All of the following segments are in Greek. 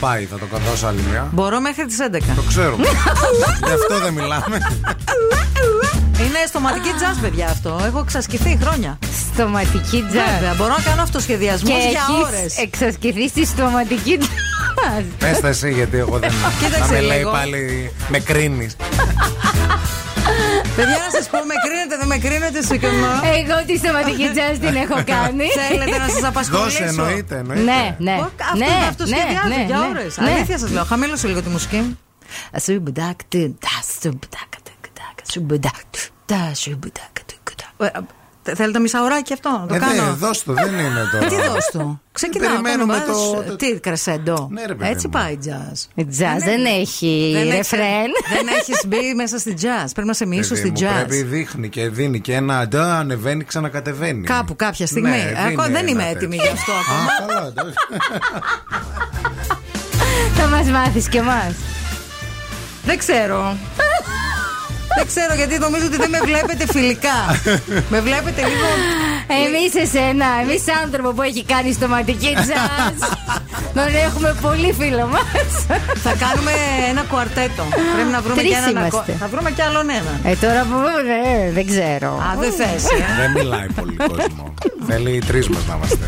Πάει, θα το καθώσω άλλη μια. Μπορώ μέχρι τις 11. Το ξέρω. Γι' αυτό δεν μιλάμε. Είναι στοματική jazz, παιδιά αυτό. Έχω εξασκηθεί χρόνια. Στοματική jazz. Βέβαια, μπορώ να κάνω αυτοσχεδιασμού Και για έχεις ώρες. εξασκηθεί στη στοματική jazz. Πες τα εσύ, γιατί εγώ δεν. Κοίταξε να με λέει λίγο. πάλι. Με κρίνεις. Παιδιά, να σας πω, με κρίνετε, δεν με κρίνετε συγκεκριμένα. Εγώ τη στοματική jazz την έχω κάνει. Θέλετε να σας απασχολήσω. Δώσε, εννοείται. εννοείται. Ναι, ναι. Ω, Αυτό ναι, είναι αυτοσχεδιάζω ναι, για ναι, ώρες. ναι. Αλήθεια σας λέω. Χαμήλωσε λίγο τη μουσική. Ασουμπουδάκ, τε, τα, ασουμπουδάκ, τε, κτάκ, ασουμπουδάκ, τα, ασουμπουδάκ, τε, κτάκ. Ε, ε, Θέλετε μισάωράκι αυτό, να το Ε, κάνω; δε, δώσ' το, δεν είναι τώρα. Τι δώσ' του; Ξεκινάω. Περιμένουμε κάνω, το- βάζεις, το- Τι, κρεσέντο. Ναι, ρε παιδί Έτσι μου. πάει jazz. Η jazz δεν έχει Δεν έχεις- ρεφρέν. Δεν έχει μπει μέσα στη jazz. Πρέπει να σε μίσω Παιδί στη μου, jazz. Πρέπει δείχνει και δίνει και ένα αντά, ανεβαίνει, ξανακατεβαίνει. Κάπου κάποια στιγμή. Ναι, Ε, ακόμα δίνει δεν είμαι ένα έτοιμη τέτοιο. γι' αυτό Α, ακόμα. καλά, εντάξει. Θα μας μάθεις και εμάς. Δεν ξέρω. Δεν ξέρω γιατί νομίζω ότι δεν με βλέπετε φιλικά. με βλέπετε λίγο. Εμείς εσένα, εμείς άνθρωπο που έχει κάνει στοματική jazz. Τον έχουμε πολύ φίλο μας. Θα κάνουμε ένα κουαρτέτο. Πρέπει να βρούμε Τρεις και έναν είμαστε. ακο- Θα βρούμε κι άλλον έναν. Ε, τώρα που ε, δεν ξέρω. Α, δεν θες, ε; Δεν μιλάει πολύ κόσμο. Θέλει οι τρεις μας να είμαστε.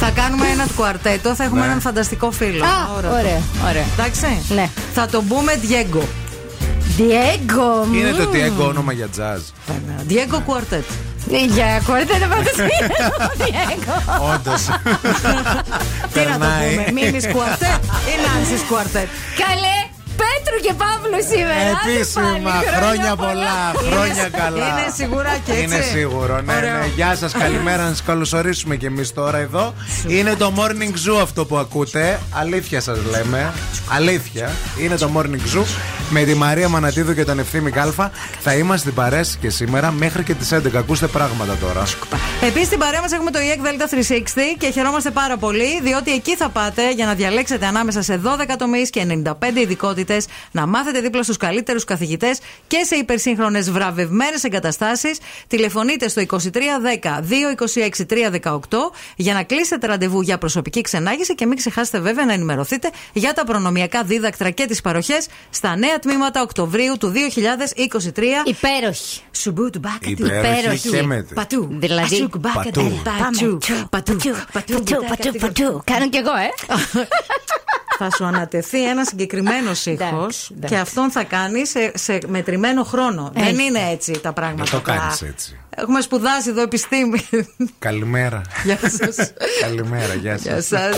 Θα κάνουμε ένα κουαρτέτο, θα έχουμε Ναι. έναν φανταστικό φίλο. Α, Ωραία. ωραία, ωραία. Εντάξει. Ναι. Θα τον πούμε Diego. Diego. Είναι το μμμ. τι έγκο όνομα για jazz. Diego Quartet. Για κουαρτέτο πάντως είναι το Diego. Όντως. Τι να το πούμε, Μίμης Quartet ή Νάνση Quartet. Καλέ, Πέτρου και Παύλου σήμερα. άντε Επίσημα, πάλι, χρόνια πολλά, χρόνια Είναι- καλά. Είναι σιγουράκι έτσι. Είναι σίγουρο, ναι, Ωραίο. ναι. Γεια σας, καλημέρα, να σας καλωσορίσουμε κι εμείς τώρα εδώ. Είναι το morning zoo αυτό που ακούτε. Αλήθεια σας λέμε. Αλήθεια. Είναι το morning zoo με τη Μαρία Μανατίδου και τον Ευθύμη Κάλφα. Θα είμαστε στην παρέση και σήμερα μέχρι και τις 11. Ακούστε πράγματα τώρα. Επίσης στην παρέα μας έχουμε το EEC Delta 360 και χαιρόμαστε πάρα πολύ διότι εκεί θα πάτε για να διαλέξετε ανάμεσα σε 12 τομείς και 95 ειδικότητες, να μάθετε δίπλα στους καλύτερους καθηγητές και σε υπερσύγχρονες βραβευμένες εγκαταστάσεις. Τηλεφωνείτε στο 2310 226 318 για να κλείσετε ραντεβού για προσωπική ξενάγηση και μην ξεχάσετε βέβαια να ενημερωθείτε για τα προνομιακά δίδακτρα και τις παροχές στα νέα τμήματα Οκτωβρίου του 2023. Υπέροχη. Σουμπούτου μπάκα του. Υπέροχη και με- Πατού. Δηλαδή, Ασούκ μπάκα πατού. του. Πατού. Πατού. Πατού, πατού, πατού. Κάνω κι εγώ, ε. Θα σου ανατεθεί ένα συγκεκριμένο ήχο Εντάξει, εντάξει. και αυτόν θα κάνει σε, σε μετρημένο χρόνο. Έτσι. Δεν είναι έτσι τα πράγματα. Δεν το απλά. κάνεις έτσι. Έχουμε σπουδάσει εδώ επιστήμη. Καλημέρα. Γεια σας. Καλημέρα, γεια Γεια σας.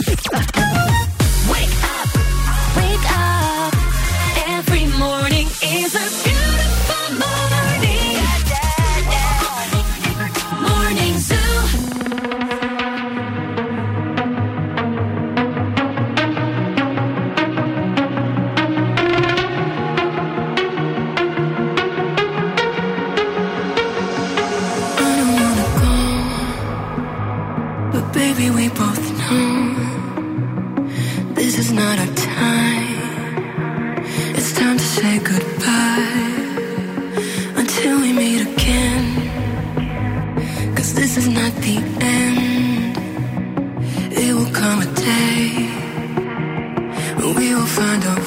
find out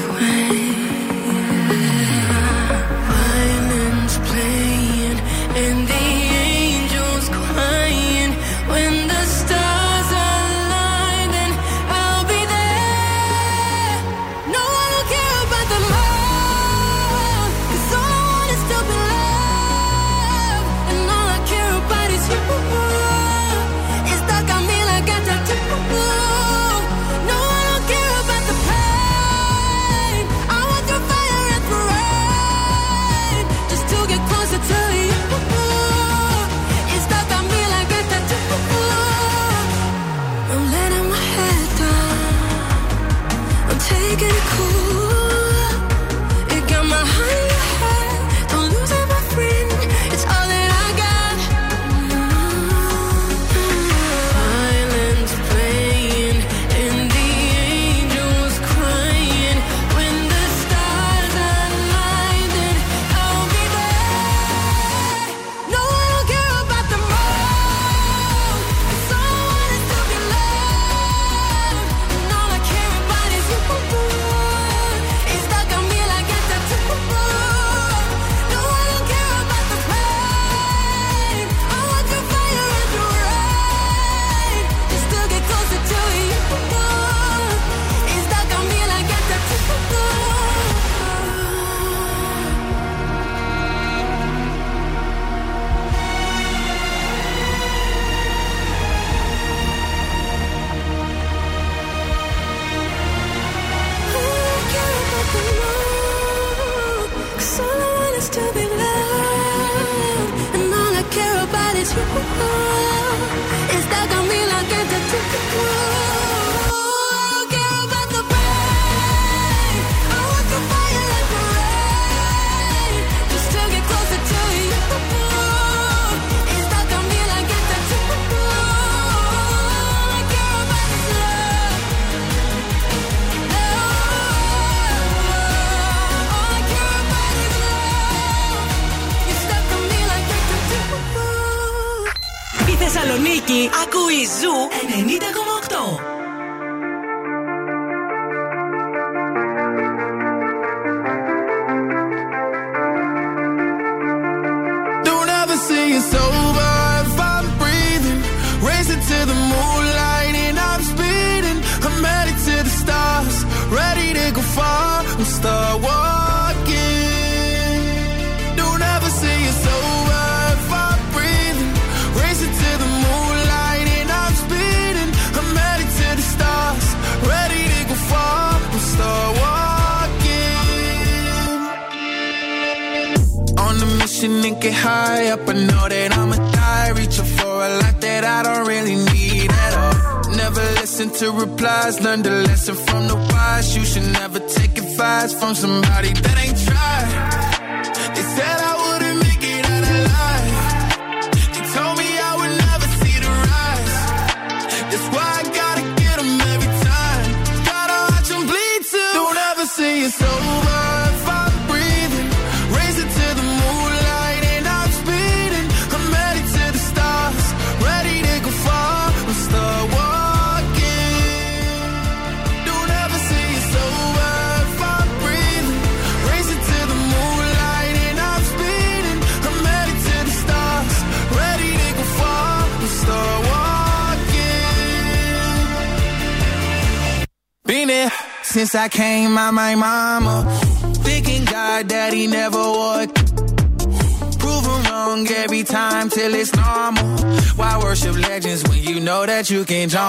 that you can join?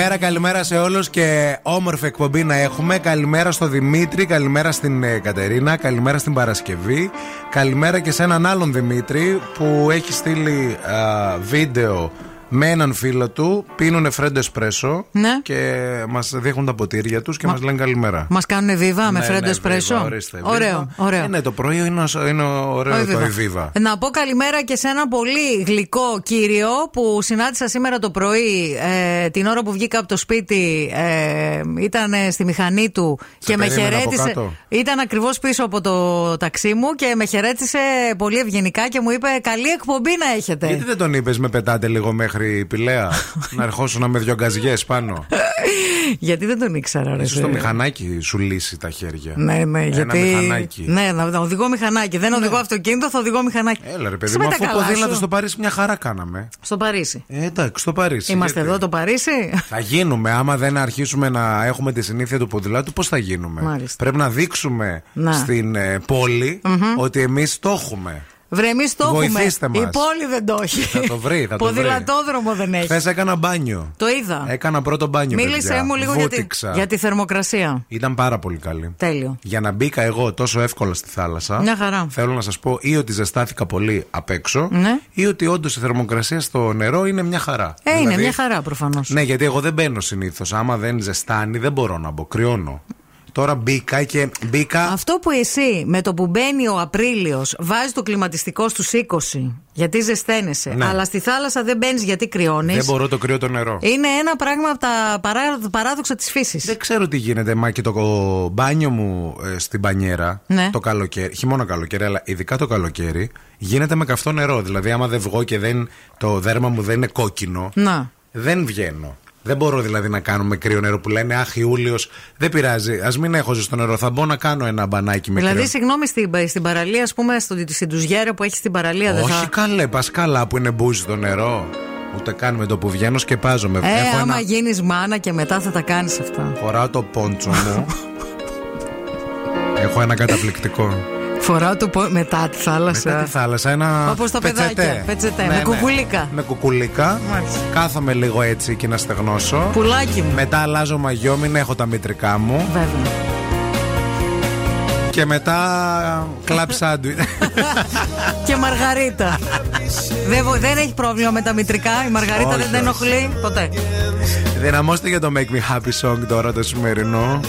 Καλημέρα, καλημέρα σε όλους και όμορφη εκπομπή να έχουμε. Καλημέρα στο Δημήτρη, καλημέρα στην ε, Κατερίνα, καλημέρα στην Παρασκευή. Καλημέρα και σε έναν άλλον Δημήτρη που έχει στείλει α, βίντεο με έναν φίλο του. Πίνουν φρέντο εσπρέσο Ναι. και μας δείχνουν τα ποτήρια τους και μας λένε καλημέρα. Μας κάνουν βίβα με Ναι, φρέντο ναι, εσπρέσο. βίβα, ορίστε, Ωραίο, βίβα. ωραίο. Ε, ναι, το πρωί είναι, οσ- είναι ωραίο Όχι, το βέβαια. Εβίβα. Να πω καλημέρα και σε ένα πολύ γλυκό κύριο που συνάντησα σήμερα το πρωί ε, την ώρα που βγήκα από το σπίτι. Ε, ήταν στη μηχανή του και με περίμενε από χαιρέτησε. κάτω. Ήταν ακριβώς πίσω από το ταξί μου και με χαιρέτησε πολύ ευγενικά και μου είπε Καλή εκπομπή να έχετε. Γιατί δεν τον είπες με πετάτε λίγο μέχρι Πηλαία να ερχόσουν με δυο γκαζιές πάνω. Γιατί δεν τον ήξερα, ρε. Ίσως το σε- μηχανάκι σου λύσει τα χέρια. Ναι, ναι, Ένα γιατί. μηχανάκι. Ναι. Ναι, να να οδηγώ μηχανάκι. Δεν οδηγώ αυτοκίνητο, θα οδηγώ μηχανάκι. Έλα ρε παιδί Είσαι μου, με αφού τα καλά ποδήλατο σου. στο Παρίσι μια χαρά κάναμε. Στο Παρίσι. Ε, εντάξει, στο Παρίσι. Είμαστε γιατί; εδώ το Παρίσι; Θα γίνουμε. Άμα δεν αρχίσουμε να έχουμε τη συνήθεια του ποδηλάτου, πώς θα γίνουμε; Μάλιστα. Πρέπει να δείξουμε Να. στην ε, πόλη ότι εμείς το έχουμε. Βρε, εμείς το έχουμε. Βοηθήστε μας. Η πόλη δεν το έχει. Θα το βρει, θα το βρει. Ποδηλατόδρομο δεν έχει. Χθες έκανα μπάνιο. Το είδα. Έκανα πρώτο μπάνιο. Μίλησε παιδιά. μου λίγο για τη, Βούτυξα. για τη θερμοκρασία. Ήταν πάρα πολύ καλή. Τέλειο. Για να μπήκα εγώ τόσο εύκολα στη θάλασσα. Μια χαρά. Θέλω να σας πω ή ότι ζεστάθηκα πολύ απ' έξω, Ναι. ή ότι όντως η θερμοκρασία στο νερό είναι μια χαρά. Ε, είναι Δηλαδή, μια χαρά προφανώς. Ναι, γιατί εγώ δεν μπαίνω συνήθως. Άμα δεν ζεστάνει, δεν μπορώ να μπω. Κρυώνω. Τώρα μπήκα και μπήκα. Αυτό που εσύ με το που μπαίνει ο Απρίλιος βάζει το κλιματιστικό στους 20 γιατί ζεσταίνεσαι, Ναι. αλλά στη θάλασσα δεν μπαίνεις γιατί κρυώνεις. Δεν μπορώ το κρύο το νερό. Είναι ένα πράγμα από τα παρά, παράδοξα της φύσης. Δεν ξέρω τι γίνεται, μα και το μπάνιο μου ε, στην μπανιέρα Ναι. το καλοκαίρι, χειμώνα καλοκαίρι, αλλά ειδικά το καλοκαίρι, γίνεται με καυτό νερό. Δηλαδή, άμα δεν βγω και δεν, το δέρμα μου δεν είναι κόκκινο, Να. δεν βγαίνω. Δεν μπορώ δηλαδή να κάνω με κρύο νερό που λένε Αχ, Ιούλιος, δεν πειράζει. Α μην έχω ζεστό νερό. Θα μπω να κάνω ένα μπανάκι με Δηλαδή, κρύο. συγγνώμη, στην, στην παραλία, ας πούμε, στο, στην τουζιέρα που έχεις στην παραλία, δεν Όχι θα. καλέ, πας καλά που είναι μπούζι το νερό. Ούτε καν με το που βγαίνω σκεπάζομαι. Ε, Έχω άμα ένα... γίνεις μάνα και μετά θα τα κάνεις αυτά. Φοράω το πόντσο μου. Έχω ένα καταπληκτικό. Φοράω το πο... μετά τη θάλασσα. Μετά τη θάλασσα, ένα. Όπως τα πετσετέ. παιδάκια, πετσετέ, με κουκουλίκα. Με κουκουλίκα. Μάλιστα. Κάθομαι λίγο έτσι και να στεγνώσω. Πουλάκι μου. Μετά αλλάζω μαγιό, μην έχω τα μητρικά μου. Βέβαια. Και μετά κλαμπ σάντουιτ. και Μαργαρίτα. δεν, βο- δεν έχει πρόβλημα με τα μητρικά. Η Μαργαρίτα Όχι, δεν την όχι. ενοχλεί ποτέ. Δυναμώστε για το Make Me Happy Song τώρα το σημερινό.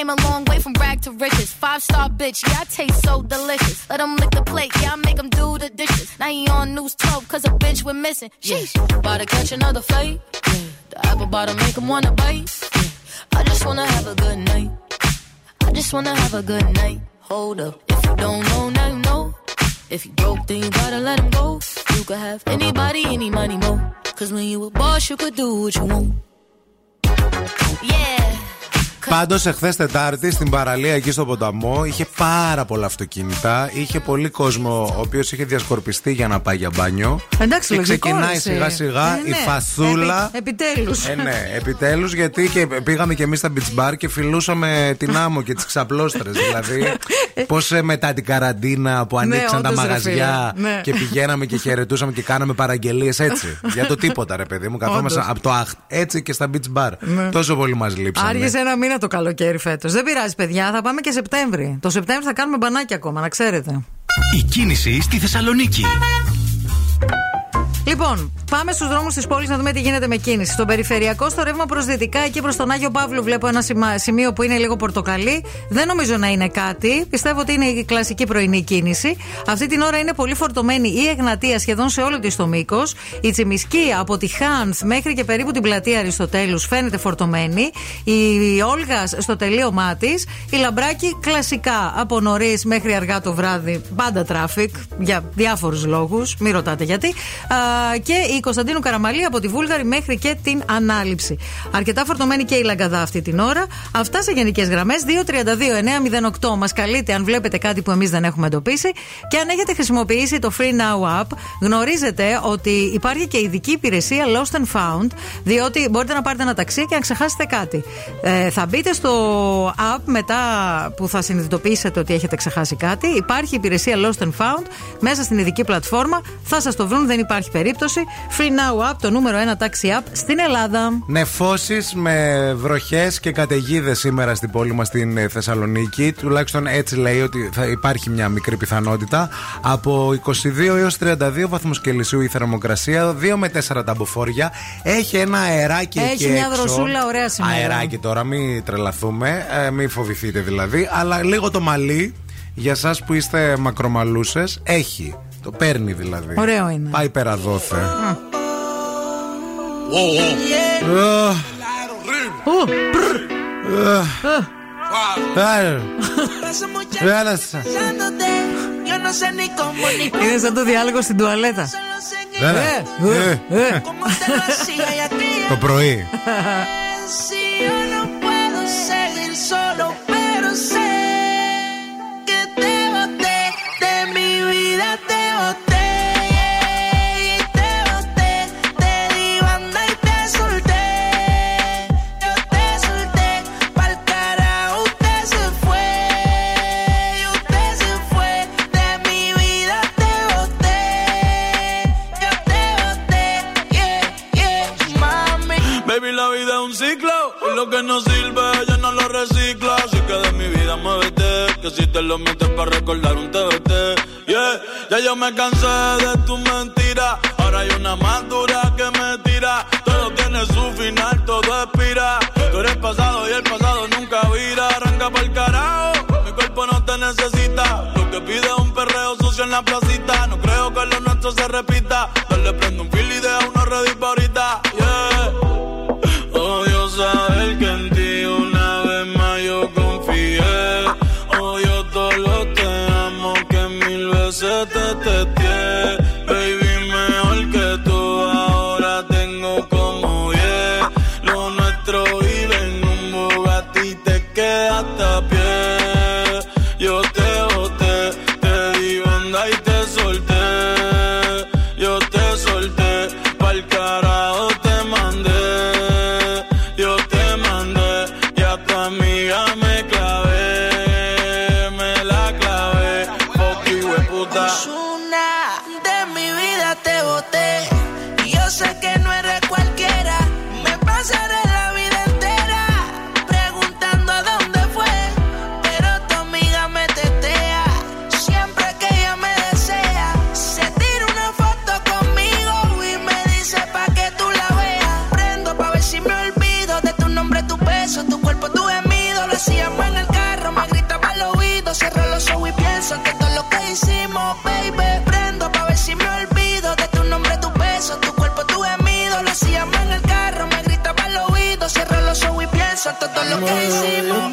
Came a long way from rag to riches. Five star bitch, yeah, I taste so delicious. Let him lick the plate, yeah, I make him do the dishes. Now he on news 12, cause a bitch we're missing. Sheesh, about to catch another fight. Yeah, the apple bottom make him wanna bite. Yeah, I just wanna have a good night. I just wanna have a good night. Hold up, if you don't know, now you know. If you broke, then you gotta let him go. You could have anybody, any money, mo. Cause when you a boss, you could do what you want. Yeah. Πάντως, εχθές Τετάρτη στην παραλία εκεί στο ποταμό είχε πάρα πολλά αυτοκίνητα. Είχε πολύ κόσμο ο οποίος είχε διασκορπιστεί για να πάει για μπάνιο. Εντάξει, και λογικό, ξεκινάει εσύ. σιγά σιγά Ε, η ναι. φασούλα. Επι, Επιτέλους. Ε, ναι, επιτέλους γιατί και πήγαμε και εμείς στα beach bar και φιλούσαμε την άμμο και τις ξαπλώστρες. δηλαδή, πώς μετά την καραντίνα που ανοίξαν τα όντως, ρε μαγαζιά φίλε, ναι. και πηγαίναμε και χαιρετούσαμε και κάναμε παραγγελίες έτσι. για το τίποτα, ρε παιδί μου. Καθόμαστε Όντως. από το αχ, έτσι και στα beach bar. Τόσο πολύ μας λείψανε. Άργησε ένα μήνα το καλοκαίρι φέτος. Δεν πειράζει, παιδιά, θα πάμε και Σεπτέμβρη. Το Σεπτέμβρη θα κάνουμε μπανάκι ακόμα, να ξέρετε. Η κίνηση στη Θεσσαλονίκη. Λοιπόν, πάμε στους δρόμους της πόλης να δούμε τι γίνεται με κίνηση. Στο περιφερειακό, στο ρεύμα προς δυτικά, εκεί προς τον Άγιο Παύλου, βλέπω ένα σημα- σημείο που είναι λίγο πορτοκαλί. Δεν νομίζω να είναι κάτι. Πιστεύω ότι είναι η κλασική πρωινή κίνηση. Αυτή την ώρα είναι πολύ φορτωμένη η Εγνατία σχεδόν σε όλο της το μήκος. Η Τσιμισκή από τη ΧΑΝΘ μέχρι και περίπου την πλατεία Αριστοτέλους φαίνεται φορτωμένη. Η Όλγας στο τελείωμά της. Η Λαμπράκη κλασικά από νωρίς μέχρι αργά το βράδυ. Πάντα traffic για διάφορους λόγους. Μην ρωτάτε γιατί. Α, και η Κωνσταντίνου Καραμαλή από τη Βούλγαρη μέχρι και την Ανάληψη. Αρκετά φορτωμένη και η Λαγκαδά αυτή την ώρα. Αυτά σε γενικές γραμμές. 232-908 μας καλείτε αν βλέπετε κάτι που εμείς δεν έχουμε εντοπίσει. Και αν έχετε χρησιμοποιήσει το Free Now App, γνωρίζετε ότι υπάρχει και ειδική υπηρεσία Lost and Found, διότι μπορείτε να πάρετε ένα ταξί και να ξεχάσετε κάτι. Ε, θα μπείτε στο app μετά που θα συνειδητοποιήσετε ότι έχετε ξεχάσει κάτι. Υπάρχει η υπηρεσία Lost and Found μέσα στην ειδική πλατφόρμα. Θα σας το βρουν, δεν υπάρχει περίπτωση. Free Now App, το νούμερο 1 taxi app στην Ελλάδα. Νεφώσεις με βροχές και καταιγίδες σήμερα στην πόλη μας στην ε, Θεσσαλονίκη. Τουλάχιστον έτσι λέει ότι θα υπάρχει μια μικρή πιθανότητα. Από 22 έως 32 βαθμούς Κελσίου η θερμοκρασία, 2 με 4 τα μποφόρια. Έχει ένα αεράκι Έχει εκεί μια έξω. δροσούλα ωραία σήμερα. Αεράκι τώρα, μην τρελαθούμε, ε, μην φοβηθείτε δηλαδή. Αλλά λίγο το μαλλί για εσά που είστε μακρομαλούσες έχει. Το παίρνει δηλαδή. Ωραίο είναι. Πάει πέρα δόθε. Ου, πρρ. Έλα σας. Yo no sé ni cómo ni Είναι σαν το διάλογο στην τουαλέτα. Έλα. Ε, Ε, ε. cómo te lo hacía y a ti. Το πρωί. no sirve ya no lo recicla. Así que de mi vida muévete, que si te lo metes para recordar un TBT. Yeah, ya yo me cansé de tu mentira. Ahora hay una más dura que me tira. Todo tiene su final, todo expira. Tú eres pasado y el pasado nunca vira. Arranca pa'l carajo, mi cuerpo no te necesita. Lo que pide es un perreo sucio en la placita. No creo que lo nuestro se repita. Dale, prendo un fil y deja uno ready pa' baby. Prendo pa' ver si me olvido de tu nombre, tu beso, tu cuerpo, tu gemido. Lo hacíamos en el carro, me gritaba al oído. Cierro los ojos y pienso en todo lo que hicimos,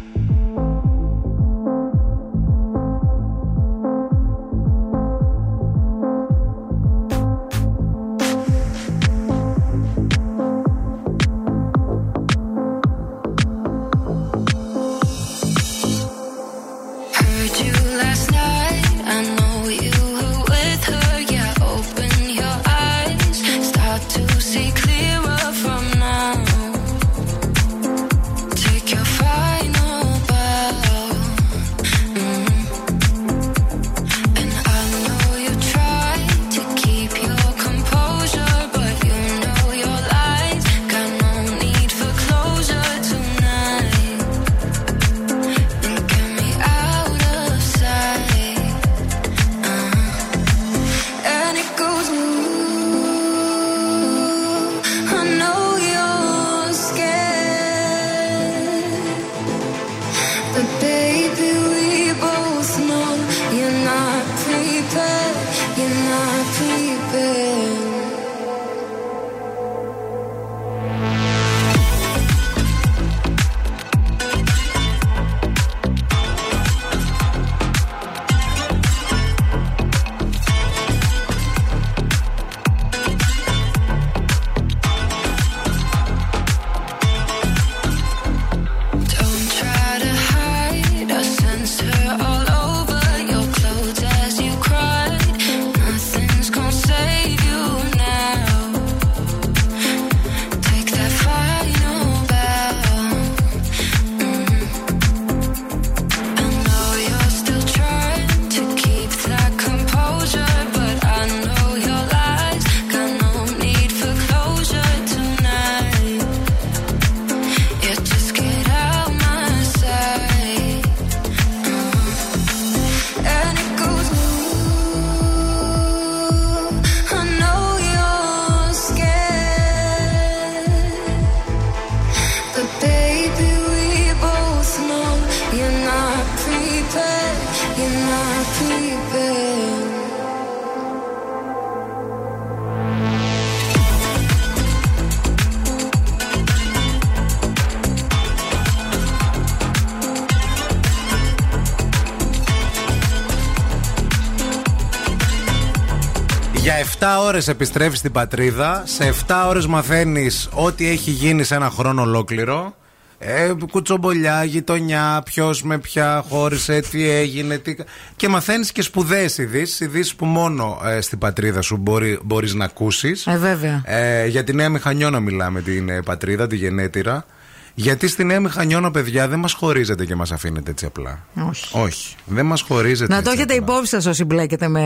Ώρες επιστρέφεις στην πατρίδα. Σε 7 ώρες μαθαίνεις ό,τι έχει γίνει σε ένα χρόνο ολόκληρο. Ε, κουτσομπολιά, γειτονιά, ποιος με ποια χώρισε, τι έγινε. Τι... Και μαθαίνεις και σπουδαίες ειδήσεις. Ειδήσεις που μόνο ε, στην πατρίδα σου μπορεί μπορείς να ακούσεις. Ε, βέβαια. Ε, για τη Νέα Μηχανιώνα μιλάμε την ε, πατρίδα, τη γενέτειρα. Γιατί στη Νέα Μηχανιώνα, παιδιά, δεν μας χωρίζετε και μας αφήνετε έτσι απλά. Όχι. Όχι. Δεν μας χωρίζετε. Να το έτσι έχετε απλά. υπόψη σας όσοι μπλέκετε με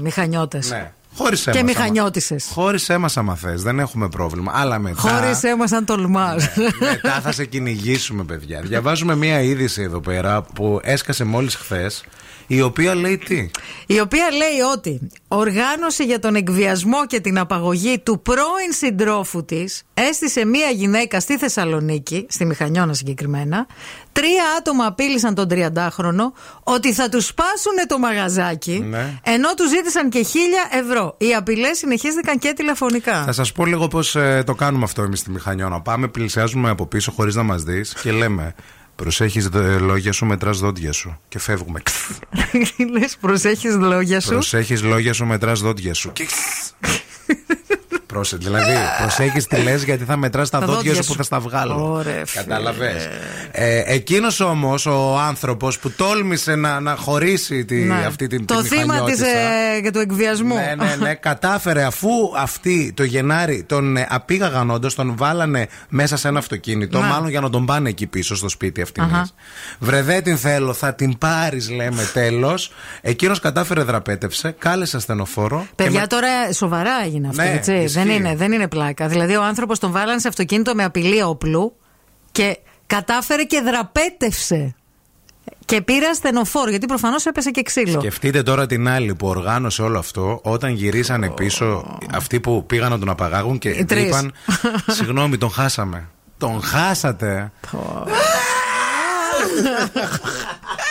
μηχανιώτες. Ναι. Χώρισέ Και μας, μηχανιώτησες. άμα- Χώρισέ μα άμα θες, δεν έχουμε πρόβλημα. Αλλά μετά. Χώρισέ μα αν τολμάς. Μετά θα σε κυνηγήσουμε, παιδιά. Διαβάζουμε μία είδηση εδώ πέρα που έσκασε μόλις χθες. Η οποία λέει τι; Η οποία λέει ότι οργάνωση για τον εκβιασμό και την απαγωγή του πρώην συντρόφου της έστησε μία γυναίκα στη Θεσσαλονίκη, στη Μηχανιώνα συγκεκριμένα. Τρία άτομα απείλησαν τον 30χρονο ότι θα τους σπάσουν το μαγαζάκι, Ναι. ενώ τους ζήτησαν και χίλια ευρώ. Οι απειλές συνεχίστηκαν και τηλεφωνικά. Θα σας πω λίγο πώς το κάνουμε αυτό εμείς στη Μηχανιώνα. Πάμε, πλησιάζουμε από πίσω χωρίς να μας δεις και λέμε. Προσέχεις λόγια σου, μετράς δόντια σου. Και φεύγουμε. Λες, προσέχεις λόγια σου. Προσέχεις λόγια σου, μετράς δόντια σου. Και... Πρόσε, δηλαδή, προσέχεις τι λες γιατί θα μετράς τα Τα δόντια δόντια σου σου. που θα στα βγάλω. Ωραία, φίλε. Κατάλαβες. Ε, Εκείνος όμως ο άνθρωπος που τόλμησε να, να χωρίσει τη, Ναι. αυτή την το τη θύμα της, μηχανιώτισσα. ε, και του εκβιασμού. Ναι, ναι, ναι. Κατάφερε αφού αυτοί το Γενάρη τον ε, απήγαγαν όντως, τον βάλανε μέσα σε ένα αυτοκίνητο, Ναι. μάλλον για να τον πάνε εκεί πίσω στο σπίτι αυτή. Αχα. Βρε, δεν την θέλω, θα την πάρεις, λέμε τέλος. Εκείνος κατάφερε, δραπέτευσε, κάλεσε ασθενοφόρο. και Παιδιά, με- τώρα σοβαρά έγινε αυτό, Ναι, έτσι. ισχύει. Δεν είναι, δεν είναι πλάκα. Δηλαδή, ο άνθρωπος τον βάλανε σε αυτοκίνητο με απειλή όπλου και κατάφερε και δραπέτευσε. Και πήρε ασθενοφόρο, γιατί προφανώς έπεσε και ξύλο. Σκεφτείτε τώρα την άλλη που οργάνωσε όλο αυτό όταν γυρίσανε πίσω αυτοί που πήγαν να τον απαγάγουν και Οι τρεις. είπαν Συγγνώμη, τον χάσαμε. Τον χάσατε.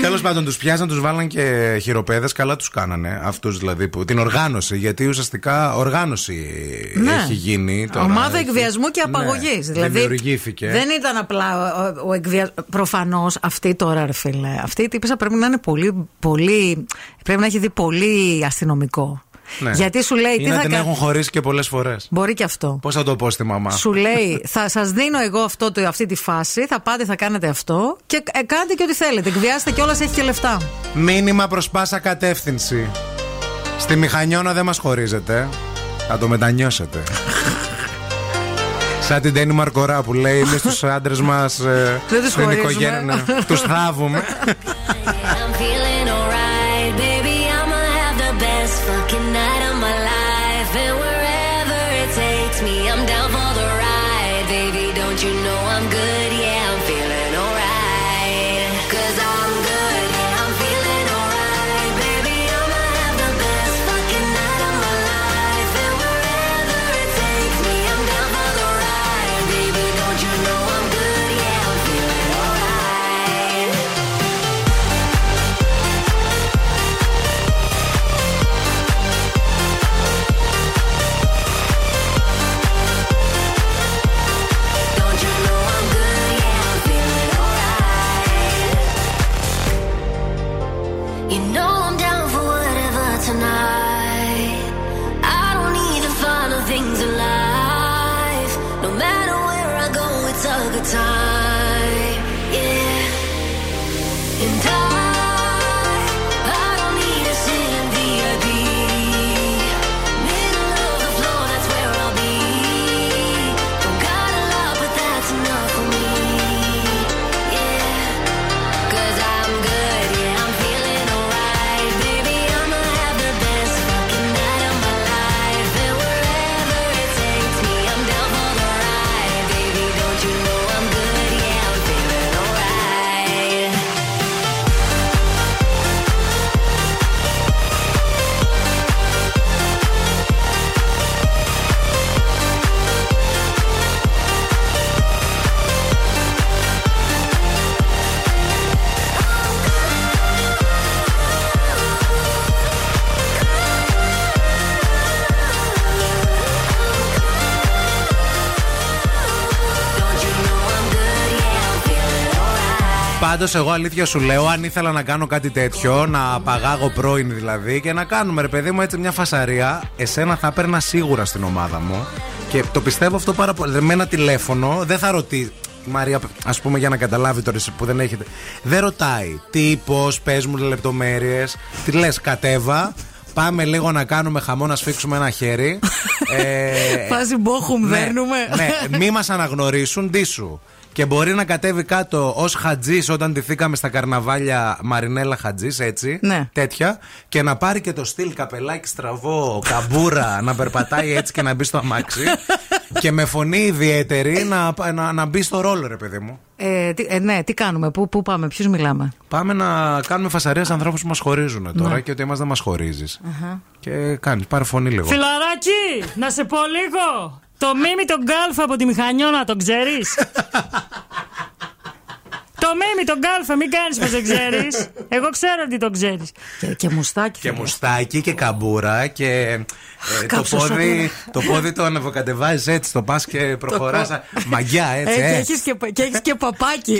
Τέλος πάντων, τους πιάσαν, τους βάλαν και χειροπέδες. Καλά τους κάνανε. Αυτούς δηλαδή που. Την οργάνωση. Γιατί ουσιαστικά οργάνωση Ναι. έχει γίνει. Τώρα, Ομάδα έχει- εκβιασμού και Ναι, απαγωγής. δηλαδή, Δημιουργήθηκε. δεν ήταν απλά ο, ο εκβιασμό. Προφανώς αυτή τώρα, ρε φίλε. Αυτή η τύπησα πρέπει να είναι πολύ, πολύ. Πρέπει να έχει δει πολύ αστυνομικό. Ναι. Γιατί σου λέει Ή τι να θα την κα- έχουν χωρίσει και πολλές φορές. Μπορεί και αυτό. Πώς θα το πω στη μαμά; Σου λέει, θα σας δίνω εγώ αυτό, το, αυτή τη φάση, θα πάτε, θα κάνετε αυτό και ε, κάντε και ό,τι θέλετε. Εκβιάστε κιόλα, έχει και λεφτά. Μήνυμα προς πάσα κατεύθυνση. Στη μηχανιώνα δεν μας χωρίζετε. Θα το μετανιώσετε. Σαν την Τέννη Μαρκορά που λέει Εμείς τους άντρες μας. Δεν τους χωρίζουμε. Τους θάβουμε. Πάντως, εγώ αλήθεια σου λέω, αν ήθελα να κάνω κάτι τέτοιο, να παγάγω πρώην δηλαδή και να κάνουμε ρε παιδί μου έτσι μια φασαρία, εσένα θα έπαιρνα σίγουρα στην ομάδα μου. Και το πιστεύω αυτό πάρα πολύ. Με ένα τηλέφωνο δεν θα ρωτήσει. Η Μαρία, ας πούμε, για να καταλάβει τώρα εσύ που δεν έχετε. Δεν ρωτάει τι, πώ, πες μου λεπτομέρειες. Τι λες, κατέβα. Πάμε λίγο να κάνουμε χαμό, να σφίξουμε ένα χέρι. ε, Φάση μπόχουμ ναι, δέρνουμε. Ναι, μη μας αναγνωρίσουν, ντύσου. Και μπορεί να κατέβει κάτω ως Χατζής όταν ντυθήκαμε στα καρναβάλια Μαρινέλα Χατζής, έτσι. Ναι. Τέτοια. Και να πάρει και το στυλ καπελάκι στραβό, καμπούρα, να περπατάει έτσι και να μπει στο αμάξι. και με φωνή ιδιαίτερη να, να, να μπει στο ρόλο, ρε παιδί μου. Ε, τι- ε, ναι, τι κάνουμε, πού, πού πάμε, ποιους μιλάμε; Πάμε να κάνουμε φασαρία σε ανθρώπους που μας ζορίζουν τώρα Ναι. και ότι εμάς δεν μας ζορίζεις. Και κάνεις, πάρε φωνή λίγο. Φιλαράκι, να σε πω λίγο. Το Μίμη τον Γκάλφα από τη Μηχανιώνα, τον ξέρεις; το Μίμη τον Γκάλφα, μην κάνεις πως δεν ξέρεις. Εγώ ξέρω ότι τον ξέρεις. Και, και μουστάκι. Και μουστάκι και καμπούρα και ε, το, κάψω πόδι, το πόδι το ανεβοκατεβάζει έτσι, το πας και προχωράς. κο- Μαγκιά έτσι. Ε, ε. και έχεις και, και έχεις και παπάκι.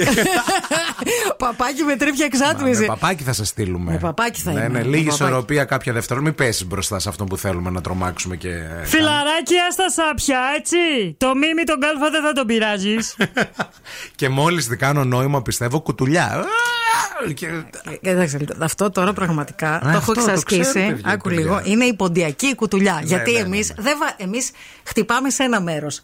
παπάκι με τρίπια Μα, εξάτμιση. με παπάκι θα σε στείλουμε. Με παπάκι θα ναι, είμαι, ναι, με λίγη παπάκι. ισορροπία κάποια δευτερόλεπτα. Μην πέσεις μπροστά σε αυτό που θέλουμε να τρομάξουμε και. ε, Φιλαράκι, άστα σάπια, έτσι. Το Μίμη τον Γκάλφα δεν θα τον πειράζεις. Και μόλις δεν κάνω νόημα, πιστεύω, κουτουλιά. Και- Ε, Εντάξει, αυτό τώρα πραγματικά το έχω αυτό το εξασκήσει. ξέρω, παιδιά, Άκου παιδιά. λίγο. Είναι η ποντιακή κουτουλιά. γιατί ναι, ναι, εμείς εμείς χτυπάμε σε ένα μέρος.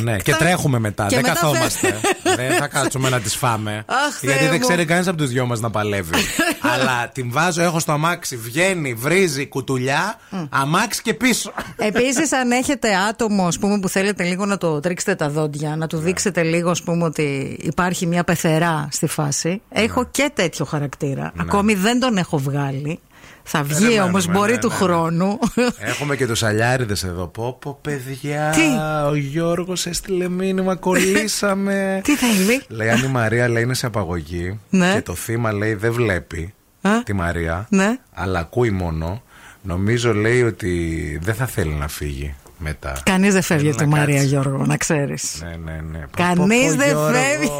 Ναι, και τρέχουμε μετά. Και δεν μετά καθόμαστε. δεν θα κάτσουμε να τις φάμε. Αχ, γιατί Θεέ δεν μου. ξέρει κανείς από τους δυο μας να παλεύει. Αλλά την βάζω, έχω στο αμάξι, βγαίνει, βρίζει κουτουλιά, αμάξι και πίσω. Επίσης, αν έχετε άτομο ας πούμε, που θέλετε λίγο να το τρίξετε τα δόντια, να του Ναι. δείξετε λίγο ας πούμε, ότι υπάρχει μια πεθερά στη φάση. Έχω και τέτοιο χαρακτήρα. Ακόμη δεν τον έχω βγάλει. Θα βγει Περιμένουμε, όμως, μπορεί ναι, του ναι, ναι. χρόνου. Έχουμε και τους αλιάριδες εδώ. Πω, πω, παιδιά. Τι; Ο Γιώργος έστειλε μήνυμα, κολλήσαμε. Τι θέλει. λέει αν η Μαρία λέει είναι σε απαγωγή. Ναι. Και το θύμα λέει δεν βλέπει Α; τη Μαρία. Ναι. Αλλά ακούει μόνο. Νομίζω λέει ότι δεν θα θέλει να φύγει μετά. Κανείς δεν φεύγει Θέλει από τη να Μαρία, κάτσει. Γιώργο, να ξέρεις. Ναι, ναι, ναι. Πω, Κανείς πω, πω, δεν Γιώργο. φεύγει.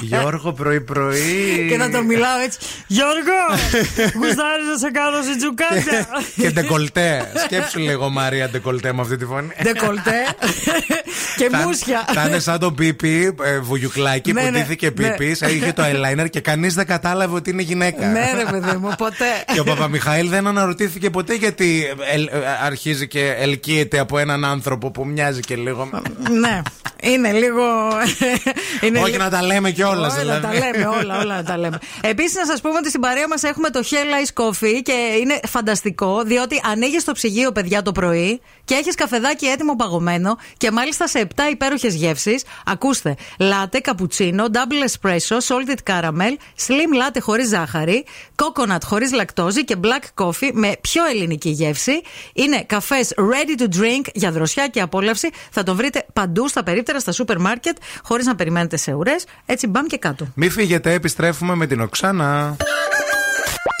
Γιώργο πρωί-πρωί. Και να το μιλάω έτσι. Γιώργο, γουστάρεις να σε κάνω σε τζουκάτια. και ντεκολτέ. Σκέψου λίγο Μαρία ντεκολτέ με αυτή τη φωνή. Ντεκολτέ και Θα- μουσια. Θα είναι σαν το Πίπι, ε, βουγιουκλάκι Ναι, που ναι, ντύθηκε ναι. Πίπι, είχε το eyeliner και κανείς δεν κατάλαβε ότι είναι γυναίκα. Ναι, ρε παιδί μου, ποτέ. Και ο Παπαμιχαήλ δεν αναρωτήθηκε ποτέ γιατί ε, ε, αρχίζει και ελκύεται από έναν άνθρωπο που μοιάζει και λίγο. ναι, είναι λίγο. είναι Όχι λίγο- να τα λέμε κιόλας Όλα δηλαδή. τα λέμε, όλα, όλα τα λέμε. Επίσης, να σας πούμε ότι στην παρέα μας έχουμε το Hell Ice Coffee και είναι φανταστικό, διότι ανοίγεις το ψυγείο, παιδιά, το πρωί και έχεις καφεδάκι έτοιμο παγωμένο και μάλιστα σε 7 υπέροχες γεύσεις. Ακούστε, λάτε, καπουτσίνο, double espresso, salted caramel, slim latte χωρίς ζάχαρη, coconut χωρίς λακτόζη και black coffee με πιο ελληνική γεύση. Είναι καφές ready to drink για δροσιά και απόλαυση. Θα το βρείτε παντού στα περίπτερα, στα σούπερ μάρκετ, χωρίς να περιμένετε σε ουρές. Έτσι, μπαμ και κάτω. Μη φύγετε, επιστρέφουμε με την Οξάνα.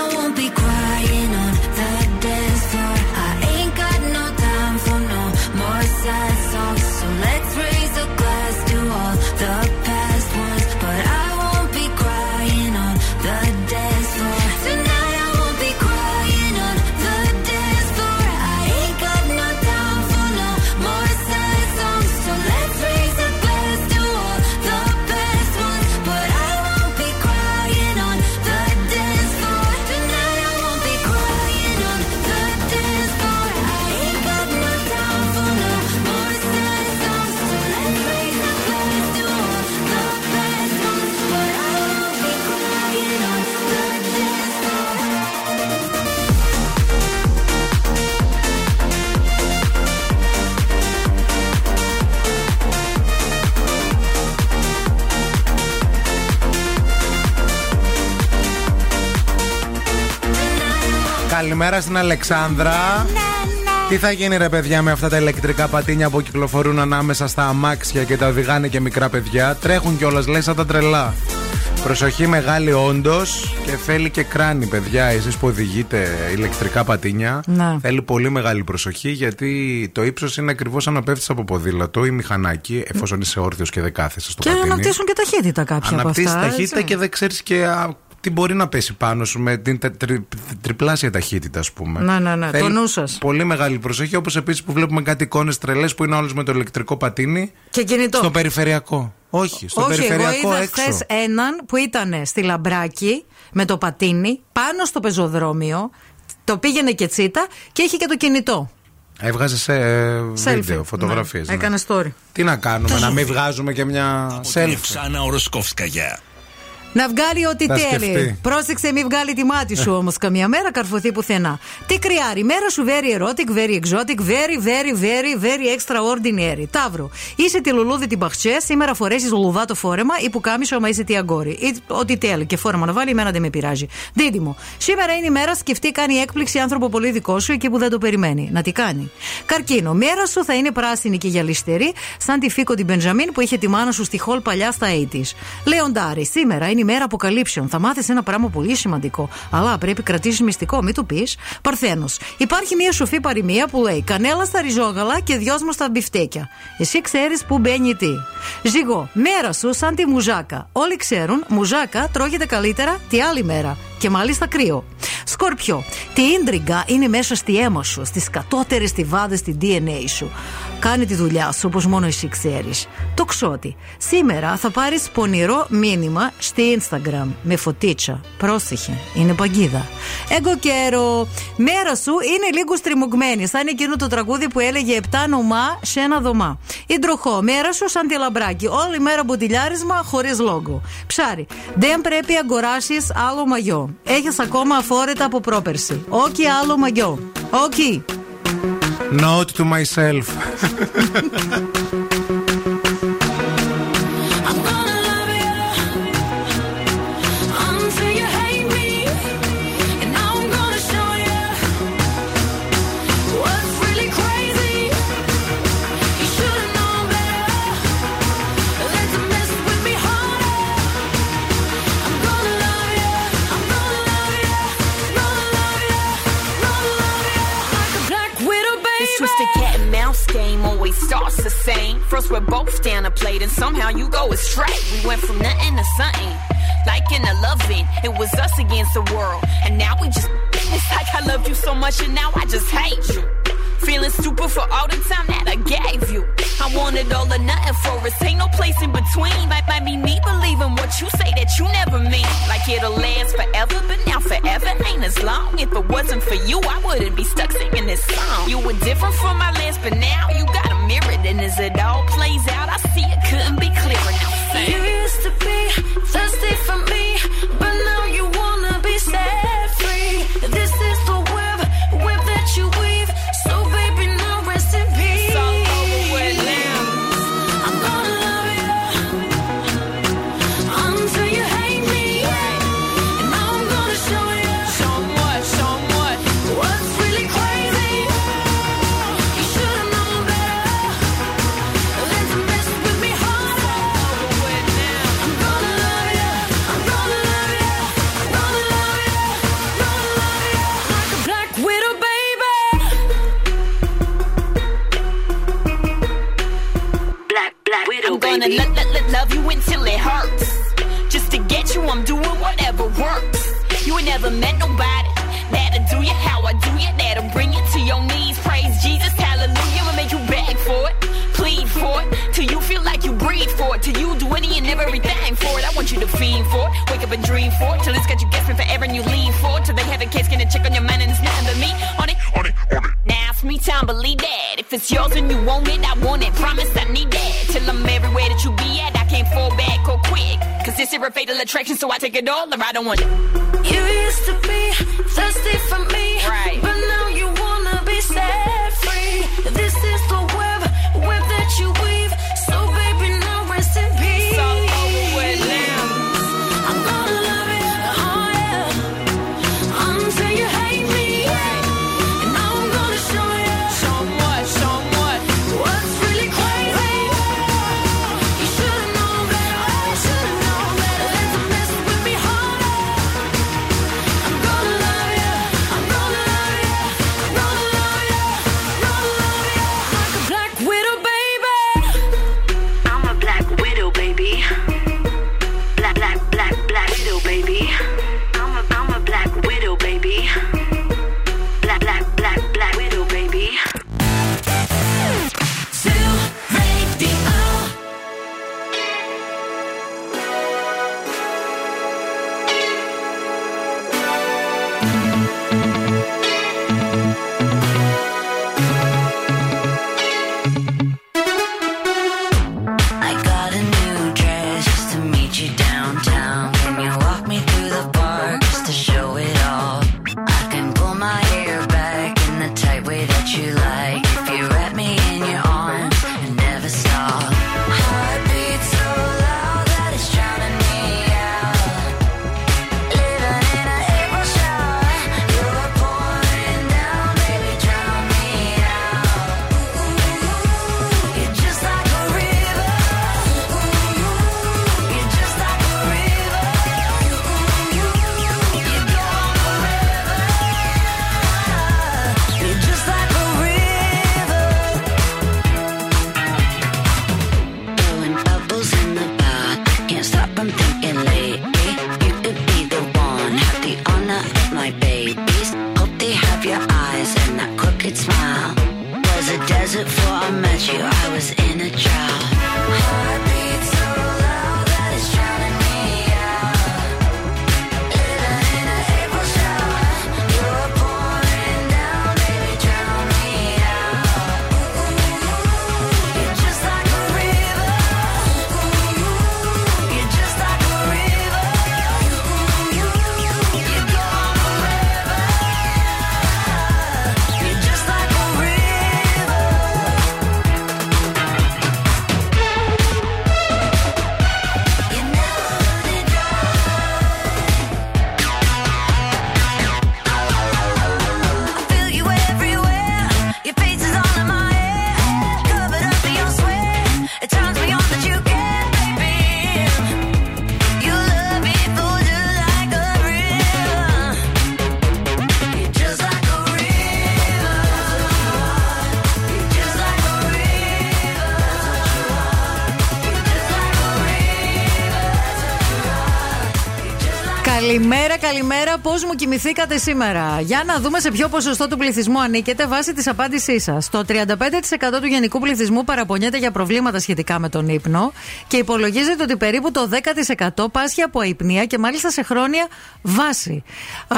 I Καλημέρα στην Αλεξάνδρα. Τι θα γίνει ρε παιδιά με αυτά τα ηλεκτρικά πατίνια που κυκλοφορούν ανάμεσα στα αμάξια και τα οδηγάνε και μικρά παιδιά; Τρέχουν κιόλας, λες σαν τα τρελά. Προσοχή μεγάλη όντως και θέλει και κράνη, παιδιά. Εσείς που οδηγείτε ηλεκτρικά πατίνια, Ναι. θέλει πολύ μεγάλη προσοχή γιατί το ύψος είναι ακριβώς αν να πέφτει από ποδήλατο ή μηχανάκι, εφόσον είσαι όρθιος και δεν κάθεσαι στο Και πατίνι. αναπτύσσουν και ταχύτητα κάποια από Αναπτύσσει αυτά. ταχύτητα έτσι. και δεν ξέρεις και α, τι μπορεί να πέσει πάνω σου με την τε- τρι- τριπλάσια ταχύτητα, ας πούμε. Ναι, ναι, ναι. Θέλει Το νου σας. Πολύ μεγάλη προσοχή, όπως επίσης που βλέπουμε κάτι εικόνες τρελές που είναι όλες με το ηλεκτρικό πατίνι. Και κινητό. Στο περιφερειακό. Όχι, στο Όχι, εγώ περιφερειακό είδα έξω. χθες έναν που ήταν στη Λαμπράκη με το πατίνι πάνω στο πεζοδρόμιο. Το πήγαινε και τσίτα και είχε και το κινητό. Έβγαζε σε ε, Selfie. βίντεο, φωτογραφίες. Ναι, Έκανε story. Τι να κάνουμε, να μην βγάζουμε και μια selfie. Ξάνα Οροσκόφσκαγια. Να βγάλει ό,τι Θα θέλει. σκεφτεί. Πρόσεξε, μην βγάλει τη μάτι σου όμως καμία μέρα, καρφωθεί πουθενά. Τι κρυάρι, μέρα σου very erotic, very exotic, very, very, very, very extraordinary. Ταύρο, είσαι τη λουλούδι την παχτσέ, σήμερα φορέσεις λουλουδά το φόρεμα ή που κάμισο, άμα είσαι τι αγκόρι. Ή ό,τι θέλει και φόρεμα να βάλει, εμένα δεν με πειράζει. Δίδυμο, σήμερα είναι η μέρα σκεφτεί κάνει έκπληξη άνθρωπο πολύ δικό σου εκεί που δεν το περιμένει. Να τι κάνει. Καρκίνο, μέρα σου θα είναι πράσινη και γυαλιστερή, σαν τη Φίκο την Μπεντζαμίν που είχε τη μάνα σου στη χολ παλιά στα 80s. Λεοντάρι, σήμερα είναι η μέρα αποκαλύψεων. Θα μάθεις ένα πράγμα πολύ σημαντικό. Αλλά πρέπει κρατήσει μυστικό, μην του πεις. Παρθένος. Υπάρχει μια σοφή παροιμία που λέει Κανέλα στα ριζόγαλα και δυόσμος στα μπιφτέκια. Εσύ ξέρεις που μπαίνει τι. Ζυγό, μέρα σου σαν τη μουζάκα. Όλοι ξέρουν, μουζάκα τρώγεται καλύτερα τη άλλη μέρα. Και μάλιστα κρύο. Σκορπιό, τη ίντριγκα είναι μέσα στη αίμα σου, στις κατώτερες στιβάδε στη DNA σου. Κάνε τη δουλειά σου όπως μόνο εσύ ξέρεις. Το ξότι. Σήμερα θα πάρεις πονηρό μήνυμα στη Instagram με φωτίτσα. Πρόσεχε, είναι παγκίδα. Εγώ καιρό. Μέρα σου είναι λίγο στριμωγμένη, σαν εκείνο το τραγούδι που έλεγε Επτά νομά σε ένα δωμά. Ιντροχό, μέρα σου σαν τη λαμπράκι. Όλη μέρα μποτιλιάρισμα χωρίς λόγο. Ψάρι, δεν πρέπει αγοράσεις άλλο μαγιό. Έχεις ακόμα αφόρετα από πρόπερση. Όχι άλλο μαγιό. Όχι. Note to myself. game always starts the same. First we're both down a plate and somehow you go astray. We went from nothing to something. Like in a loving, it was us against the world. And now we just, it's like I love you so much and now I just hate you. Feeling stupid for all the time that I gave you. I wanted all or nothing for us, ain't no place in between. Might, might be me believing what you say that you never mean. Like it'll last forever, but now forever ain't as long. If it wasn't for you, I wouldn't be stuck singing this song. You were different from my last, but now you got a mirror. And as it all plays out, I see it couldn't be clearer. Now. You used to be thirsty for me, but now you a dollar, I don't want it. You used to πώ μου κοιμηθήκατε σήμερα. Για να δούμε σε ποιο ποσοστό του πληθυσμού ανήκετε βάσει της απάντησής σας. Το 35% του γενικού πληθυσμού παραπονιέται για προβλήματα σχετικά με τον ύπνο και υπολογίζεται ότι περίπου το 10% πάσχει από αϊπνία και μάλιστα σε χρόνια βάση. Α,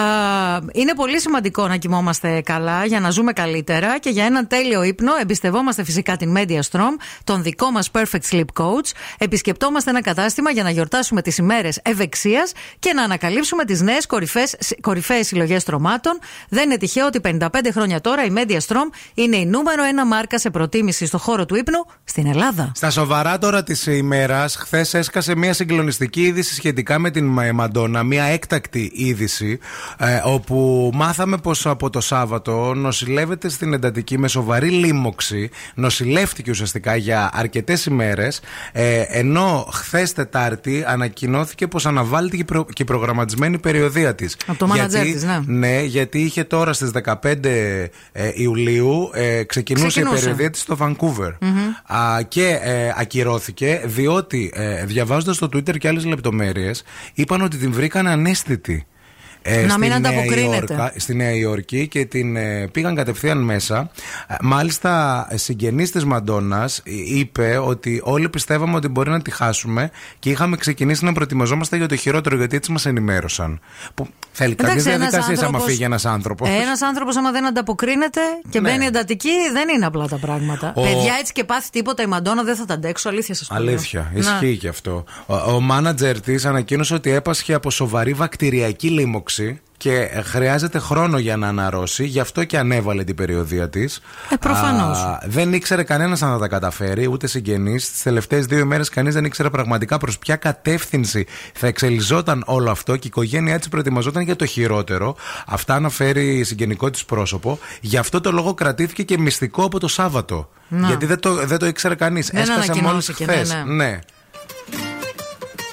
είναι πολύ σημαντικό να κοιμόμαστε καλά για να ζούμε καλύτερα και για έναν τέλειο ύπνο εμπιστευόμαστε φυσικά την MediaStrom, τον δικό μας Perfect Sleep Coach. Επισκεπτόμαστε ένα κατάστημα για να γιορτάσουμε τις ημέρες ευεξίας και να ανακαλύψουμε τις νέες κορυφαίε κορυφαίες συλλογές τρομάτων. Δεν είναι τυχαίο ότι 55 χρόνια τώρα η Media Strom είναι η νούμερο ένα μάρκα σε προτίμηση στο χώρο του ύπνου στην Ελλάδα. Στα σοβαρά τώρα της ημέρας, χθες έσκασε μια συγκλονιστική είδηση σχετικά με την Μαντόνα, μια έκτακτη είδηση, ε, όπου μάθαμε πως από το Σάββατο νοσηλεύεται στην εντατική με σοβαρή λίμωξη. Νοσηλεύτηκε ουσιαστικά για αρκετές ημέρες, ε, ενώ χθες Τετάρτη ανακοινώθηκε πως αναβάλλεται και η προγραμματισμένη περιοδία της. Από το μάνατζερ της, ναι. Ναι, γιατί είχε τώρα στις 15 ε, Ιουλίου ε, ξεκινούσε, Ξεκινούσε. η περιοδία της στο Vancouver. Α, και ε, ακυρώθηκε διότι ε, διαβάζοντας στο Twitter και άλλες λεπτομέρειες είπαν ότι την βρήκαν ανέστητη. Ε, Να στη μην Νέα ανταποκρίνεται. Υόρκα- στη Νέα Υόρκη και την ε, πήγαν κατευθείαν μέσα. Ε, Μάλιστα, συγγενής της Μαντόνας ε, είπε ότι όλοι πιστεύαμε ότι μπορεί να τη χάσουμε και είχαμε ξεκινήσει να προετοιμαζόμαστε για το χειρότερο γιατί έτσι μας ενημέρωσαν. Που θέλει κάποιες Εντάξει, ένας διαδικασίες άμα άνθρωπος- φύγει ένας άνθρωπος. Ένας άνθρωπος, άμα δεν ανταποκρίνεται και Ναι. μπαίνει εντατική, δεν είναι απλά τα πράγματα. Ο- Παιδιά, έτσι και πάθει τίποτα η Μαντόνα δεν θα τα αντέξω. Αλήθεια σας πω. Αλήθεια, Ναι. ισχύει και αυτό. Ο, ο μάνατζερ της ανακοίνωσε ότι έπασχε από σοβαρή βακτηριακή λίμωξη και ε, χρειάζεται χρόνο για να αναρρώσει, γι' αυτό και ανέβαλε την περιοδία της. Ε, προφανώς. Δεν ήξερε κανένας αν θα τα καταφέρει, ούτε συγγενείς. Τις τελευταίες δύο ημέρε κανείς δεν ήξερε πραγματικά προς ποια κατεύθυνση θα εξελιζόταν όλο αυτό και η οικογένειά της προετοιμαζόταν για το χειρότερο. Αυτά αναφέρει συγγενικό της πρόσωπο. Γι' αυτό το λόγο κρατήθηκε και μυστικό από το Σάββατο. Να. Γιατί δεν το, δεν το ήξερε κανείς. Δεν Έσκασε μόλις ανακοινώθηκε, ναι, χθε. ναι. ναι.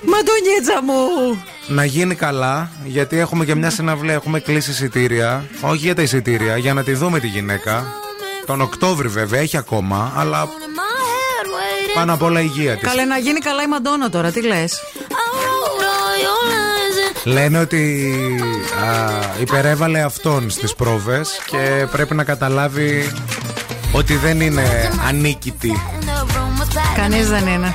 Μαντονίτσα μου! Να γίνει καλά, γιατί έχουμε και μια συναυλία. Έχουμε κλείσει εισιτήρια. Όχι για τα εισιτήρια, για να τη δούμε τη γυναίκα. Τον Οκτώβρη βέβαια, έχει ακόμα, αλλά πάνω απ' όλα η υγεία της. Καλέ να γίνει καλά η Μαντόνα τώρα, τι λες; Λένε ότι α, υπερέβαλε αυτόν στις πρόβες και πρέπει να καταλάβει ότι δεν είναι ανίκητη. Κανείς δεν είναι.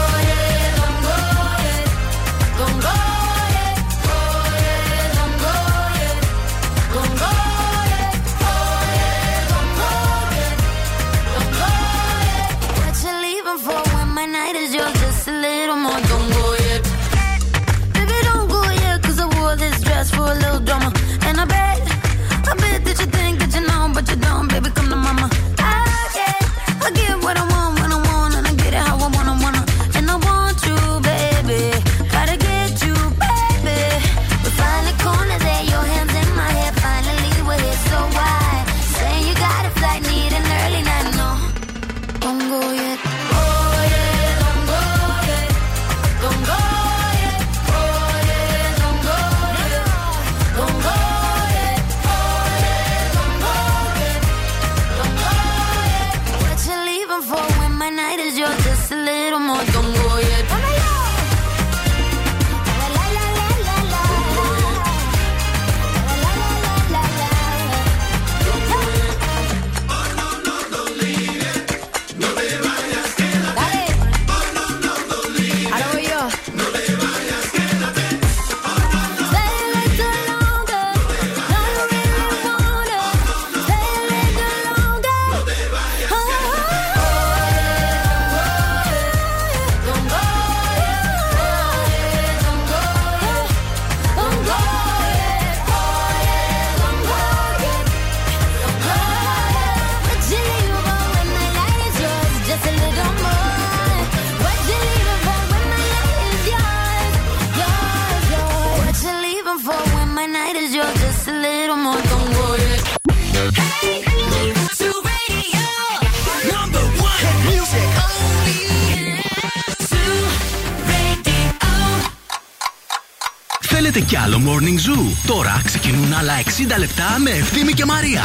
άλλο Morning Zoo. Τώρα ξεκινούν άλλα 60 λεπτά με Ευθύμη και Μαρία.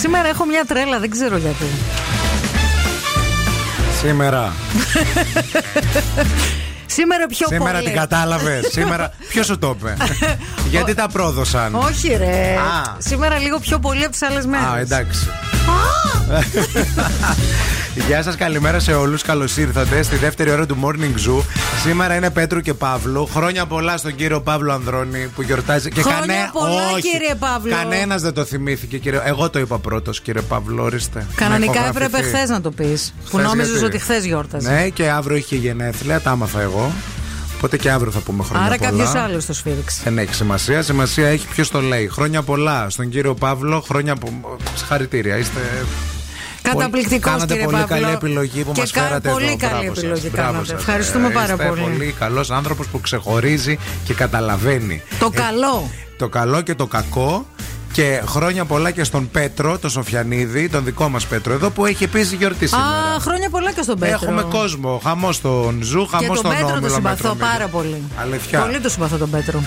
Σήμερα έχω μια τρέλα, δεν ξέρω γιατί. Σήμερα. Σήμερα πιο Σήμερα πολύ. την κατάλαβες. Σήμερα. Ποιος σου το είπε; Γιατί τα πρόδωσαν; Όχι, ρε. Α. Σήμερα λίγο πιο πολύ από τις άλλες μέρες. Α, εντάξει. Γεια σας, καλημέρα σε όλους. Καλώς ήρθατε στη δεύτερη ώρα του Morning Zoo. Σήμερα είναι Πέτρου και Παύλου. Χρόνια πολλά στον κύριο Παύλο Ανδρώνη που γιορτάζει. Και Χρόνια πολλά, κύριε Παύλο. Κανένας δεν το θυμήθηκε, κύριε. Εγώ το είπα πρώτος, κύριε Παύλο, ορίστε. Κανονικά Να έπρεπε ηχογραφηθεί. χθες να το πεις. Που Χθες νόμιζες γιατί; ότι χθες γιόρταζες. Ναι, και αύριο είχε γενέθλια, τα άμαθα εγώ. Οπότε και αύριο θα πούμε χρόνια Άρα πολλά. κάποιος άλλος το σφίριξε. Δεν έχει σημασία. Σημασία έχει ποιος το λέει. Χρόνια πολλά στον κύριο Παύλο. Χρόνια από. Συγχαρητήρια. Είστε. Καταπληκτικός Κάνατε κύριε πολύ Παύλο. καλή επιλογή που Και μας κα- φέρατε πολύ εδώ. καλή Μπράβο σας. επιλογή Μπράβο κάνατε. σας. Ευχαριστούμε Ε, πάρα είστε πολύ. πολύ καλός άνθρωπος που ξεχωρίζει και καταλαβαίνει. Το Ε, καλό. το καλό και το κακό. Και χρόνια πολλά και στον Πέτρο, τον Σοφιανίδη, τον δικό μας Πέτρο εδώ που έχει επίσης γιορτή σήμερα. Α, χρόνια πολλά και στον Πέτρο. Έχουμε κόσμο. Χαμός στον Ζου, Και χαμός τον στον Πέτρο Όμιλο. τον συμπαθώ Μετρομέλη. πάρα πολύ. Αλήθεια. Πολύ τον συμπαθώ τον Πέτρο.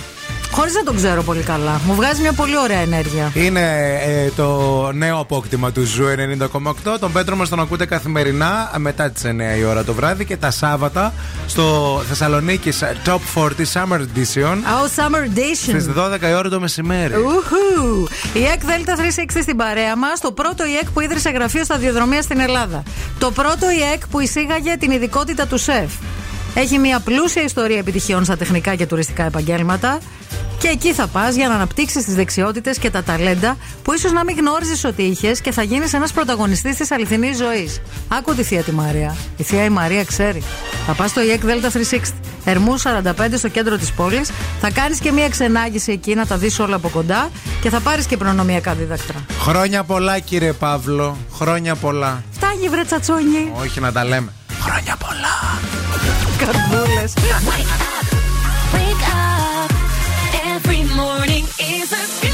Χωρίς να τον ξέρω πολύ καλά. Μου βγάζει μια πολύ ωραία ενέργεια. Είναι ε, το νέο απόκτημα του Zoo 90,8. Τον Πέτρο μας τον ακούτε καθημερινά μετά τις 9 η ώρα το βράδυ και τα Σάββατα στο Thessaloniki's Top 40 Summer Edition Oh, Summer Edition. στις 12 η ώρα το μεσημέρι. Ουχου. ΙΕΚ Δέλτα 360 στην παρέα μας. Το πρώτο ΙΕΚ που ίδρυσε γραφείο σταδιοδρομίας στην Ελλάδα. Το πρώτο ΙΕΚ που εισήγαγε την ειδικότητα του σεφ. Έχει μια πλούσια ιστορία επιτυχιών στα τεχνικά και τουριστικά επαγγέλματα. Και εκεί θα πας για να αναπτύξεις τις δεξιότητες και τα ταλέντα που ίσως να μην γνώριζες ότι είχες και θα γίνεις ένας πρωταγωνιστής της αληθινής ζωής. Άκου τη θεία τη Μαρία. Η θεία η Μαρία ξέρει. Θα πας στο ΙΕΚ Δέλτα 360. Ερμού 45 στο κέντρο της πόλης. Θα κάνεις και μια ξενάγηση εκεί να τα δεις όλα από κοντά και θα πάρεις και προνομιακά δίδακτρα. Χρόνια πολλά κύριε Παύλο. Χρόνια πολλά. Φτάνει βρε τσατσόνι. Όχι να τα λέμε. Χρόνια πολλά. Καρδούλες. Wake up. Every morning is a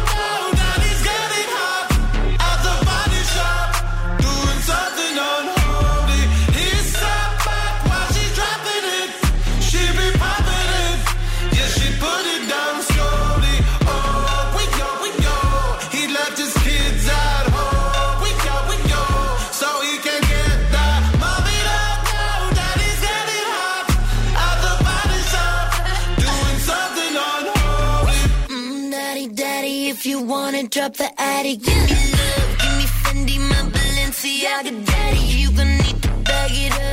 go, you wanna drop the attic, give me love, give me Fendi, my Balenciaga, daddy. You gonna need to bag it up,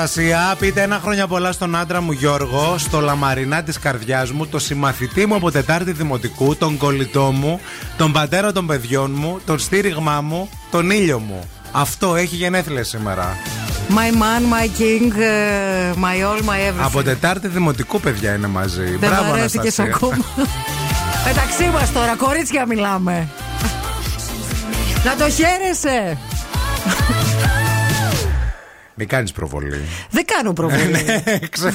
Αναστασία. Πείτε ένα χρόνια πολλά στον άντρα μου Γιώργο, στο λαμαρινά της καρδιάς μου, το συμμαθητή μου από Τετάρτη Δημοτικού, τον κολλητό μου, τον πατέρα των παιδιών μου, τον στήριγμά μου, τον ήλιο μου. Αυτό έχει γενέθλια σήμερα. My man, my king, ε, my all, my everything. Από Τετάρτη Δημοτικού, παιδιά είναι μαζί. Δεν Μπράβο, βαρέθηκε Αναστασία. ακόμα. Μεταξύ μας τώρα, κορίτσια μιλάμε. Να το χαίρεσαι. Μην κάνεις προβολή. Δεν κάνω προβολή. Ναι, ξέρω.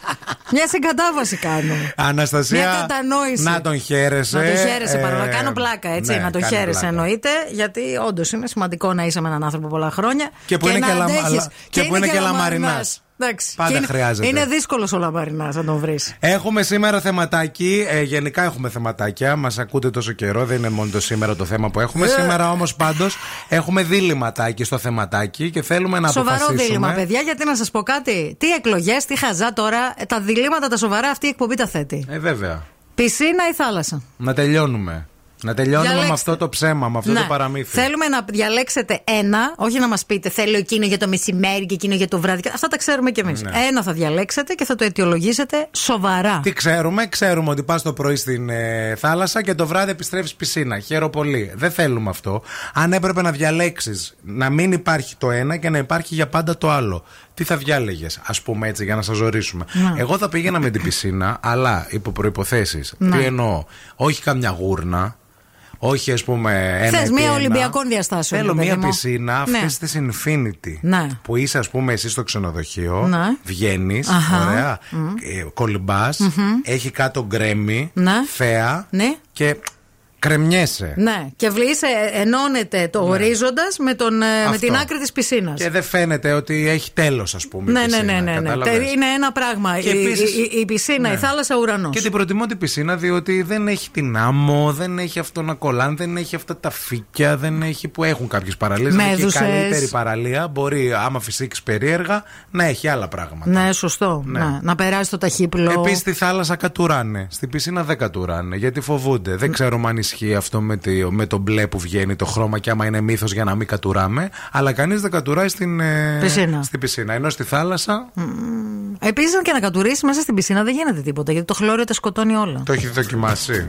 Μια συγκατάβαση κάνω. Αναστασία. Μια κατανόηση. Να τον χαίρεσαι. Να το χαίρεσαι Ε, παρόλα. Κάνω πλάκα, έτσι. ναι, να το κάνει χαίρεσαι πλάκα. εννοείται. Γιατί όντως είναι σημαντικό να είσαι με έναν άνθρωπο πολλά χρόνια. Και που είναι να και λαμα- αντέχεις. αλλά- και που είναι και λαμαρινάς. Εντάξει. Πάντα Και είναι, χρειάζεται. Είναι δύσκολος ο λαμαρινά να τον βρεις. Έχουμε σήμερα θεματάκι. Ε, γενικά έχουμε θεματάκια. Μας ακούτε τόσο καιρό. Δεν είναι μόνο το σήμερα το θέμα που έχουμε. Ε. Σήμερα όμως πάντως έχουμε δίληματάκι στο θεματάκι και θέλουμε να Σοβαρό αποφασίσουμε. δίλημα, παιδιά, γιατί να σας πω κάτι; Τι εκλογές, τι χαζά τώρα. ε, Τα διλήμματα τα σοβαρά αυτή η εκπομπή τα θέτει. Ε, βέβαια. Πισίνα ή θάλασσα; Να τελειώνουμε. Να τελειώνουμε Διαλέξτε. με αυτό το ψέμα, με αυτό Ναι. το παραμύθι. Θέλουμε να διαλέξετε ένα, όχι να μας πείτε θέλω εκείνο για το μεσημέρι και εκείνο για το βράδυ. Αυτά τα ξέρουμε κι εμείς. Ναι. Ένα θα διαλέξετε και θα το αιτιολογήσετε σοβαρά. Τι ξέρουμε, ξέρουμε ότι πας το πρωί στην ε, θάλασσα και το βράδυ επιστρέφεις πισίνα. Χαίρο πολύ. Δεν θέλουμε αυτό. Αν έπρεπε να διαλέξεις να μην υπάρχει το ένα και να υπάρχει για πάντα το άλλο, τι θα διάλεγες, ας πούμε έτσι, για να σας ζωρίσουμε. Ναι. Εγώ θα πήγαινα με την πισίνα, αλλά υπό προποθέσει. Ναι. Τι εννοώ, όχι καμιά γούρνα. Όχι, ας πούμε, ένα Θες επί μία ένα. Ολυμπιακών διαστάσεων, Θέλω ρε παιδί μία μου. πισίνα Ναι. αυτής της Infinity. Ναι. Που είσαι, ας πούμε, εσύ στο ξενοδοχείο, Ναι. βγαίνεις, Αχα. ωραία, Μμ. ε, κολυμπάς, Μμμ. έχει κάτω γκρέμι, Ναι. θέα Ναι. και κρεμιέσαι. Ναι, και βλήσε, ενώνεται το ορίζοντας με, τον, ε, με Ναι. Αυτό. την άκρη της πισίνας. Και δεν φαίνεται ότι έχει τέλος, ας πούμε. η Ναι, ναι, πισίνα, ναι, ναι, ναι. κατάλαβες; Είναι ένα πράγμα. Και η, επίσης- η- η- η πισίνα, Ναι. η θάλασσα, ο ουρανός. Και την προτιμώ την πισίνα διότι δεν έχει την άμμο, δεν έχει αυτό να κολλάν, δεν έχει αυτά τα φύκια, δεν έχει που έχουν κάποιες παραλίες. Είναι και η Μέδουσες. καλύτερη παραλία. Μπορεί, άμα φυσήξει περίεργα, να έχει άλλα πράγματα. Ναι, σωστό. Ναι. Ναι. Να περάσει το ταχύπλο. Επίσης στη θάλασσα κατουράνε. Στην πισίνα δεν κατουράνε. Γιατί φοβούνται. Δεν ξέρουμε αν ισχύει αυτό με, τη- με το μπλε που βγαίνει το χρώμα και άμα είναι μύθος για να μην κατουράμε. Αλλά κανείς δεν κατουράει στην ε, Πισίνα. στην πισίνα. Ενώ στη θάλασσα Επίσης, και να κατουρίσει μέσα στην πισίνα δεν γίνεται τίποτα γιατί το χλώριο τα σκοτώνει όλα. το έχει δοκιμάσει;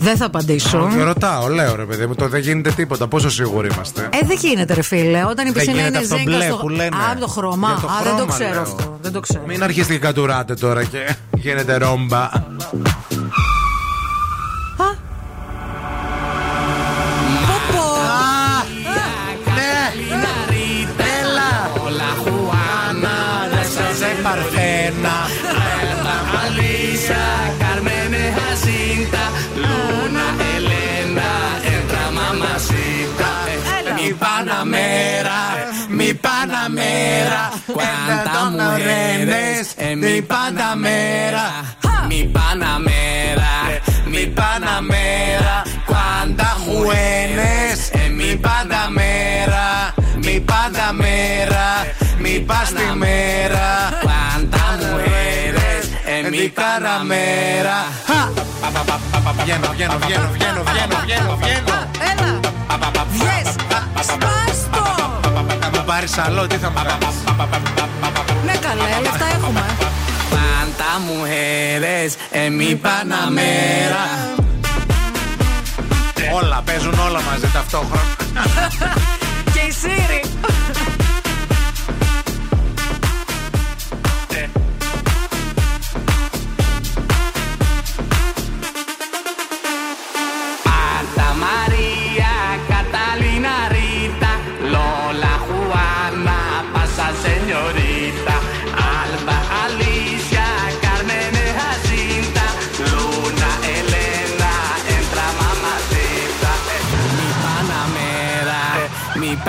Δεν θα απαντήσω. Και ρωτάω, λέω ρε παιδί μου, το δεν γίνεται τίποτα. Πόσο σίγουροι είμαστε; Ε, δεν γίνεται, ρε φίλε. Όταν η Δεν πισίνα γίνεται είναι αυτό ζέγγα μπλε στο. που λένε. Α, το χρώμα. Για το Α, δεν το χρώμα, ξέρω λέω. αυτό. Δεν το ξέρω. Μην αρχίσετε και κατουράτε τώρα και γίνεται ρόμπα. De Parfena, Alicia, Carmen Jacinta, Luna, Elena, entra mamacita, mi Panamera, mi Panamera, cuántas mujeres en mi Panamera, mi Panamera, mi Panamera, en mi Panamera. Βγαίνω, βγαίνω, βγαίνω, βγαίνω, βγαίνω, βγαίνω, βγαίνω. Έλα. Yes. Σπάστο. Θα μου πάρει άλλο, τι θα μου κάνει. Ναι, καλέ, λεφτά έχουμε. Cuántas mujeres en mi Panamera. Όλα, παίζουν όλα μαζί ταυτόχρονα.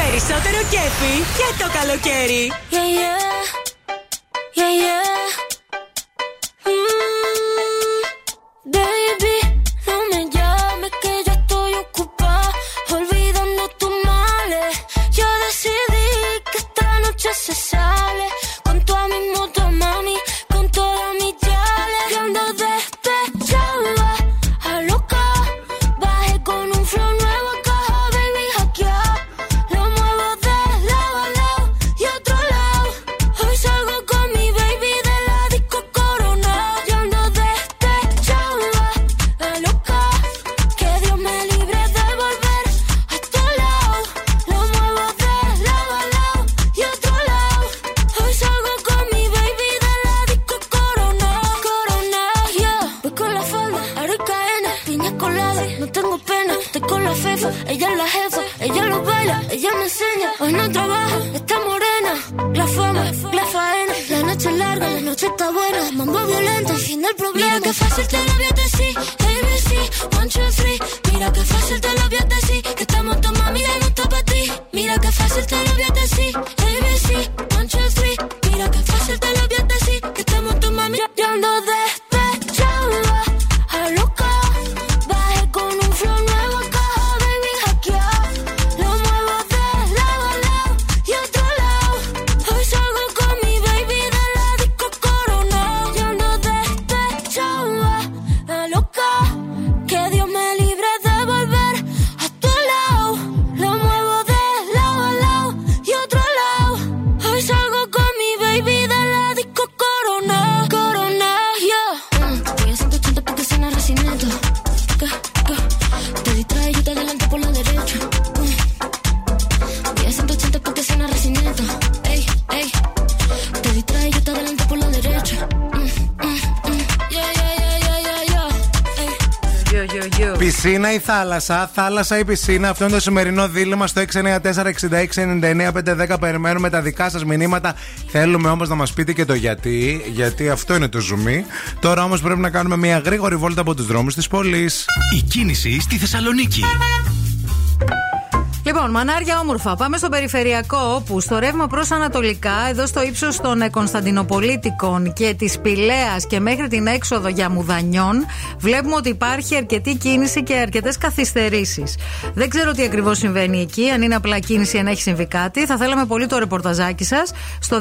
Περισσότερο κέφι και το καλοκαίρι. Yeah, yeah. Yeah, yeah. Mm, θάλασσα, θάλασσα ή πισίνα. Αυτό είναι το σημερινό δίλημα στο 694-6699-510. Περιμένουμε τα δικά σας μηνύματα. Θέλουμε όμως να μας πείτε και το γιατί. Γιατί αυτό είναι το ζουμί. Τώρα όμως πρέπει να κάνουμε μια γρήγορη βόλτα από τους δρόμους της πόλης. Η κίνηση στη Θεσσαλονίκη. Λοιπόν, μανάρια όμορφα. Πάμε στο περιφερειακό, όπου στο ρεύμα προς Ανατολικά, εδώ στο ύψος των ε, Κωνσταντινοπολίτικων και της Πηλαίας και μέχρι την έξοδο για Μουδανιών, βλέπουμε ότι υπάρχει αρκετή κίνηση και αρκετές καθυστερήσεις. Δεν ξέρω τι ακριβώς συμβαίνει εκεί, αν είναι απλά κίνηση, αν έχει συμβεί κάτι. Θα θέλαμε πολύ το ρεπορταζάκι σας στο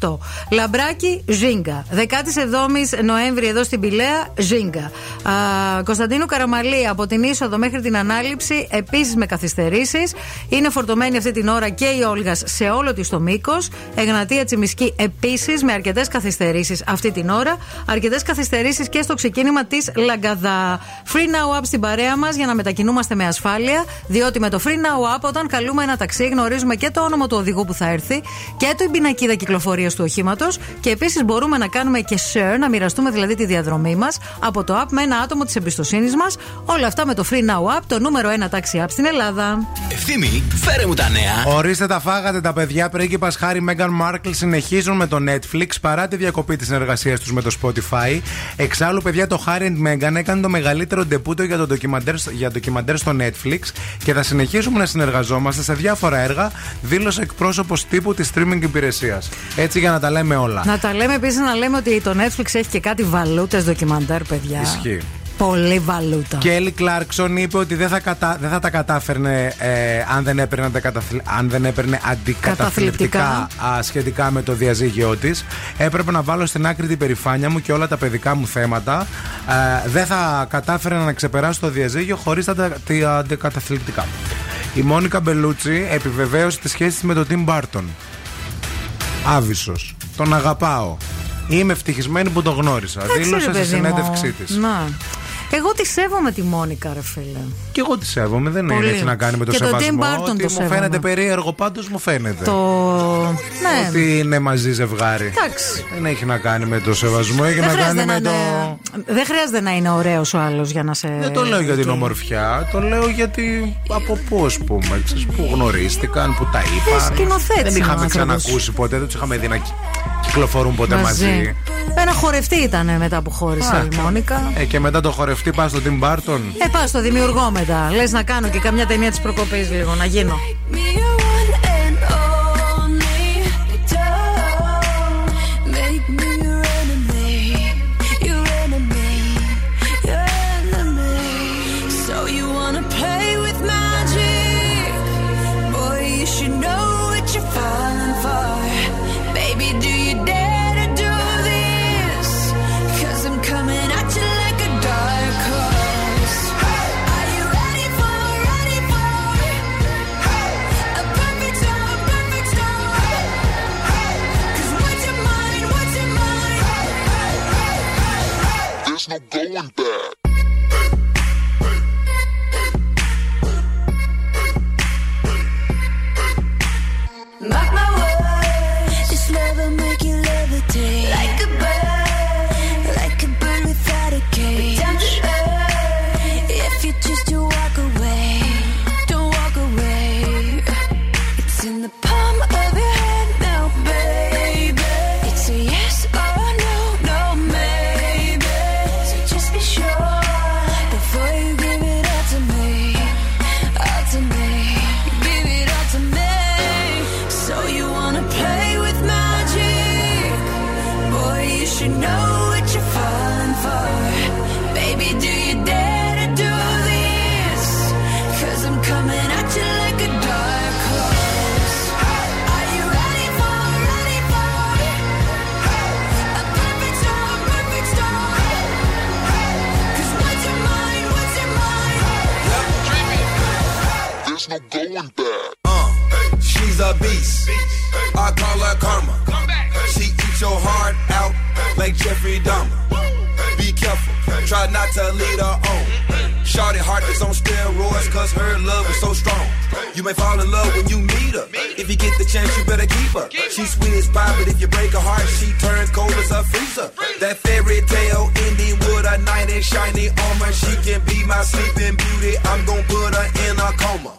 232-908. Λαμπράκι, Ζίγκα. 17η Νοέμβρη εδώ στην Πηλαία, Ζίγκα. Α, Κωνσταντίνου Καραμαλή από την είσοδο μέχρι την ανάληψη, επίσης με καθυστερήσεις. Είναι φορτωμένη αυτή την ώρα και η Όλγας σε όλο της το μήκος. Εγνατία Τσιμισκή επίσης με αρκετές καθυστερήσεις αυτή την ώρα. Αρκετές καθυστερήσεις και στο ξεκίνημα της Λαγκαδά. Free Now Up στην παρέα μας για να μετακινούμαστε με ασφάλεια. Διότι με το Free Now Up, όταν καλούμε ένα ταξί, γνωρίζουμε και το όνομα του οδηγού που θα έρθει και την πινακίδα κυκλοφορίας του οχήματος. Και επίσης μπορούμε να κάνουμε και share, να μοιραστούμε δηλαδή τη διαδρομή μας από το app με ένα άτομο της εμπιστοσύνης μας. Όλα αυτά με το Free Now Up, το νούμερο 1 taxi app στην Ελλάδα. Ευθύμη, φέρε μου τα νέα. Ορίστε τα φάγατε τα παιδιά. Πρίγκιπας Χάρη Μέγαν Μάρκλ συνεχίζουν με το Netflix παρά τη διακοπή της συνεργασίας τους με το Spotify. Εξάλλου, παιδιά, το Χάρη and Μέγαν έκανε το μεγαλύτερο ντεπούτο για το ντοκιμαντέρ, για ντοκιμαντέρ στο Netflix και θα συνεχίσουμε να συνεργαζόμαστε σε διάφορα έργα, δήλωσε εκπρόσωπος τύπου της streaming υπηρεσίας. Έτσι για να τα λέμε όλα. Να τα λέμε επίσης να λέμε ότι το Netflix έχει και κάτι βαλούτες ντοκιμαντέρ, παιδιά. Ισχύει. Πολύ βαλούτα. Και Έλλη Κλάρκσον είπε ότι δεν θα, κατα... δεν θα τα κατάφερνε ε, αν, δεν έπαιρνε αντικαταθλ... αν δεν έπαιρνε αντικαταθλιπτικά α, σχετικά με το διαζύγιο της. Έπρεπε να βάλω στην άκρη την περηφάνεια μου και όλα τα παιδικά μου θέματα. Ε, δεν θα κατάφερα να ξεπεράσω το διαζύγιο χωρίς τα, τα αντικαταθλιπτικά. Η Μόνικα Μπελούτσι επιβεβαίωσε τη σχέση της με τον Τιμ Μπάρτον. Άβυσο. Τον αγαπάω. Είμαι ευτυχισμένη που τον γνώρισα. Εντάξει, Δήλωσε ρε στη παιδί μου. συνέντευξή της. Να. Εγώ τη σέβομαι τη Μόνικα, ρε φίλε. Και εγώ τη σέβομαι. Δεν Πολύ. έχει να κάνει με το Και τον σεβασμό. Tim Burton ότι το μου σέβομαι. φαίνεται περίεργο, πάντως μου φαίνεται. Το. Ναι. Ότι είναι μαζί ζευγάρι. Εντάξει. Δεν έχει να κάνει με το σεβασμό, έχει Δεν να κάνει χρειάζεται με να το. είναι- Δεν χρειάζεται να είναι ωραίος ο άλλος για να σε. Δεν το λέω για την ομορφιά, το λέω γιατί από πού, ας πούμε, ξέρεις, που γνωρίστηκαν, που τα είπαν. σκηνοθέτης Δεν είναι ο είχαμε άνθρωπος. ξανακούσει ποτέ, δεν τους είχαμε δει να κι- κυκλοφορούν ποτέ μαζί. Ένα χορευτή ήταν μετά που χώρισε Α, η Μόνικα. Ε, και μετά το χορευτή πας στον Tim Burton; Ε, πάω στο δημιουργό μετά. Λες να κάνω και καμιά ταινία της προκοπής λίγο, να γίνω. Your heart out like Jeffrey Dahmer. Be careful, try not to lead her on. Shorty heart is on steroids cause her love is so strong. You may fall in love when you meet her. If you get the chance, you better keep her. She's sweet as pie, but if you break her heart, she turns cold as a freezer. That fairy tale ending with a knight in shiny armor. She can be my sleeping beauty. I'm gonna put her in a coma.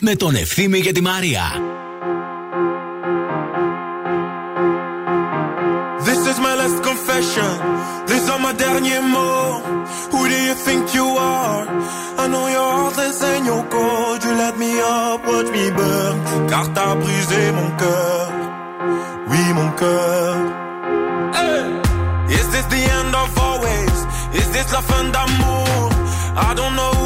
με τον Ευθύμη και τη Μαρία. This is my last confession. These are my derniers mots. Who do you think you are? I know you're heartless and you're cold. You let me up, watch me burn. Car t'as brisé mon cœur. Oui, mon cœur. Hey! Is this the end of always? Is this la fin d'amour? I don't know who I am.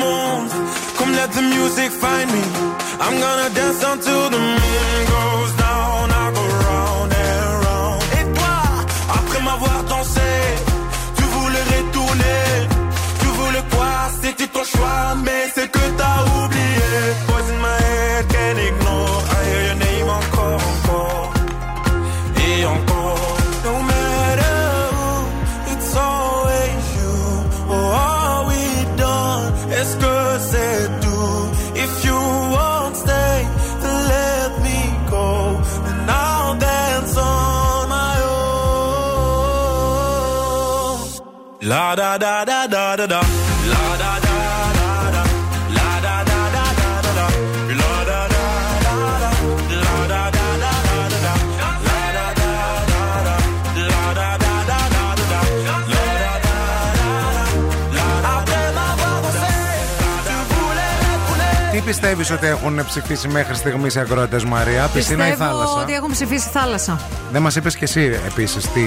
Come let the music find me. I'm gonna dance until the moon goes down. Da da da da. Après m'avoir dansé, tu voulais la couler. Τι πιστεύει ότι έχουν ψηφίσει μέχρι στιγμή οι ακροατέ Μαρία, πισίνα ή Πιστεύω θάλασσα. ότι έχουν ψηφίσει θάλασσα. Δεν μα είπε και εσύ επίση τι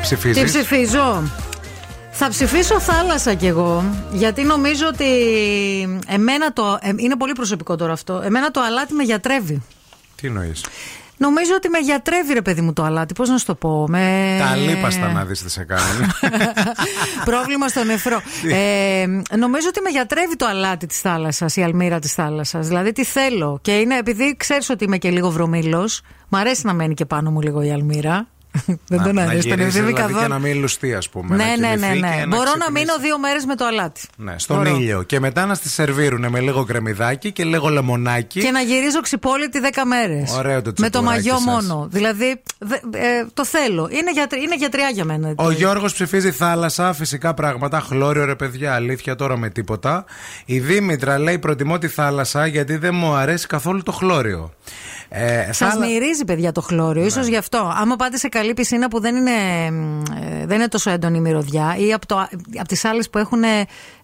ψηφίζει. Τι ψηφίζω. Θα ψηφίσω θάλασσα κι εγώ, γιατί νομίζω ότι εμένα το. ε, είναι πολύ προσωπικό τώρα αυτό. Εμένα το αλάτι με γιατρεύει. Τι εννοείς; Νομίζω ότι με γιατρεύει, ρε παιδί μου, το αλάτι. Πώς να σου το πω. Με... Τα λίπαστα να δεις τι σε κάνουν. Πρόβλημα στο νεφρό. ε, νομίζω ότι με γιατρεύει το αλάτι της θάλασσας, η αλμύρα της θάλασσας. Δηλαδή τι θέλω. Και είναι επειδή ξέρεις ότι είμαι και λίγο βρωμήλος, μ' αρέσει να μένει και πάνω μου λίγο η αλμύρα. Δεν τον να αρέσει τον γυρίσει ευθύμη δηλαδή και καθόλου. να μην λουστεί, ας πούμε. Ναι, να ναι, ναι, κοιμηθεί ναι. και Μπορώ να ξυπνήσει. μείνω δύο μέρες με το αλάτι. Ναι, στον Μπορώ. ήλιο. Και μετά να στη σερβίρουν με λίγο κρεμμυδάκι και λίγο λεμονάκι. Και να γυρίζω ξυπόλυτη 10 μέρες. Ωραίο το Με το τσιπουράκι μαγιό σας. μόνο. Δηλαδή, δε- ε, το θέλω. Είναι, γιατρι- είναι γιατριά για μένα. Ο Γιώργος ψηφίζει θάλασσα, φυσικά πράγματα. Χλώριο ρε παιδιά, αλήθεια τώρα με τίποτα. Η Δήμητρα λέει: Προτιμώ τη θάλασσα γιατί δεν μου αρέσει καθόλου το χλώριο. Ε, Σας θάλα- μυρίζει, παιδιά, το χλώριο. Ναι. ίσως γι' αυτό. Άμα πάτε σε καλή πισίνα που δεν είναι, ε, δεν είναι τόσο έντονη η μυρωδιά ή από, το, από τις άλλες που έχουν.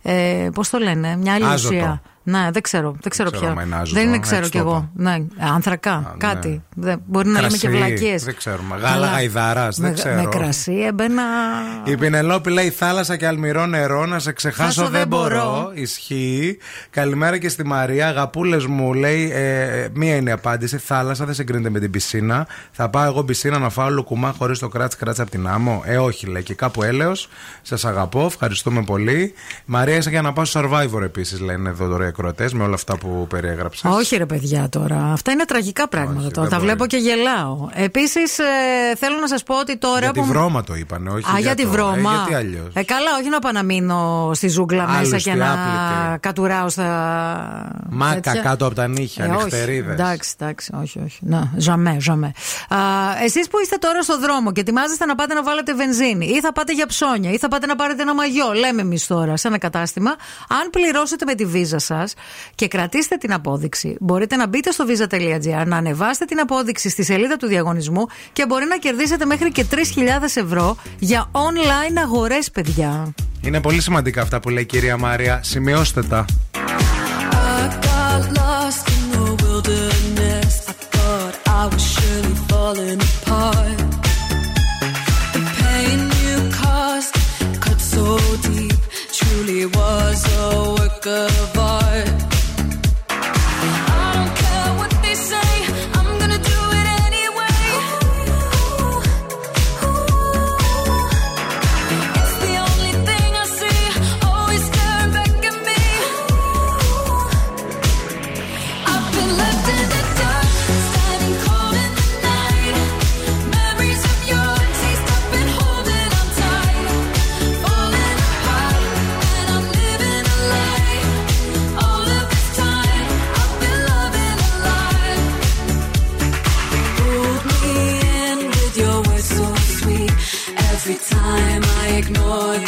Ε, Πώς το λένε, μια άλλη Άζωτο. ουσία. Ναι, δεν ξέρω. Δεν ξέρω, ξέρω ποια. άμα είναι άζωτο, δεν είναι, έτσι ξέρω το κι εγώ. Ναι, άνθρακα, κάτι. Δεν- μπορεί να λέμε και Κρασί, βλακίες. δεν ξέρουμε. Γάλα γαϊδαράς, δεν με, ξέρω. Με κρασί έμπαινα. Η Πινελόπη λέει θάλασσα και αλμυρό νερό, να σε ξεχάσω Χάσω δεν δεν μπορώ. μπορώ. Ισχύει. Καλημέρα και στη Μαρία. Αγαπούλες μου λέει, ε, μία είναι η απάντηση. Θάλασσα δεν συγκρίνεται με την πισίνα. Θα πάω εγώ πισίνα να φάω λουκουμά χωρίς το κράτς κράτς από την άμμο. Ε, όχι, λέει. Και κάπου έλεος. Σας αγαπώ, ευχαριστούμε πολύ. Μαρία, είσαι για να πάω στο survivor επίσης, λένε εδώ τώρα οι ακροατές, με όλα αυτά που περιέγραψα. Όχι ρε παιδιά τώρα. Αυτά είναι τραγικά πράγματα τώρα. δεν Τα μπορεί. βλέπω και γελάω. Επίσης, θέλω να σας πω ότι τώρα. Για τη που- βρώμα το είπανε, όχι Α, για, τη το- βρώμα. Ε, γιατί αλλιώς; Ε, καλά, όχι να πάω να μείνω στη ζούγκλα Άλλωστε, μέσα και να άπλητη. κατουράω στα. Μάκα τέτοια. κάτω από τα νύχια, Ε, όχι. νυχτερίδε. Εντάξει, εντάξει, όχι, όχι. Να, ζαμέ, ζαμέ. Εσείς που είστε τώρα στο δρόμο και ετοιμάζεστε να πάτε να βάλετε βενζίνη, ή θα πάτε για ψώνια, ή θα πάτε να πάρετε ένα μαγιό, λέμε εμείς τώρα σε ένα κατάστημα, αν πληρώσετε με τη βίζα σας και κρατήσετε την απόδειξη, μπορείτε να μπείτε στο visa.gr, να ανεβάσετε την απόδειξη στη σελίδα του διαγωνισμού και μπορεί να κερδίσετε μέχρι και 3.000 ευρώ για online αγορές, παιδιά. Είναι πολύ σημαντικά αυτά που λέει η κυρία Μάρια. Σημειώστε τα. I got lost in ignore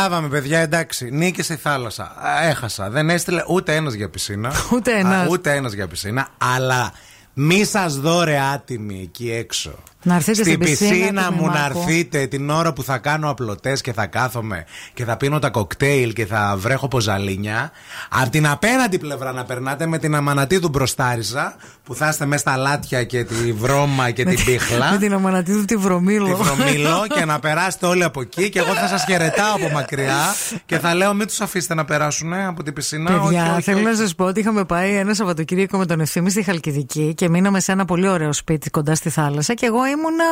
Καταλάβαμε, παιδιά, εντάξει. Νίκησε η θάλασσα. Α, Έχασα. Δεν έστειλε ούτε ένας για πισίνα. Ούτε ένας. Α, ούτε ένας για πισίνα. Αλλά μη σας δω ρε άτιμοι εκεί έξω. Να έρθετε στην πισίνα του μου να Μημάκου. έρθετε την ώρα που θα κάνω απλωτές και θα κάθομαι και θα πίνω τα κοκτέιλ και θα βρέχω ποζαλίνια. Απ' την απέναντι πλευρά να περνάτε με την αμανατίδου μπροστάρισα που θα είστε μέσα στα λάτια και τη βρώμα και την πίχλα. Με την ομανατίδου τη βρωμίλο. Τη βρωμίλο και να περάσετε όλοι από εκεί και εγώ θα σας χαιρετάω από μακριά και θα λέω μην τους αφήσετε να περάσουν από την πισίνα. Παιδιά, όχι, όχι, θέλω όχι. να σας πω ότι είχαμε πάει ένα Σαββατοκύριακο με τον Ευθύμη στη Χαλκιδική και μείναμε σε ένα πολύ ωραίο σπίτι κοντά στη θάλασσα και εγώ ήμουνα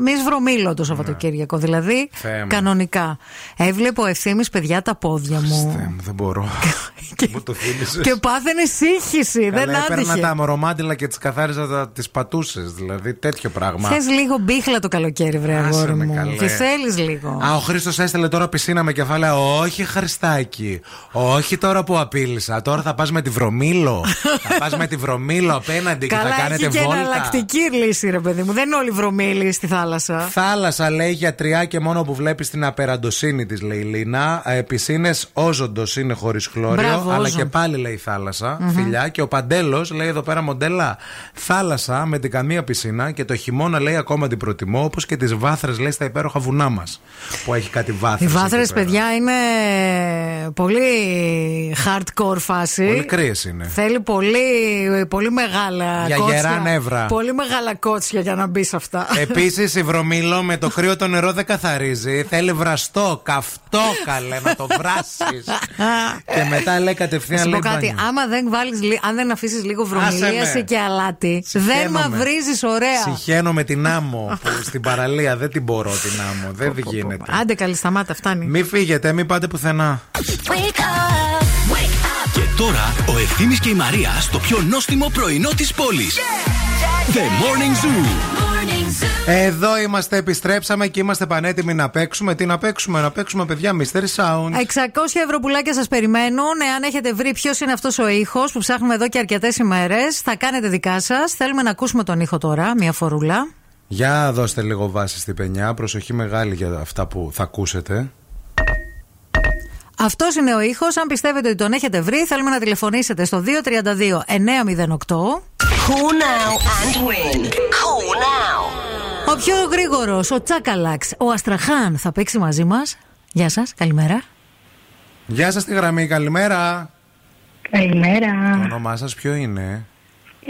μη βρωμίλο το Σαββατοκύριακο. Δηλαδή, Ναι. Θεέ μου. κανονικά. Έβλεπε ο Ευθύμης, παιδιά, τα πόδια μου. Θεέ μου, Δεν μπορώ. Μου το θύμισες. Και πάθαινε σύγχυση. Δεν Καλά, έπαιρνα άντυχε. τα μορομάντιλα και τις καθάριζα τις πατούσες. Δηλαδή τέτοιο πράγμα. Θες λίγο μπίχλα το καλοκαίρι, βρε Άσε αγόρι με μου. καλέ. Και θέλεις λίγο. Α, ο Χρήστος έστελε τώρα πισίνα με κεφάλαια. Όχι, Χριστάκι. Όχι τώρα που απείλησα. Τώρα θα πας με τη βρωμίλο. θα πας με τη βρωμίλο απέναντι και Καλά, θα κάνετε έχει και βόλτα. εναλλακτική λύση, ρε παιδί μου. Δεν είναι όλοι βρωμίλοι στη θάλασσα. Θάλασσα λέει γιατριά και μόνο που βλέπεις την απεραντοσύνη της, λέει η Λίνα. Ε, Πισίνες όζοντος είναι χωρίς χλώριο. Μπράβο, αλλά όζον. και πάλι λέει θάλασσα. Μμμ. Φιλιά. Και ο Παντέλος λέει εδώ πέρα μοντέλα θάλασσα με την καμία πισίνα. Και το χειμώνα λέει ακόμα την προτιμώ. Όπως και τις βάθρες λέει στα υπέροχα βουνά μας. Που έχει κάτι βάθρες. Οι βάθρες, παιδιά, είναι πολύ hardcore φάση. Πολύ κρύες είναι. Θέλει πολύ, πολύ μεγάλα Για κότσια. γερά νεύρα. Πολύ μεγάλα κότσια για να μπει σε αυτά. Επίσης η βρωμίλο με το κρύο το νερό δεν καθαρίζει. Θέλει βραστό, καυτό καλέ να το βράσεις. και μετά λέει Να κατευθείαν σου πω λέει κάτι, μπάνιο. άμα δεν, βάλεις, λι- αν δεν αφήσεις λίγο Άσε βρωμιλίαση με. και αλάτι, δεν Συχαίνομαι. μαυρίζεις ωραία. Συχαίνω με την άμμο που στην παραλία δεν την μπορώ την άμμο. Δεν γίνεται. Άντε καλή, σταμάτα, φτάνει. Μην φύγετε, μην πάτε πουθενά. Και τώρα ο Ευθύμης και η Μαρία στο πιο νόστιμο πρωινό της πόλης. The Morning Zoo. Εδώ είμαστε, επιστρέψαμε και είμαστε πανέτοιμοι να παίξουμε. Τι να παίξουμε, να παίξουμε παιδιά Mystery Sound. 600 ευρώ πουλάκια σας περιμένουν. Εάν έχετε βρει ποιος είναι αυτός ο ήχος που ψάχνουμε εδώ και αρκετές ημέρες, θα κάνετε δικά σας. Θέλουμε να ακούσουμε τον ήχο τώρα, μια φορούλα. Για δώστε λίγο βάση στη πενιά. Προσοχή μεγάλη για αυτά που θα ακούσετε. Αυτός είναι ο ήχος. Αν πιστεύετε ότι τον έχετε βρει, θέλουμε να τηλεφωνήσετε στο 232 908. Call now and win. Call now. Ο πιο γρήγορος, ο Τσάκαλαξ, ο Αστραχάν θα παίξει μαζί μας. Γεια σας, καλημέρα. Γεια σας στη γραμμή, καλημέρα. Καλημέρα. Το όνομά σας ποιο είναι;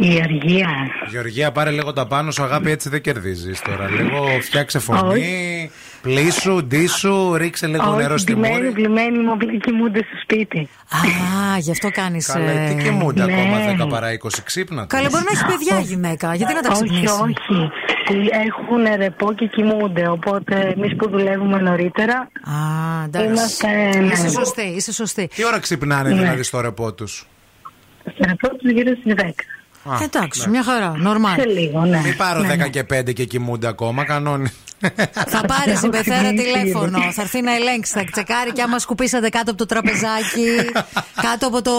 Η Αργία. Γεωργία, πάρε λίγο τα πάνω σου, αγάπη, έτσι δεν κερδίζεις τώρα. Λίγο φτιάξε φωνή, πλήσου, ντύσου, ρίξε λίγο νερό Όχι, στη πλημμένοι, μούρη. πλημμένοι μου απλά κοιμούνται στο σπίτι. Α, γι' αυτό κάνεις. Καλά, τι κοιμούνται ναι. ακόμα 10 παρά 20 ξύπνα. τους. Καλά, μπορεί να έχεις παιδιά η γυναίκα. Γιατί να τα όχι, ξυπνήσεις; όχι. Έχουν ρεπό και κοιμούνται. Οπότε εμείς που δουλεύουμε νωρίτερα. Α, εντάξει. Είμαστε. ναι. Είσαι σωστή, είσαι σωστή. Τι ώρα ξυπνάνε Ναι. δηλαδή στο ρεπό τους; Στο ρεπό τους γύρω στις 10. Α, Εντάξει, ναι. μια χαρά. Νορμάλ. Σε λίγο, ναι. Μην πάρω Ναι, 10 ναι. και 5 και κοιμούνται ακόμα, κανόνι. Θα πάρει η Πεθέρα Ναι, τηλέφωνο. σίγουρα. Θα έρθει να ελέγξει. Θα τσεκάρει και άμα σκουπίσατε κάτω από το τραπεζάκι, κάτω από το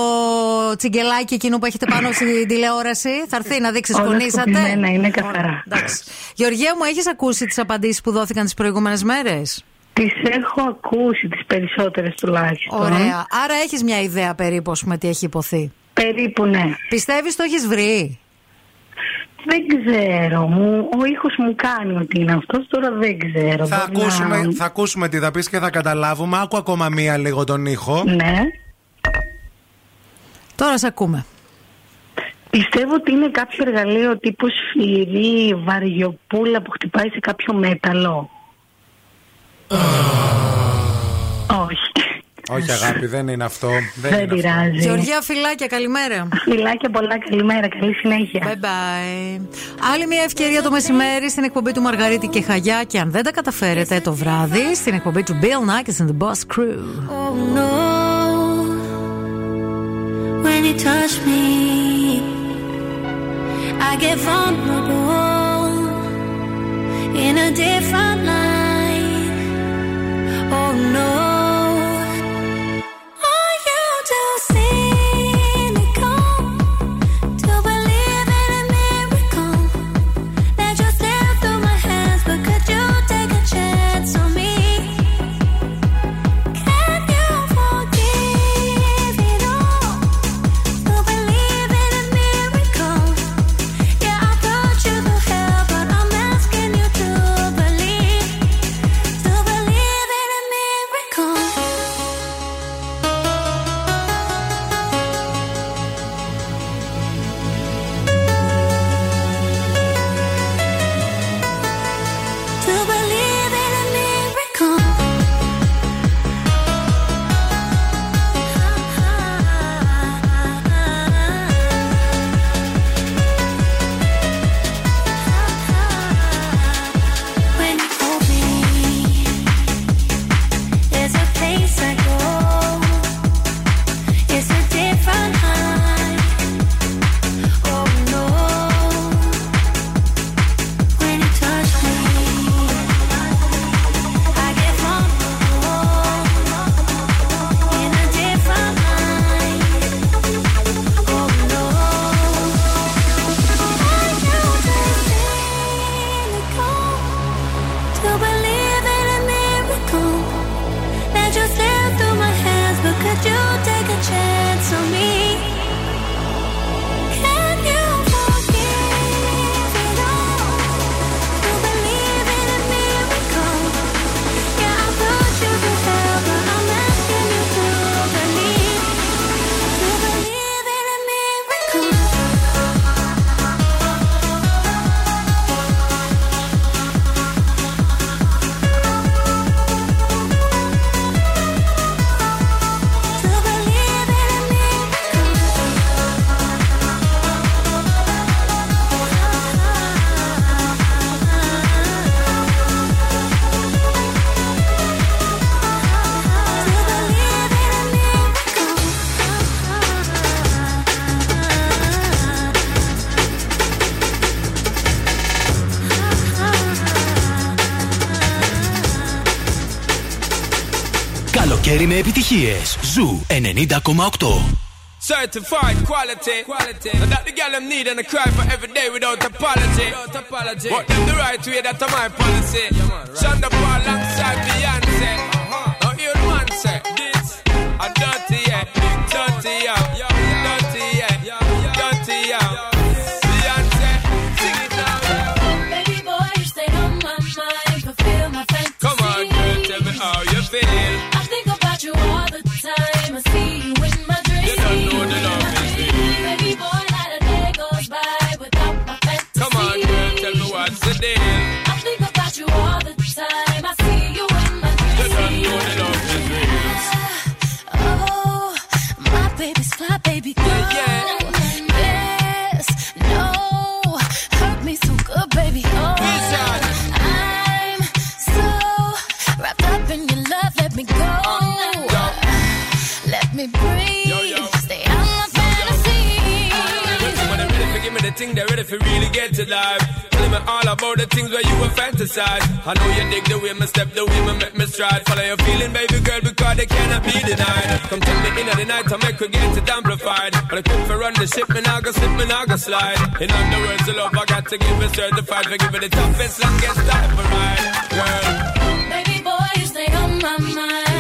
τσιγκελάκι εκείνο που έχετε πάνω στην τηλεόραση. Θα έρθει να δείξει Όλα σκονίσατε. σκουπισμένα είναι καθαρά. Εντάξει. Γεωργία μου, έχεις ακούσει τις απαντήσεις που δόθηκαν τις προηγούμενες μέρες; Τις έχω ακούσει τις περισσότερες τουλάχιστον. Ωραία. Άρα έχεις μια ιδέα περίπου, ας πούμε, τι έχει υποθεί. Περίπου ναι. Πιστεύεις το έχεις βρει; Δεν ξέρω. Μου, ο ήχος μου κάνει ότι είναι αυτός, τώρα δεν ξέρω. θα, Μπορεί να- ακούσουμε, θα ακούσουμε τι θα πεις και θα καταλάβουμε. Άκου ακόμα μία λίγο τον ήχο. Ναι. Τώρα σε ακούμε. Πιστεύω ότι είναι κάποιο εργαλείο τύπου σφυρί, βαριοπούλα που χτυπάει σε κάποιο μέταλλο. Όχι. Όχι αγάπη, δεν είναι αυτό. Δεν, Δεν είναι αυτό. πειράζει. Γεωργία, φιλάκια, καλημέρα. Φιλάκια πολλά, καλημέρα, καλή συνέχεια. Bye bye. Άλλη μια ευκαιρία το μεσημέρι στην εκπομπή του Μαργαρίτη και Χαγιά και αν δεν τα καταφέρετε το βράδυ στην εκπομπή του Bill Nackis and the Boss Crew. Oh no, when you touch me, I get vulnerable in a different light. Oh no, καλοκαίρι με επιτυχίες. Ζου 90,8. Certified quality, quality. And that the girl them need and a cry for every day without apology. Without apology. What them the right way, that's my policy. Yeah, man, right. Shonda Paul alongside me. if you really get to live. Tell me all about the things where you were fantasize. I know you dig the way my step, the way my make me stride. Follow your feeling, baby girl, because they cannot be denied. Come take me in at the night, I make her get it amplified. But I could for run the ship, and I go slip, and I go slide. In other words, the love I got to give it certified. For give it the toughest, longest time for mine, girl. Baby boy, you stay on my mind.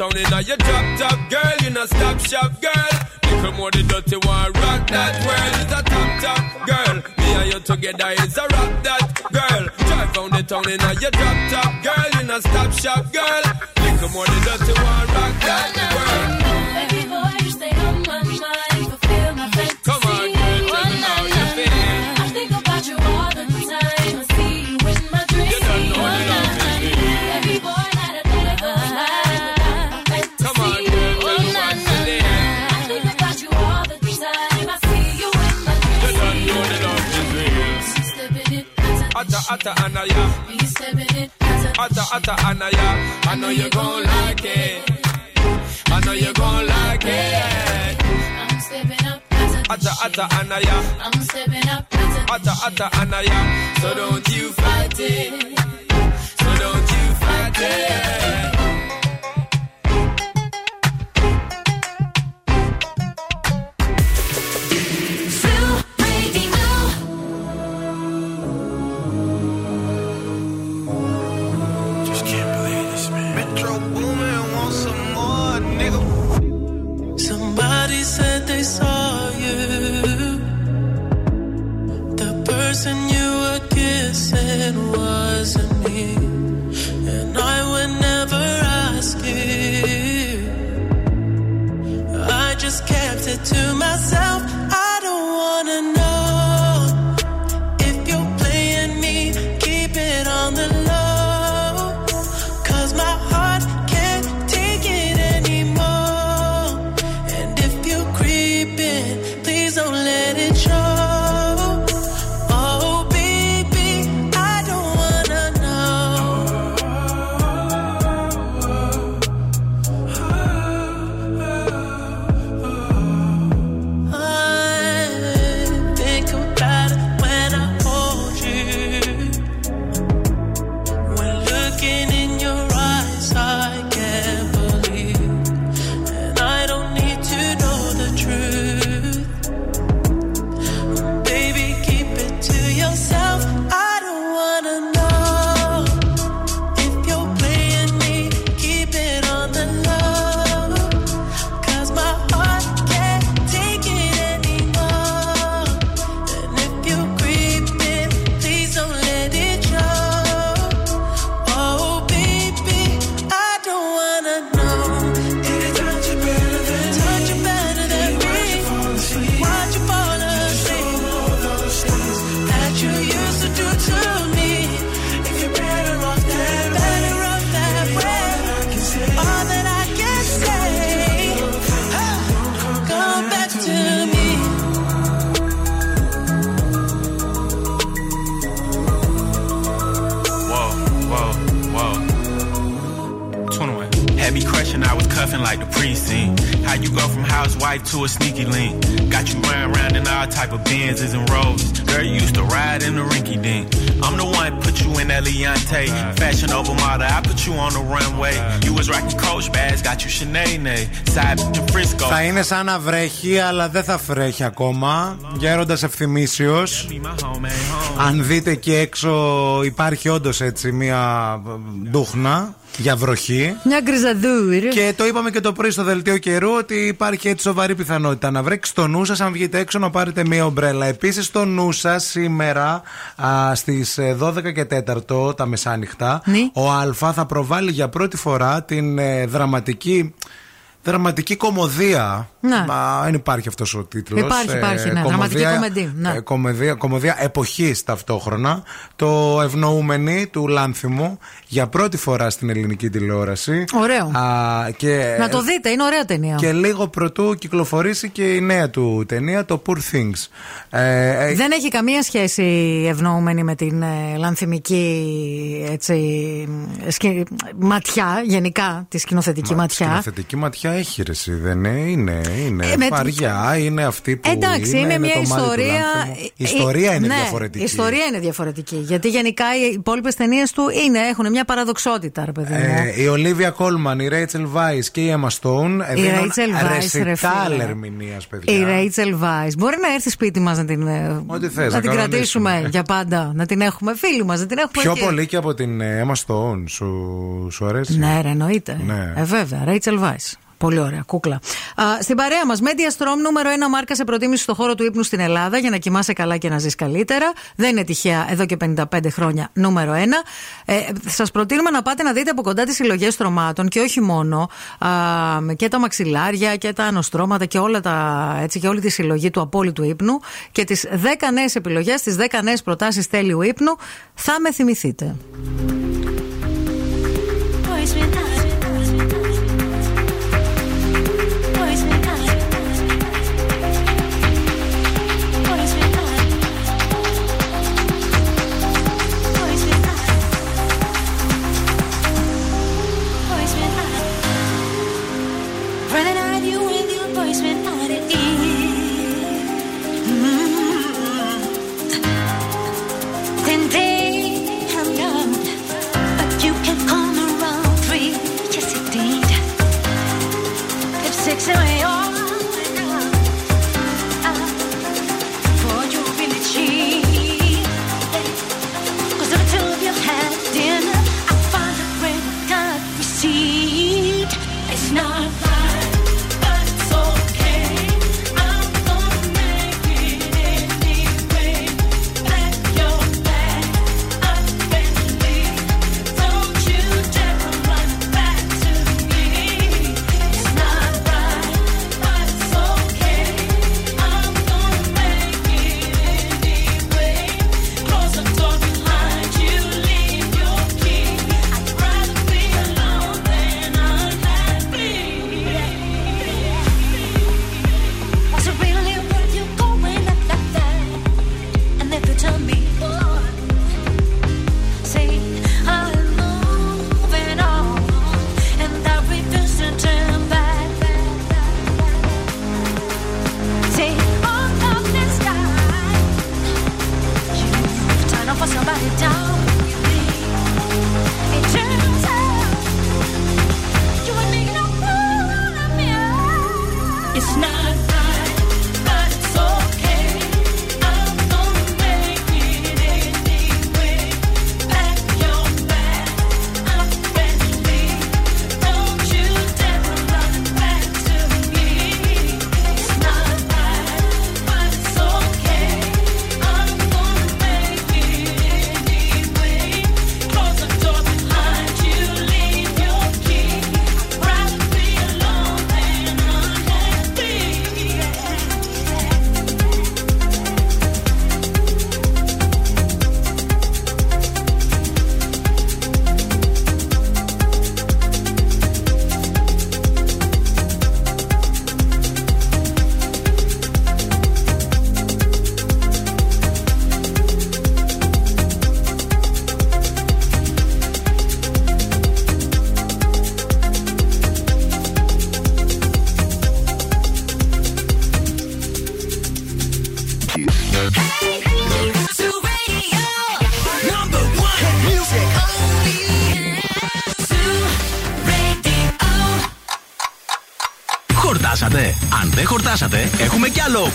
town in a your drop top girl, you know stop shop girl. Little more the dirty one, rock that world. It's a top top girl. Me and you together is a rock that girl. Drive on the town in a your drop top girl, you know stop shop girl. Little more the dirty one, rock that. atta anaya. We stepping in atta atta anaya. I know you gon' like it. I know you gon' like it. I'm stepping up. Atta atta anaya. I'm stepping up. Atta atta anaya. So don't you fight it. So don't you fight it. wasn't Θα είναι σαν να βρέχει, αλλά δεν θα βρέχει ακόμα. Γέροντας ευθυμίσιος. Αν δείτε εκεί έξω, υπάρχει όντως έτσι μία ντούχνα για βροχή. Μια γκριζαδούρ. Και το είπαμε και το πρωί στο δελτίο καιρού ότι υπάρχει έτσι σοβαρή πιθανότητα να βρέξει στο νου σας αν βγείτε έξω να πάρετε μία ομπρέλα. Επίσης, στο νου σας σήμερα στις 12 και 4 τα μεσάνυχτα ο Α θα προβάλλει για πρώτη φορά την ε, δραματική. Δραματική κομμωδία. Ναι. Μα, δεν υπάρχει αυτός ο τίτλος. Υπάρχει, υπάρχει, ναι. Δραματική κομμεντή, ναι. ε, κομμωδία, κομμωδία εποχής ταυτόχρονα. Το ευνοούμενη του Λάνθιμου για πρώτη φορά στην ελληνική τηλεόραση. Ωραίο. Α, και, Να το δείτε, είναι ωραία ταινία. Και λίγο πρωτού κυκλοφορήσει και η νέα του ταινία, το Poor Things. Ε, ε, Δεν έχει καμία σχέση ευνοούμενη με την ε, λανθιμική έτσι, σκη- ματιά, γενικά τη σκηνοθετική ματιά. Σκηνοθετική ματιά έχει ρε, εσύ, δεν είναι. Είναι, είναι Ε, με- βαριά, είναι αυτή που. Εντάξει, είναι, μια το μάτι του ιστορία. Λάνθιμου. Η ιστορία είναι ναι, διαφορετική. Η ιστορία είναι διαφορετική. Γιατί γενικά οι υπόλοιπες ταινίες του είναι, έχουν μια παραδοξότητα, ρε παιδί μου. Ε, η Ολίβια Κόλμαν, η Ρέιτσελ Βάι και η Emma Stone Η Rachel Weisz, ρε ρεσιτάλ φίλε. ερμηνείας, παιδιά. Η Rachel Weisz. Μπορεί να έρθει σπίτι μας να την, ε, Ό,τι θες, να να την κανονίσουμε. κρατήσουμε για πάντα. Να την έχουμε φίλοι μας, να την έχουμε Πιο εκεί. πολύ και από την ε, Emma Stone. Σου, σου αρέσει; Ναι, ρε, εννοείται. Ναι. Ε, βέβαια, Rachel Weisz. Πολύ ωραία, κούκλα. Α, στην παρέα μας, Media Strom νούμερο 1 μάρκα σε προτίμηση στο χώρο του ύπνου στην Ελλάδα για να κοιμάσαι καλά και να ζεις καλύτερα. Δεν είναι τυχαία εδώ και 55 χρόνια νούμερο 1. Ε, Σας προτείνουμε να πάτε να δείτε από κοντά τις συλλογές στρωμάτων και όχι μόνο. Α, και τα μαξιλάρια και τα ανοστρώματα και, όλα τα, έτσι, και όλη τη συλλογή του απόλυτου ύπνου και τις 10 νέες επιλογές, τις 10 νέες προτάσεις τέλειου ύπνου. Θα με θυμηθείτε.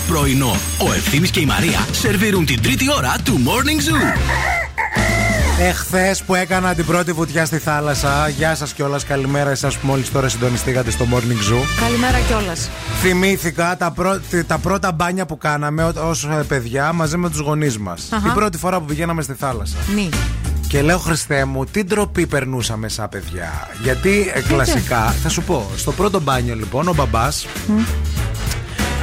Πρωινό. Ο Ευθύμης και η Μαρία σερβίρουν την τρίτη ώρα του Morning Zoo. Εχθές που έκανα την πρώτη βουτιά στη θάλασσα. Γεια σας κιόλας. Καλημέρα εσάς που μόλις τώρα συντονιστήκατε στο Morning Zoo. Καλημέρα κιόλας. Θυμήθηκα τα, πρω... τα πρώτα μπάνια που κάναμε ως παιδιά μαζί με τους γονείς μας. Αχα. Την πρώτη φορά που πηγαίναμε στη θάλασσα. Νι. Και λέω Χριστέ μου, τι ντροπή περνούσαμε σαν παιδιά. Γιατί ε, κλασικά, θα σου πω, στο πρώτο μπάνιο λοιπόν ο μπαμπάς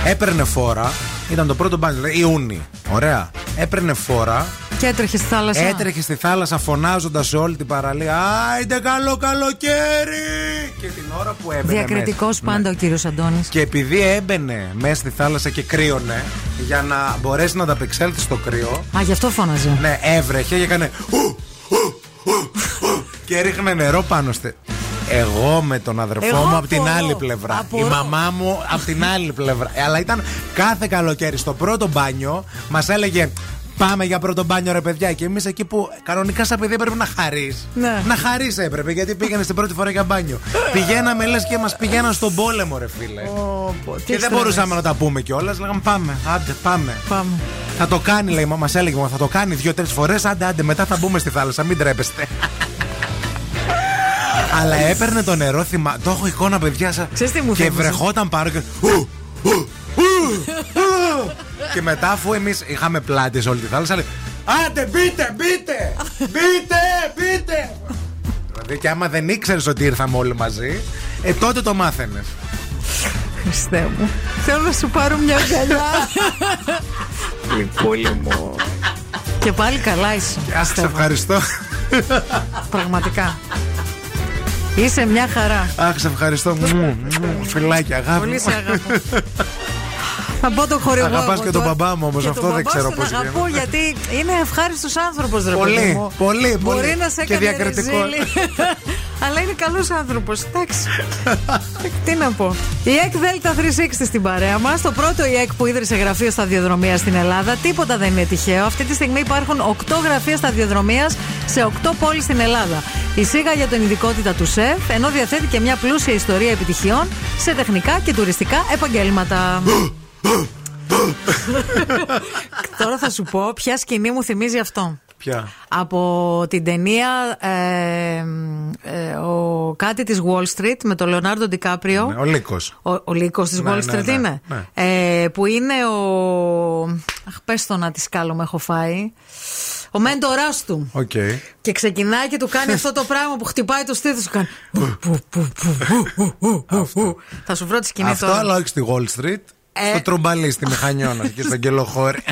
έπαιρνε φόρα. Ήταν το πρώτο μπάνιο, δηλαδή Ιούνι. Ωραία. Έπαιρνε φόρα, Και έτρεχε στη θάλασσα. έτρεχε στη θάλασσα φωνάζοντας σε όλη την παραλία. Άιντε καλό καλοκαίρι! Και την ώρα που έμπαινε. Διακριτικός μέσα- πάντα ο κύριος Αντώνης. Και επειδή έμπαινε μέσα στη θάλασσα και κρύωνε, για να μπορέσει να ανταπεξέλθει στο κρύο, Α, γι' αυτό φώναζε. ναι, έβρεχε και έκανε. «Ου, ου, ου, ου», και ρίχνε νερό πάνω στη. Εγώ με τον αδερφό Εγώ μου από την απορώ. άλλη πλευρά. Απορώ. Η μαμά μου από την άλλη πλευρά. Ε, Αλλά ήταν κάθε καλοκαίρι στο πρώτο μπάνιο, μας έλεγε. Πάμε για πρώτο μπάνιο, ρε παιδιά. Και εμείς εκεί που κανονικά σαν παιδί έπρεπε να χαρείς. Ναι. Να χαρείς έπρεπε, γιατί πήγαινες στην πρώτη φορά για μπάνιο. Πηγαίναμε, λες και μας πηγαίναν στον πόλεμο, ρε φίλε. Και δεν μπορούσαμε να τα πούμε κιόλας. Λέγαμε πάμε, άντε, πάμε. Πάμε. Θα το κάνει, λέει, μας έλεγε, μα θα το κάνει δύο-τρεις φορές. Άντε, άντε, μετά θα μπούμε στη θάλασσα, μην τρέπεστε. Αλλά έπαιρνε το νερό, θυμά... το έχω εικόνα, παιδιά. Σα... Ξέρεις τι μου και θύμισε; βρεχόταν πάνω και. Ου, ου, ου, ου. και μετά, αφού εμείς είχαμε πλάτη σε όλη τη θάλασσα, λέει Άντε, μπείτε, μπείτε! Μπείτε, μπείτε! Δηλαδή, και άμα δεν ήξερες ότι ήρθαμε όλοι μαζί, ε, τότε το μάθαινες. Χριστέ μου. Θέλω να σου πάρω μια αγκαλιά. Λυπούλη μου. Και πάλι καλά είσαι. Αχ, σε ευχαριστώ. Πραγματικά. Είσαι μια χαρά. Αχ, σε ευχαριστώ. Μου, μου, Φιλάκια, αγάπη. Πολύ μου. σε αγαπώ. Θα πω τον χορηγό. Αγαπάς εγώ και τον τώρα. μπαμπά μου όμως, Και αυτό τον δεν μπαμπά ξέρω σου πώς τον αγαπώ γίνεται. γιατί είναι ευχάριστος άνθρωπος, ρε Πολύ, παιδί μου. πολύ, Μπορεί πολύ. να σε Και έκανε διακριτικό. Ρεζίλη. Αλλά είναι καλός άνθρωπος. Εντάξει. Τι να πω. Η ΕΚ Δέλτα 360 στην παρέα μας. Το πρώτο η ΕΚ που ίδρυσε γραφείο σταδιοδρομίας στην Ελλάδα. Τίποτα δεν είναι τυχαίο. Αυτή τη στιγμή υπάρχουν 8 γραφεία σταδιοδρομίας σε 8 πόλεις στην Ελλάδα. Εισήγαγε την ειδικότητα του ΣΕΦ, ενώ διαθέτει και μια πλούσια ιστορία επιτυχιών σε τεχνικά και τουριστικά επαγγέλματα. Τώρα θα σου πω ποια σκηνή μου θυμίζει αυτό. Ποια; Από την ταινία ε, ε, ο, κάτι της Wall Street με τον Λεωνάρντο Ντικάπριο. Ναι, Ο Λύκος. Ο, ο λύκος της Ναι, Wall ναι, Street ναι, είναι. ναι. Ε, που είναι ο. Αχ, πες το να τη σκάλω, με έχω φάει. Ο μέντοράς του. Οκ. Και ξεκινάει και του κάνει αυτό το πράγμα που χτυπάει το στήθος. Σου κάνει. που, που, που, που, που, που, που, που. Θα σου βρω τη σκηνή Αυτό τώρα. αλλά όχι στη Wall Street. Ε. Στο τρομπαλί, στη Μηχανιώνα και στον Κελοχώρη.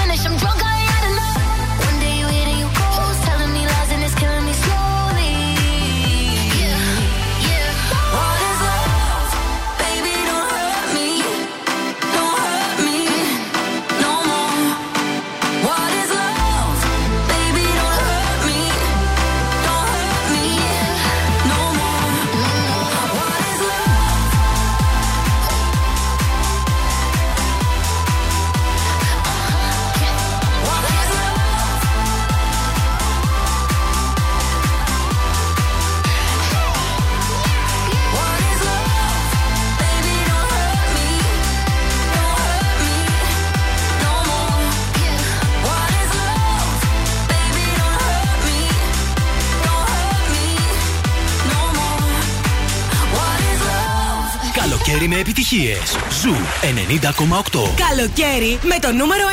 επιτυχίες. Ζου 90,8. Καλοκαίρι με το νούμερο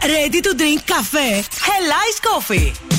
1 Ready to drink καφέ Hell Ice Coffee.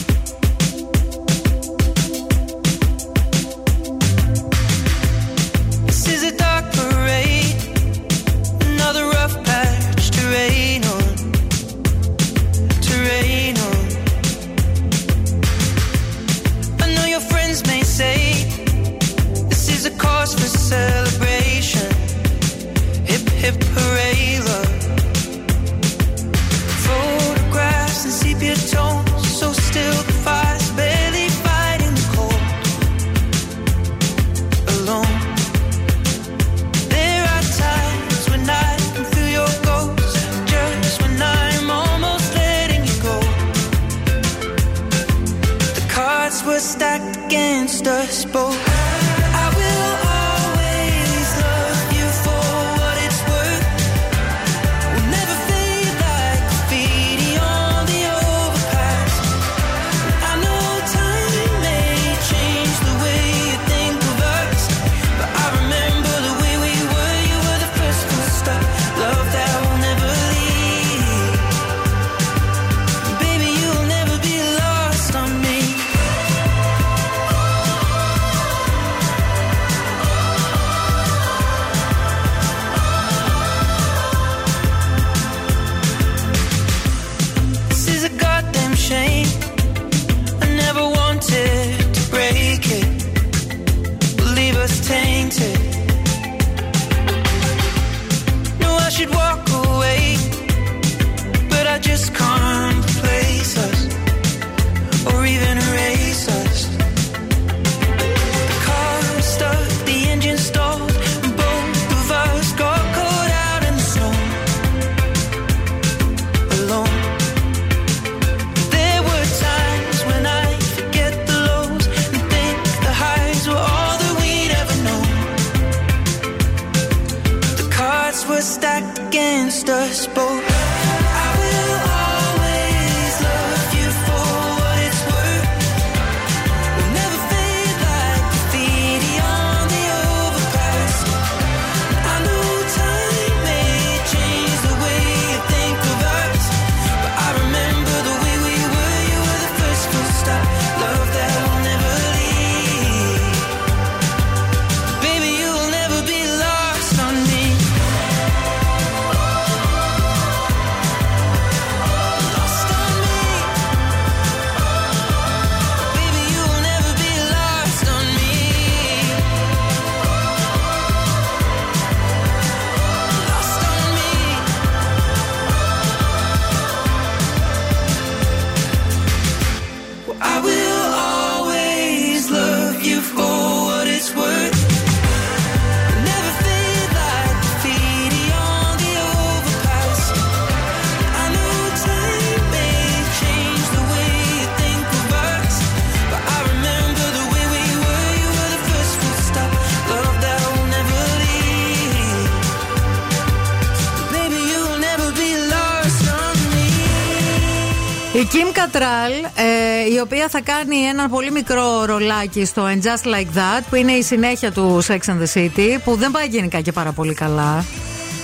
Η Kim Cattrall, ε, η οποία θα κάνει ένα πολύ μικρό ρολάκι στο And Just Like That, που είναι η συνέχεια του Sex and the City, που δεν πάει γενικά και πάρα πολύ καλά.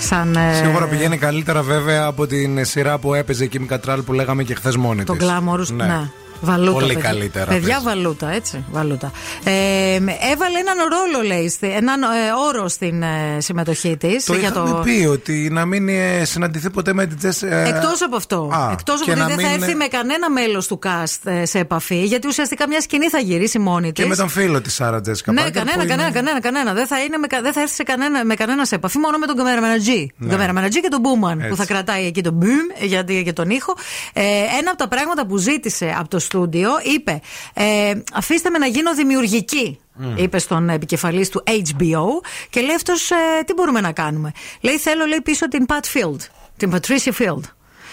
Σαν, ε, Σίγουρα πηγαίνει καλύτερα βέβαια από την σειρά που έπαιζε η Kim Cattrall που λέγαμε και χθες μόνη Το της. Glamourous, ναι. Βαλούτα. Πολύ παιδιά. καλύτερα Παιδιά, παίζει. βαλούτα, έτσι. Βαλούτα. Ε, έβαλε έναν ρόλο, λέει, στη- έναν ε, όρο στην ε, συμμετοχή της. Το είχαμε πει ότι να μην ε, συναντηθεί ποτέ με την Τζες... ε, Εκτός από αυτό. Α, Εκτός από και ότι να δεν θα μην- έρθει με κανένα μέλος του cast ε, σε επαφή, γιατί ουσιαστικά μια σκηνή θα γυρίσει μόνη τη. Και με τον φίλο της Σάρα Τζέσικα Ναι, Πάρκερ, κανένα, που κανένα, είναι- κανένα, κανένα. Δεν θα, είναι με, κα- δεν θα έρθει σε κανένα, με κανένα σε επαφή, μόνο με τον cameraman G. Ναι. Τον cameraman G και τον Boomman Έτσι. που θα κρατάει εκεί τον boom για, για τον ήχο. Ε, ένα από τα πράγματα που ζήτησε από το στούντιο είπε: ε, Αφήστε με να γίνω δημιουργική. Mm. Είπε στον επικεφαλής του HBO και λέει αυτός τι μπορούμε να κάνουμε. Λέει θέλω λέει πίσω την Pat Field, την Patricia Field.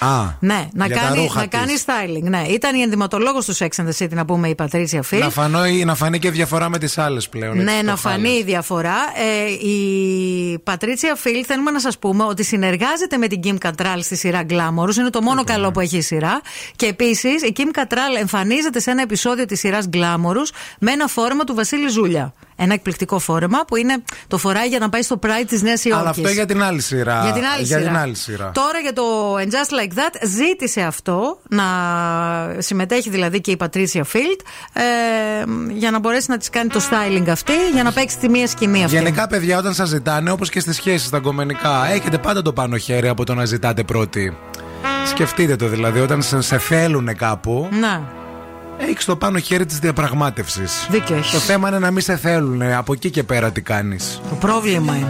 Α, Ναι, να για τα κάνει, ρούχα να της. κάνει styling. Ναι, ήταν η ενδυματολόγος του Sex and the City, να πούμε η Πατρίτσια Φιλ. Να, φανώ, να φανεί και διαφορά με τις άλλες πλέον. Ναι, έτσι, να το φανεί η διαφορά. Ε, η Πατρίτσια Φιλ, θέλουμε να σας πούμε ότι συνεργάζεται με την Kim Cattrall στη σειρά Glamorous. Είναι το μόνο καλό που έχει η σειρά. Και επίσης η Kim Cattrall εμφανίζεται σε ένα επεισόδιο της σειράς Glamorous με ένα φόρμα του Βασίλη Ζούλια ένα εκπληκτικό φόρεμα που είναι το φοράει για να πάει στο Pride της Νέας Υόρκης. Αλλά αυτό για την άλλη σειρά. Για την άλλη, για σειρά. Την άλλη σειρά. Τώρα για το And Just Like That ζήτησε αυτό να συμμετέχει δηλαδή και η Πατρίσια Φίλτ ε, για να μπορέσει να της κάνει το styling αυτή, για να παίξει τη μία σκηνή αυτή. Γενικά, παιδιά, όταν σας ζητάνε, όπως και στις σχέσεις, τα κομμενικά, έχετε πάντα το πάνω χέρι από το να ζητάτε πρώτη. Σκεφτείτε το δηλαδή, όταν σε θέλουν κάπου. Να έχεις το πάνω χέρι της διαπραγμάτευσης. Το θέμα είναι να μην σε θέλουν. Από εκεί και πέρα τι κάνεις. Το πρόβλημα είναι.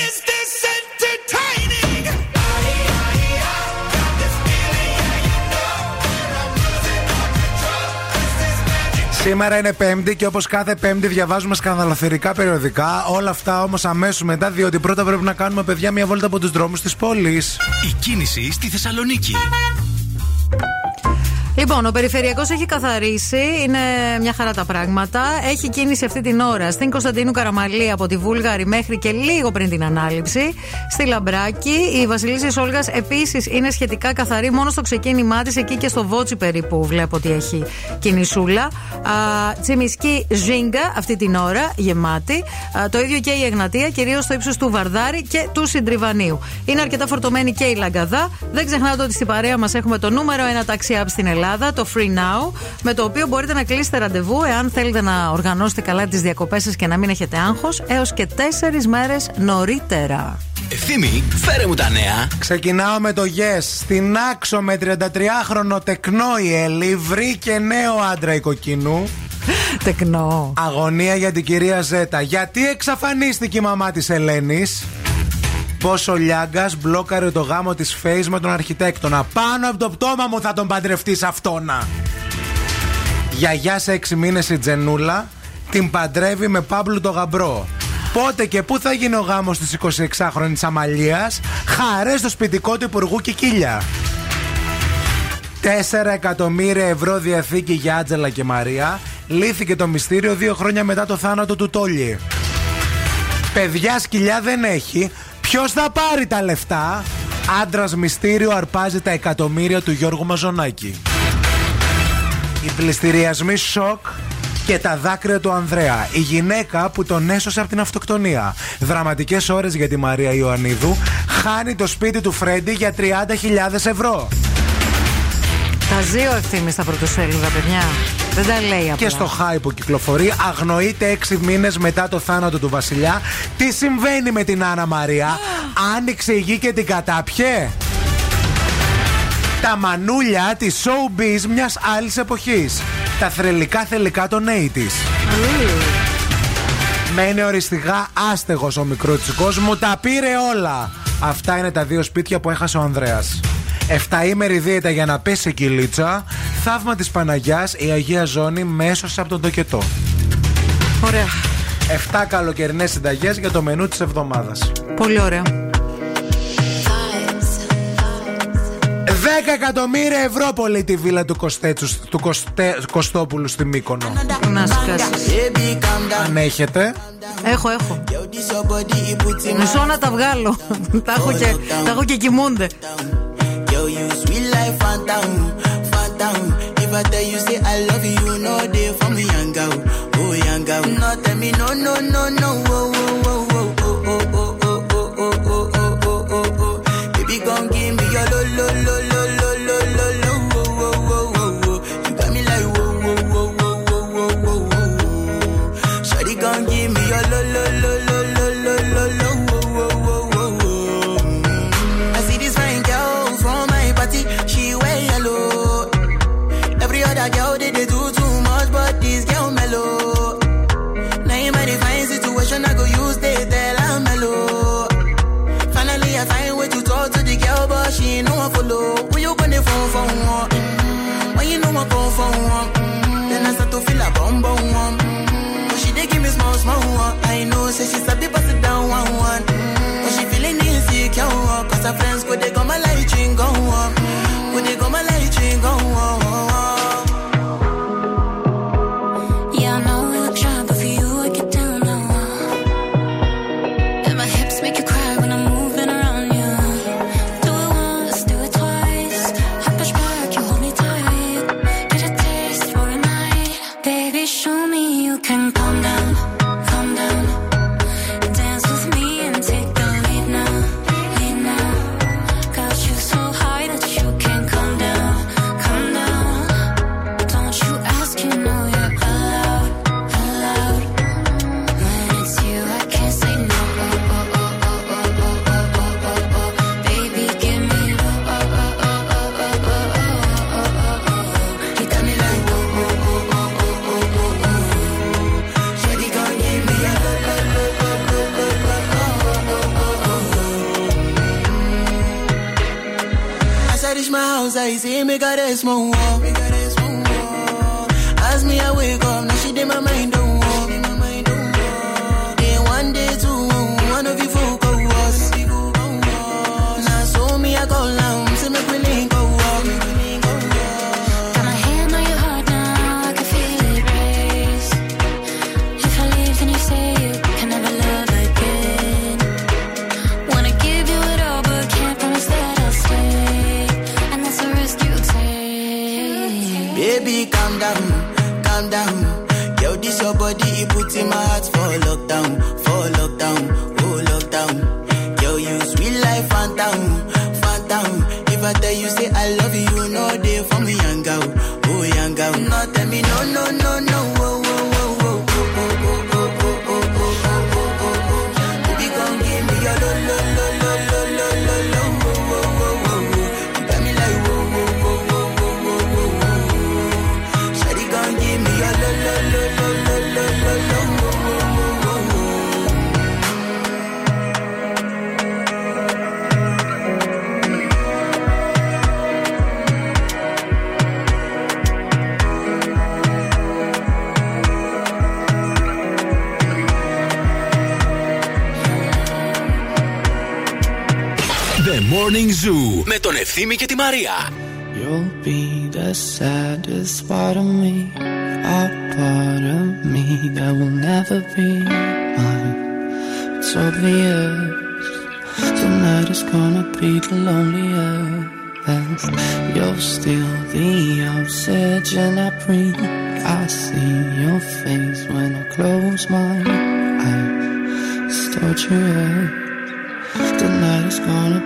Σήμερα είναι Πέμπτη και όπως κάθε Πέμπτη διαβάζουμε σκανδαλοθερικά περιοδικά. Όλα αυτά όμως αμέσως μετά, διότι πρώτα πρέπει να κάνουμε παιδιά μια βόλτα από τους δρόμους της πόλης. Η κίνηση στη Θεσσαλονίκη. Λοιπόν, ο Περιφερειακός έχει καθαρίσει, είναι μια χαρά τα πράγματα. Έχει κίνηση αυτή την ώρα στην Κωνσταντίνου Καραμαλή από τη Βούλγαρη μέχρι και λίγο πριν την ανάληψη. Στη Λαμπράκη, η Βασιλίση Όλγας επίσης είναι σχετικά καθαρή, μόνο στο ξεκίνημά της, εκεί και στο Βότσι περίπου βλέπω ότι έχει κινησούλα. Α, τσιμισκή Ζίγκα αυτή την ώρα, γεμάτη. Α, το ίδιο και η Εγνατία, κυρίως στο ύψος του Βαρδάρη και του Συντριβανίου. Είναι αρκετά φορτωμένη και η Λαγκαδά. Δεν ξεχνάτε ότι στην παρέα μας έχουμε το νούμερο ένα ταξί app στην Ελλάδα, το Free Now, με το οποίο μπορείτε να κλείσετε ραντεβού εάν θέλετε να οργανώσετε καλά τις διακοπές σας και να μην έχετε άγχος, έως και τέσσερις μέρες νωρίτερα. Ευθύμη, φέρε μου τα νέα. Ξεκινάω με το Yes. Στην άξο με 33χρονο τεκνό η Έλλη βρήκε νέο άντρα η κοκκινού. Τεκνό. Αγωνία για την κυρία Ζέτα. Γιατί εξαφανίστηκε η μαμά της Ελένης; Πόσο λιάγκας μπλόκαρε το γάμο της Face με τον αρχιτέκτονα. Πάνω από το πτώμα μου θα τον παντρευτείς αυτόνα. Γιαγιά σε 6 μήνες η Τζενούλα την παντρεύει με Παύλου το γαμπρό. Πότε και πού θα γίνει ο γάμος της 26χρονης Αμαλίας Χαρές στο σπιτικό του Υπουργού Κικίλια 4 εκατομμύρια ευρώ διαθήκη για Άτζελα και Μαρία Λύθηκε το μυστήριο δύο χρόνια μετά το θάνατο του Τόλι Παιδιά σκυλιά δεν έχει Ποιος θα πάρει τα λεφτά; Άντρας μυστήριο αρπάζει τα εκατομμύρια του Γιώργου Μαζονάκη Οι πληστηριασμοί σοκ και τα δάκρυα του Ανδρέα. Η γυναίκα που τον έσωσε από την αυτοκτονία. Δραματικές ώρες για τη Μαρία Ιωαννίδου. Χάνει το σπίτι του Φρέντι για 30.000 ευρώ. Τα ζει ο ευθύνη στα πρωτοσέλιδα, παιδιά. Δεν τα λέει απλά. Και στο χάι που κυκλοφορεί, αγνοείται 6 μήνες μετά το θάνατο του Βασιλιά. Τι συμβαίνει με την Άννα Μαρία, άνοιξε η γη και την κατάπιε. Τα μανούλια της showbiz μιας άλλης εποχής. Τα θρελικά θελικά των 80's. Μένει οριστικά άστεγος ο μικρό μου, τα πήρε όλα. Αυτά είναι τα δύο σπίτια που έχασε ο Ανδρέας. Εφταήμερη δίαιτα για να πέσει κυλίτσα. Θαύμα της Παναγιάς, η Αγία Ζώνη μέσωσε από τον τοκετό. Ωραία. 7 καλοκαιρινές συνταγές για το μενού της εβδομάδας. Πολύ ωραία. 10 εκατομμύρια ευρώ πολύ τη βίλα του, Κωστέτσου, του Κωστέ, Κωστόπουλου στη Μύκονο. Να σκάσει. Αν έχετε. Έχω, έχω. Μισό να τα βγάλω. τα, έχω και, τα έχω και κοιμούνται. Yo, you sweet life, phantom, hmm, phantom. Hmm. If I tell you say I love you, know they for me, young girl, oh young girl. No tell me no, no, no, no, oh, oh, oh,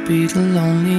be the loneliest.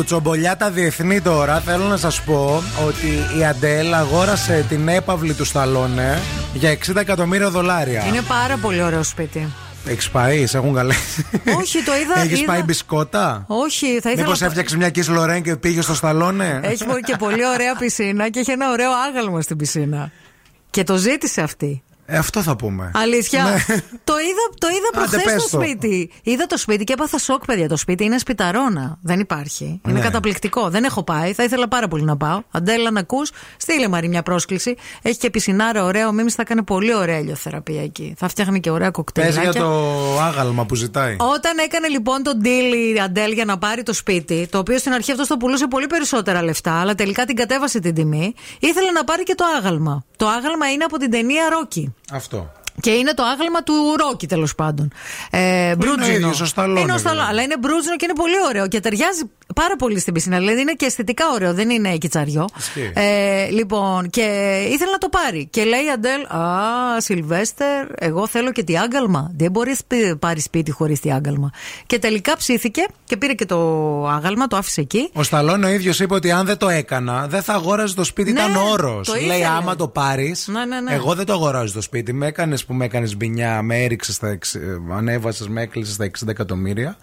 Κουτσομπολιά τα διεθνή τώρα θέλω να σας πω ότι η Αντέλ αγόρασε την έπαυλη του Σταλόνε για 60 εκατομμύρια δολάρια. Είναι πάρα πολύ ωραίο σπίτι. Έχεις πάει, σε έχουν καλέσει. Όχι, το είδα. Έχεις είδα- πάει μπισκότα; Όχι, θα ήθελα. Μήπως να- έφτιαξες μια Kiss Lorraine και πήγες στο Σταλόνε; Έχει πολύ- και πολύ ωραία πισίνα και έχει ένα ωραίο άγαλμα στην πισίνα. Και το ζήτησε αυτή. Ε, αυτό θα πούμε. Αλήθεια. Ναι. Το είδα, το είδα Άντε, προχθές πες στο το. σπίτι. Είδα το σπίτι και έπαθα σοκ, παιδιά. Το σπίτι είναι σπιταρόνα. Δεν υπάρχει. Είναι Ναι. καταπληκτικό. Δεν έχω πάει. Θα ήθελα πάρα πολύ να πάω. Αντέλα, να ακούς. Στείλε Μαρή μια πρόσκληση. Έχει και πισινάρα ωραία. Ο Μίμης θα κάνει πολύ ωραία ηλιοθεραπεία εκεί. Θα φτιάχνει και ωραία Πες κοκτέιλάκια. για το άγαλμα που ζητάει. Όταν έκανε λοιπόν τον deal η Αντέλ για να πάρει το σπίτι, το οποίο στην αρχή αυτός το πουλούσε πολύ περισσότερα λεφτά, αλλά τελικά την κατέβασε την τιμή, ήθελε να πάρει και το άγαλμα. Το άγαλμα είναι από την ταινία Ρόκι. Αυτό. Και είναι το άγαλμα του Ρόκι τέλος πάντων. Ε, μπρούτζινο. ίδιος, ο Σταλόνε, Είναι ο Σταλόνε, δηλαδή. αλλά είναι μπρούτζινο και είναι πολύ ωραίο και ταιριάζει πάρα πολύ στην πισίνα. Δηλαδή είναι και αισθητικά ωραίο, δεν είναι κιτσαριό. Ισχύει. Ε, λοιπόν, και ήθελε να το πάρει. Και λέει η Αντέλ, Α, Σιλβέστερ, εγώ θέλω και τι άγαλμα. Δεν μπορεί να πάρει σπίτι χωρίς τι άγαλμα. Και τελικά ψήθηκε και πήρε και το άγαλμα, το άφησε εκεί. Ο Σταλόν ο ίδιος είπε ότι αν δεν το έκανα, δεν θα αγόραζε το σπίτι. Ναι, ήταν όρος. το Λέει, ήθελε. άμα το πάρεις. Ναι, ναι, ναι. Εγώ δεν το αγοράζω το σπίτι. Με έκανες που με έκανες μπινιά, με έριξες στα. εξ- ε, Ανέβασες, με έκλεισες στα 60 εκατομμύρια.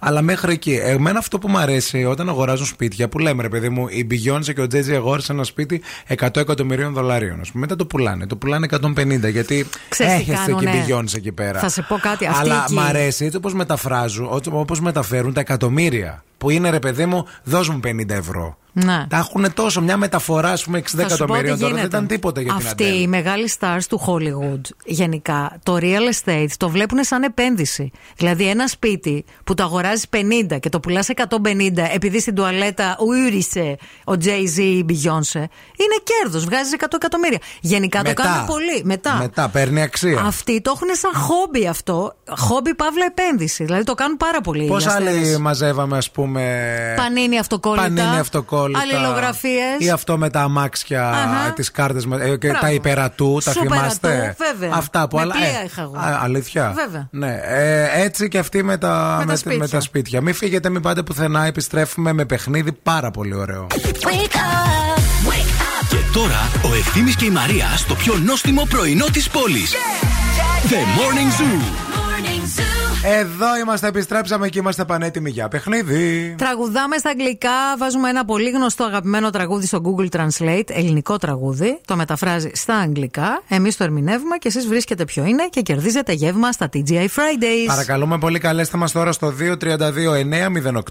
Αλλά μέχρι εκεί. Εμένα αυτό που μου αρέσει όταν αγοράζουν σπίτια, που λέμε ρε παιδί μου, η Beyoncé και ο Τζέζι αγόρισαν ένα σπίτι 100 εκατομμυρίων δολαρίων. ας πούμε. Μετά το πουλάνε. Το πουλάνε 150 γιατί Ξέρεις τι έχετε κάνω, και ναι. Beyoncé εκεί πέρα. Θα σε πω κάτι, αυτή Αλλά εκεί- μ' αρέσει έτσι όπως μεταφράζουν, όπως μεταφέρουν τα εκατομμύρια. Που είναι ρε παιδί μου, δώσ' μου 50 ευρώ. Ναι. Τα έχουν τόσο. Μια μεταφορά, ας πούμε, 60 Θα σου πω εκατομμυρίων τι τώρα δεν γίνεται. ήταν τίποτα για την Αυτοί Αντέλ. οι μεγάλοι stars του Hollywood, γενικά, το real estate το βλέπουν σαν επένδυση. Δηλαδή, ένα σπίτι που το αγοράζει 50 και το πουλάς 150 επειδή στην τουαλέτα ούρισε ο Jay-Z ή η Beyoncé, είναι κέρδος. Βγάζει 100 εκατομμύρια. Γενικά Μετά. το κάνουν πολύ. Μετά. Μετά παίρνει αξία. Αυτοί το έχουν σαν χόμπι αυτό. Χόμπι παύλα επένδυση. Δηλαδή το κάνουν πάρα πολύ. οι Πώς αστέρες. άλλοι μαζεύαμε, ας πούμε. Πανίνι αυτοκόλλητα. Πανίνι αυτοκόλλητα. Αλληλογραφίες. Ή αυτό με τα αμάξια, Αχα. τις κάρτες και Μπράβο. τα υπερατού, τα Σούπερα θυμάστε; του, βέβαια. Αυτά που Με άλλα. πλοία είχα εγώ. α, αλήθεια; Βέβαια. Ναι. Ε, έτσι και αυτοί με τα, Με τα με, σπίτια. με τα σπίτια. Μην φύγετε, μην πάτε πουθενά. Επιστρέφουμε με παιχνίδι πάρα πολύ ωραίο. Και τώρα ο Ευθύμης και η Μαρία στο πιο νόστιμο πρωινό της πόλης. The Morning Zoo. Εδώ είμαστε, επιστρέψαμε και είμαστε πανέτοιμοι για παιχνίδι. Τραγουδάμε στα αγγλικά, βάζουμε ένα πολύ γνωστό αγαπημένο τραγούδι στο Google Translate, ελληνικό τραγούδι, το μεταφράζει στα αγγλικά, εμείς το ερμηνεύουμε και εσείς βρίσκετε ποιο είναι και κερδίζετε γεύμα στα TGI Fridays. Παρακαλούμε πολύ, καλέστε μας τώρα στο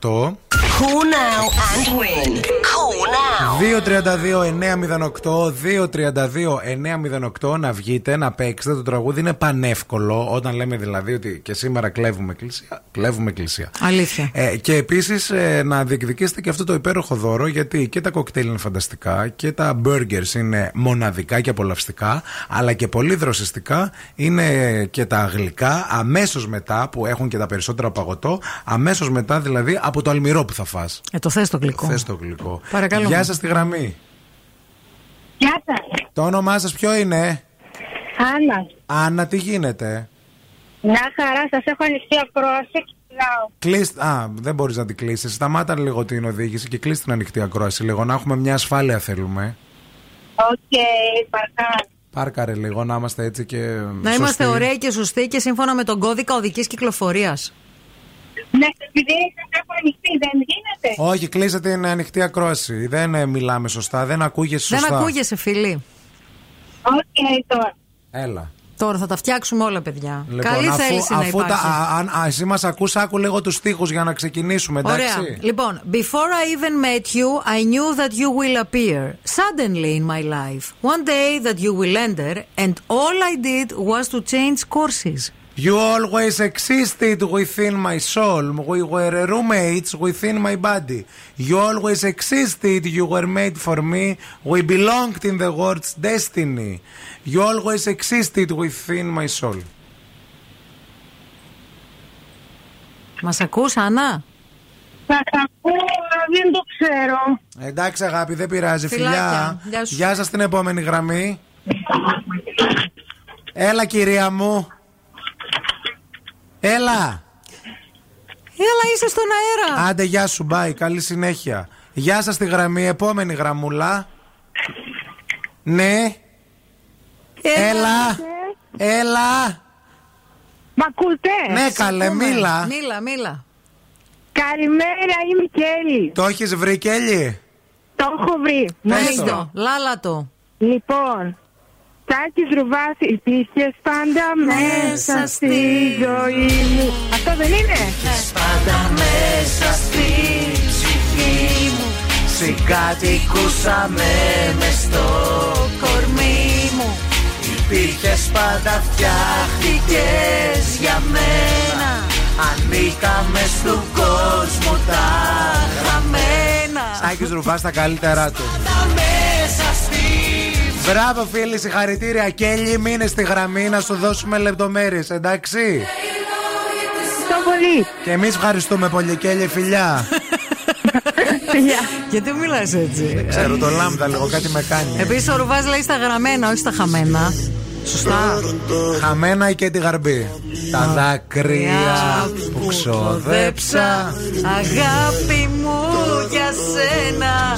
232-908. Call now and win. Call now. 232-908, 232-908 να βγείτε, να παίξετε. Το τραγούδι είναι πανεύκολο. Όταν λέμε δηλαδή ότι και σήμερα κλέβουμε εκκλησία, κλέβουμε εκκλησία. Αλήθεια. Ε, και επίσης να διεκδικήσετε και αυτό το υπέροχο δώρο, γιατί και τα κοκτέιλ είναι φανταστικά και τα burgers είναι μοναδικά και απολαυστικά, αλλά και πολύ δροσιστικά είναι και τα γλυκά αμέσως μετά που έχουν και τα περισσότερα παγωτό, αμέσως μετά δηλαδή από το αλμυρό που θα φας. Ε, το θες το γλυκό. Θες το γλυκό. Παρακαλώ. Γεια σας στη γραμμή. Γεια σας. Το όνομά σας ποιο είναι, Άννα. Άννα, τι γίνεται; Μια χαρά, σας έχω ανοιχτή ακρόαση και μιλάω. Κλείστε. Α, δεν μπορείς να την κλείσεις. Σταμάτα λίγο την οδήγηση και κλείσει την ανοιχτή ακρόαση λίγο. Να έχουμε μια ασφάλεια θέλουμε. Οκ, παρακαλώ. Πάρκαρε λίγο να είμαστε έτσι και. Να είμαστε ωραίοι και σωστοί και σύμφωνα με τον κώδικα οδικής κυκλοφορίας. Ναι, επειδή σας έχω ανοιχτή, δεν γίνεται. Όχι, κλείσε την ανοιχτή ακρόαση. Δεν ε, μιλάμε σωστά, δεν ακούγεσαι σωστά. Δεν ακούγεσαι, φίλοι. Οκ, τώρα. Έλα. Τώρα θα τα φτιάξουμε όλα, παιδιά. Καλή Λοιπόν, αφού, θέληση να αφού τα, υπάρχει. α, αν- α, εσύ μας ακούς, άκου λίγο τους στίχους για να ξεκινήσουμε, εντάξει; Ωραία. Λοιπόν, before I even met you, I knew that you will appear suddenly in my life. One day that you will enter, and all I did was to change courses. You always existed within my soul. We were roommates within my body. You always existed. You were made for me. We belonged in the world's destiny. You always existed within my soul. Μας ακούς, Άννα? Θα τα ακούω, αλλά δεν το ξέρω. Εντάξει, αγάπη, δεν πειράζει. Φιλάκια. Φιλιά. Γεια σου. Γεια σας στην επόμενη γραμμή. Έλα, κυρία μου. Έλα. Έλα, είσαι στον αέρα. Άντε, γεια σου, μπάι. Καλή συνέχεια. Γεια σας στη γραμμή. Επόμενη γραμμούλα. Ναι. Έλα. Έλα. Μ' ακούτε; Ναι, καλέ, μίλα. Μίλα, μίλα. Καλημέρα, είμαι η Κέλλη. Το έχεις βρει, Κέλλη; Το έχω βρει. Πες Μόνο. το. Λάλα το. Λοιπόν, Τάκης Ρουβάς, υπήρχες πάντα μέσα στη ζωή μου. Αυτό δεν είναι; Πάντα μέσα στη ψυχή μου Συγκατοικούσαμε μες στο κορμί μου Υπήρχες πάντα φτιάχτηκες για μένα Ανήκαμε στον κόσμο τα χαμένα Σάκης Ρουφά τα καλύτερά του. Πάντα μέσα στη Μπράβο, φίλοι, συγχαρητήρια. Κέλλη, μείνε στη γραμμή να σου δώσουμε λεπτομέρειες, εντάξει; Ευχαριστώ πολύ. Και εμείς ευχαριστούμε πολύ, Κέλλη, φιλιά. Γιατί μιλάς έτσι; Δεν ξέρω, το λάμδα λίγο, κάτι με κάνει. Επίσης ο Ρουβάς λέει στα γραμμένα, όχι στα χαμένα. Σωστά. Χαμένα και τη γαρμπή. Τα δάκρυα που ξοδέψα. Αγάπη μου για σένα.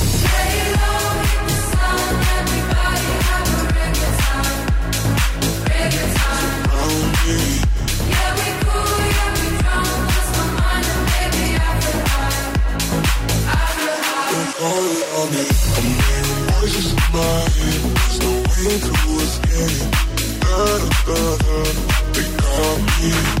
Thank you.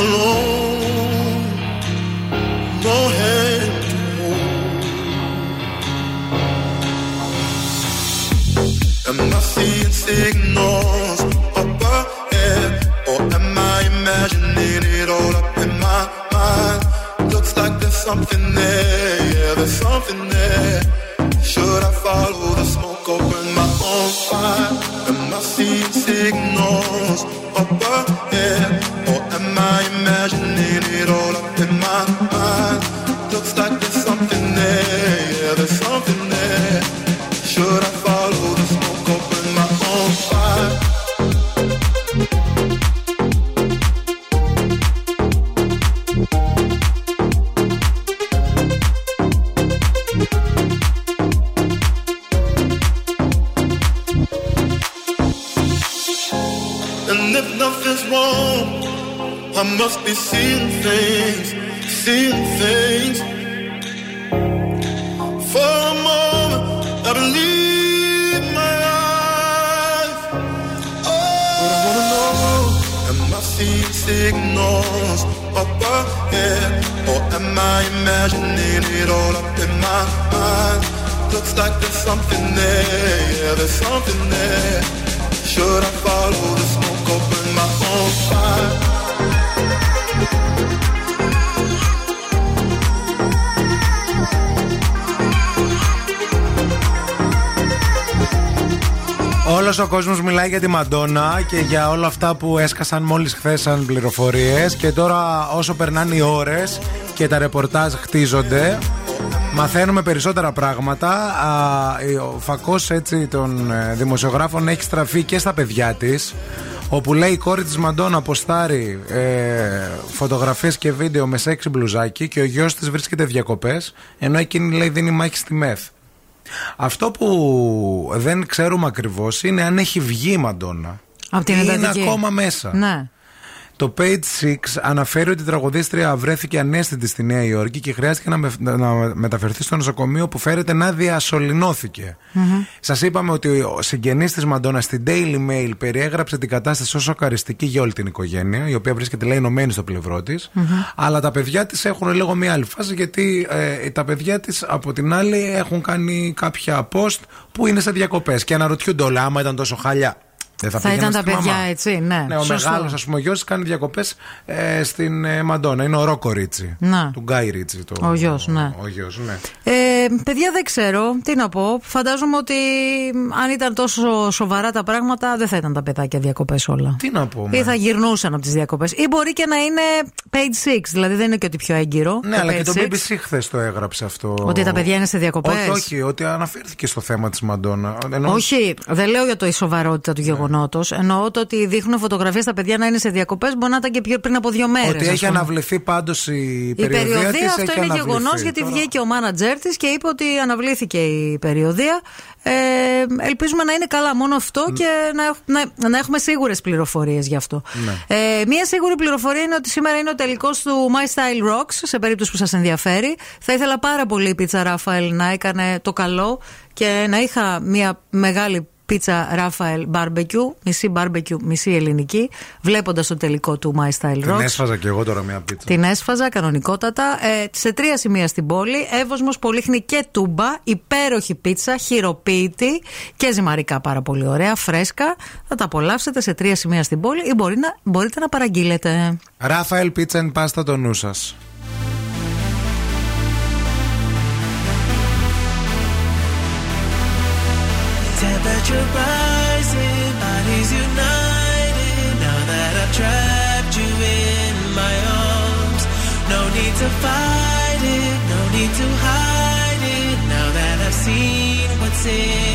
Go along, no hand to hold. Am I seeing signals up ahead, or am I imagining it all up in my mind? Looks like there's something there, yeah, there's something there. Μαντόνα και για όλα αυτά που έσκασαν μόλις χθες σαν πληροφορίες. Και τώρα, όσο περνάνε οι ώρες και τα ρεπορτάζ χτίζονται, μαθαίνουμε περισσότερα πράγματα. Α, ο φακός έτσι των ε, δημοσιογράφων έχει στραφεί και στα παιδιά της. Όπου λέει η κόρη της Μαντόνα ποστάρει ε, φωτογραφίες και βίντεο με σεξι μπλουζάκι και ο γιος της βρίσκεται διακοπές ενώ εκείνη λέει δίνει μάχη στη μεθ. Αυτό που δεν ξέρουμε ακριβώς είναι αν έχει βγει η Μαντόνα. Από την ή είναι εντατική. ακόμα μέσα. Ναι. Το Page 6 αναφέρει ότι η τραγουδίστρια βρέθηκε ανέστητη στη Νέα Υόρκη και χρειάστηκε να, με- να μεταφερθεί στο νοσοκομείο που φέρεται να διασωληνώθηκε. Σας είπαμε ότι ο συγγενής της Μαντόνα στην Daily Mail περιέγραψε την κατάσταση όσο σοκαριστική για όλη την οικογένεια, η οποία βρίσκεται λέει ενωμένη στο πλευρό της. Αλλά τα παιδιά της έχουν λίγο μια άλλη φάση, γιατί ε, τα παιδιά της από την άλλη έχουν κάνει κάποια post που είναι σε διακοπές. Και αναρωτιούνται όλα, άμα ήταν τόσο χάλια. Δεν θα, Θα πήγαιναν ήταν τα στη παιδιά μαμά. έτσι, ναι. Ναι, ο Σωστό. μεγάλος, ας πούμε, ο γιος κάνει διακοπές ε, στην ε, Μαντόνα. Είναι ο Ρόκο Ρίτσι. Να. Του Γκάι Ρίτσι. Το, Ο γιος, ναι. Ο γιος, ναι. Ε, παιδιά δεν ξέρω τι να πω. Φαντάζομαι ότι μ, αν ήταν τόσο σοβαρά τα πράγματα δεν θα ήταν τα παιδάκια διακοπές όλα. Τι να πω. Ή θα γυρνούσαν από τις διακοπές. Ή μπορεί και να είναι page 6, δηλαδή δεν είναι και ότι πιο έγκυρο. Ναι, αλλά και το page 6. BBC χθες το έγραψε αυτό. Ότι τα παιδιά είναι σε διακοπές. Όχι, όχι, ότι αναφέρθηκε στο θέμα της Μαντόνα. Ενώ- Όχι, δεν λέω για το η σοβαρότητα Ναι. του γεγονότος. Εννοώ το ότι δείχνουν φωτογραφίες στα παιδιά να είναι σε διακοπές. Μπορεί να ήταν και πιο πριν από δύο μέρες. Ότι έχει αναβληθεί πάντως η, Η περιοδία, περιοδία της, αυτό έχει είναι αναβληθεί. γεγονός γιατί Τώρα- βγήκε ο μάνατζερ της και είπε ότι αναβλήθηκε η περιοδία. Ε, ελπίζουμε να είναι καλά μόνο αυτό και να, έχ- να, να έχουμε σίγουρες πληροφορίες γι' αυτό. Ναι. Ε, μία σίγουρη πληροφορία είναι ότι σήμερα είναι ο τελικός του My Style Rocks, σε περίπτωση που σας ενδιαφέρει. Θα ήθελα πάρα πολύ η πίτσα Ράφαελ να έκανε το καλό και να είχα μία μεγάλη πίτσα Ράφαελ barbecue, μισή barbecue, μισή ελληνική, βλέποντας το τελικό του My Style Την Rocks. έσφαζα και εγώ τώρα μια πίτσα. Την έσφαζα κανονικότατα ε, σε τρία σημεία στην πόλη. Εύωσμος, Πολύχνη και Τούμπα. Υπέροχη πίτσα, χειροποίητη και ζυμαρικά πάρα πολύ ωραία, φρέσκα. Θα τα απολαύσετε σε τρία σημεία στην πόλη ή μπορεί να, μπορείτε να παραγγείλετε. Ράφαελ Πίτσα and Πάστα το νου σας. Rising, bodies united. Now that I've trapped you in my arms, no need to fight it, no need to hide it. Now that I've seen what's in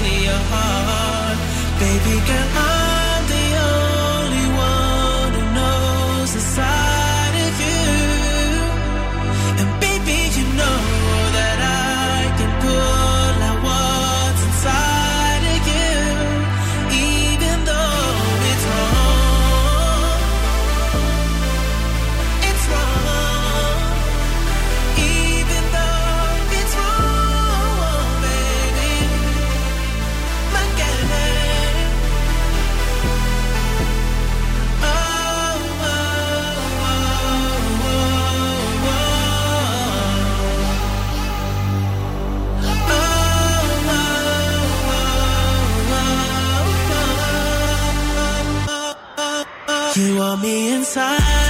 You want me inside.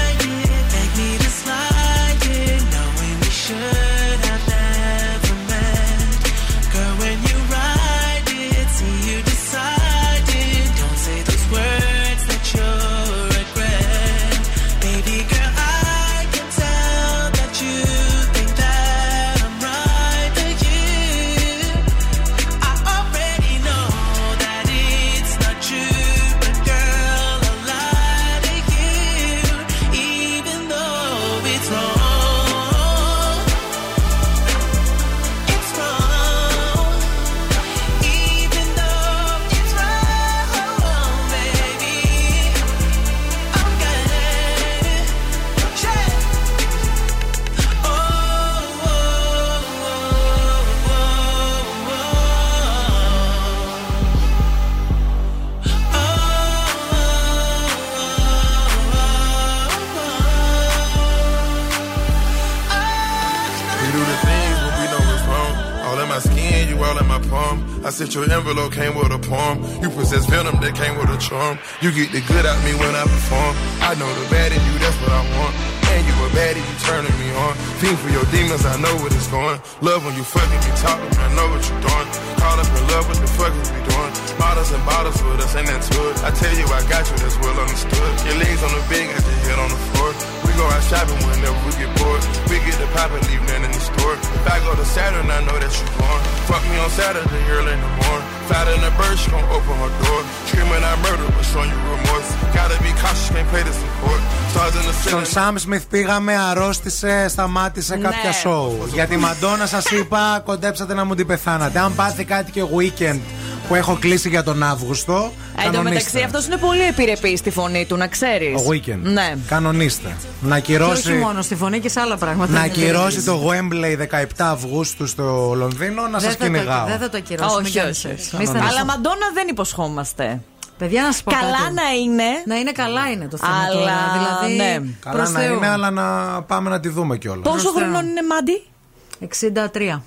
Palm. I sent your envelope, came with a poem. You possess venom that came with a charm. You get the good out me when I perform. I know the bad in you, that's what I want. And you a baddie, you turning me on. Fiend for your demons, I know what it's going. Love when you fucking me talking, I know what you're doing. Caught up in love, what the fuck is we doing? Bottles and bottles with us, ain't that it? I tell you, I got you, that's well understood. Your legs on the bed, got your head on the floor. We go out shopping whenever we get bored. We get the pop and leave nothing in the store. If I go to Saturn, I know that you born. Fuck me on Saturday, early in the morning. Fat in the bird, she gon' open her door. Screaming I murder, but showing you remorse. Gotta be cautious, can't play this in court. Stars in the Στον ceiling. Σαμ Σμιθ πήγαμε, αρρώστησε, σταμάτησε κάποια σοου. Για τη Μαντόνα σα είπα, κοντέψατε να μου την πεθάνατε. Αν πάθει κάτι και weekend που έχω κλείσει για τον Αύγουστο. Εν τω μεταξύ, κανονίστε. αυτός είναι πολύ επιρρεπή στη φωνή του, να ξέρεις. Το weekend. Ναι. Κανονίστε. Να Και όχι ακυρώσει, μόνο στη φωνή και σε άλλα πράγματα. να Είναι ακυρώσει τελείως. το Wembley 17 Αυγούστου στο Λονδίνο, να Δεν σας θα το- κυνηγάω. Δεν θα το ακυρώσουμε. Όχι, μην όχι. κάνεις έτσι. όχι. Μη Αλλά Μαντόνα δεν υποσχόμαστε. Παιδιά, να σας πω Καλά κάτι. να είναι. Να είναι καλά είναι το θέμα. Αλλά, τώρα. Δηλαδή, ναι. Καλά προς να Θεού. είναι, αλλά να πάμε να τη δούμε κιόλας. Πόσο χρονών είναι Μάντι; 63.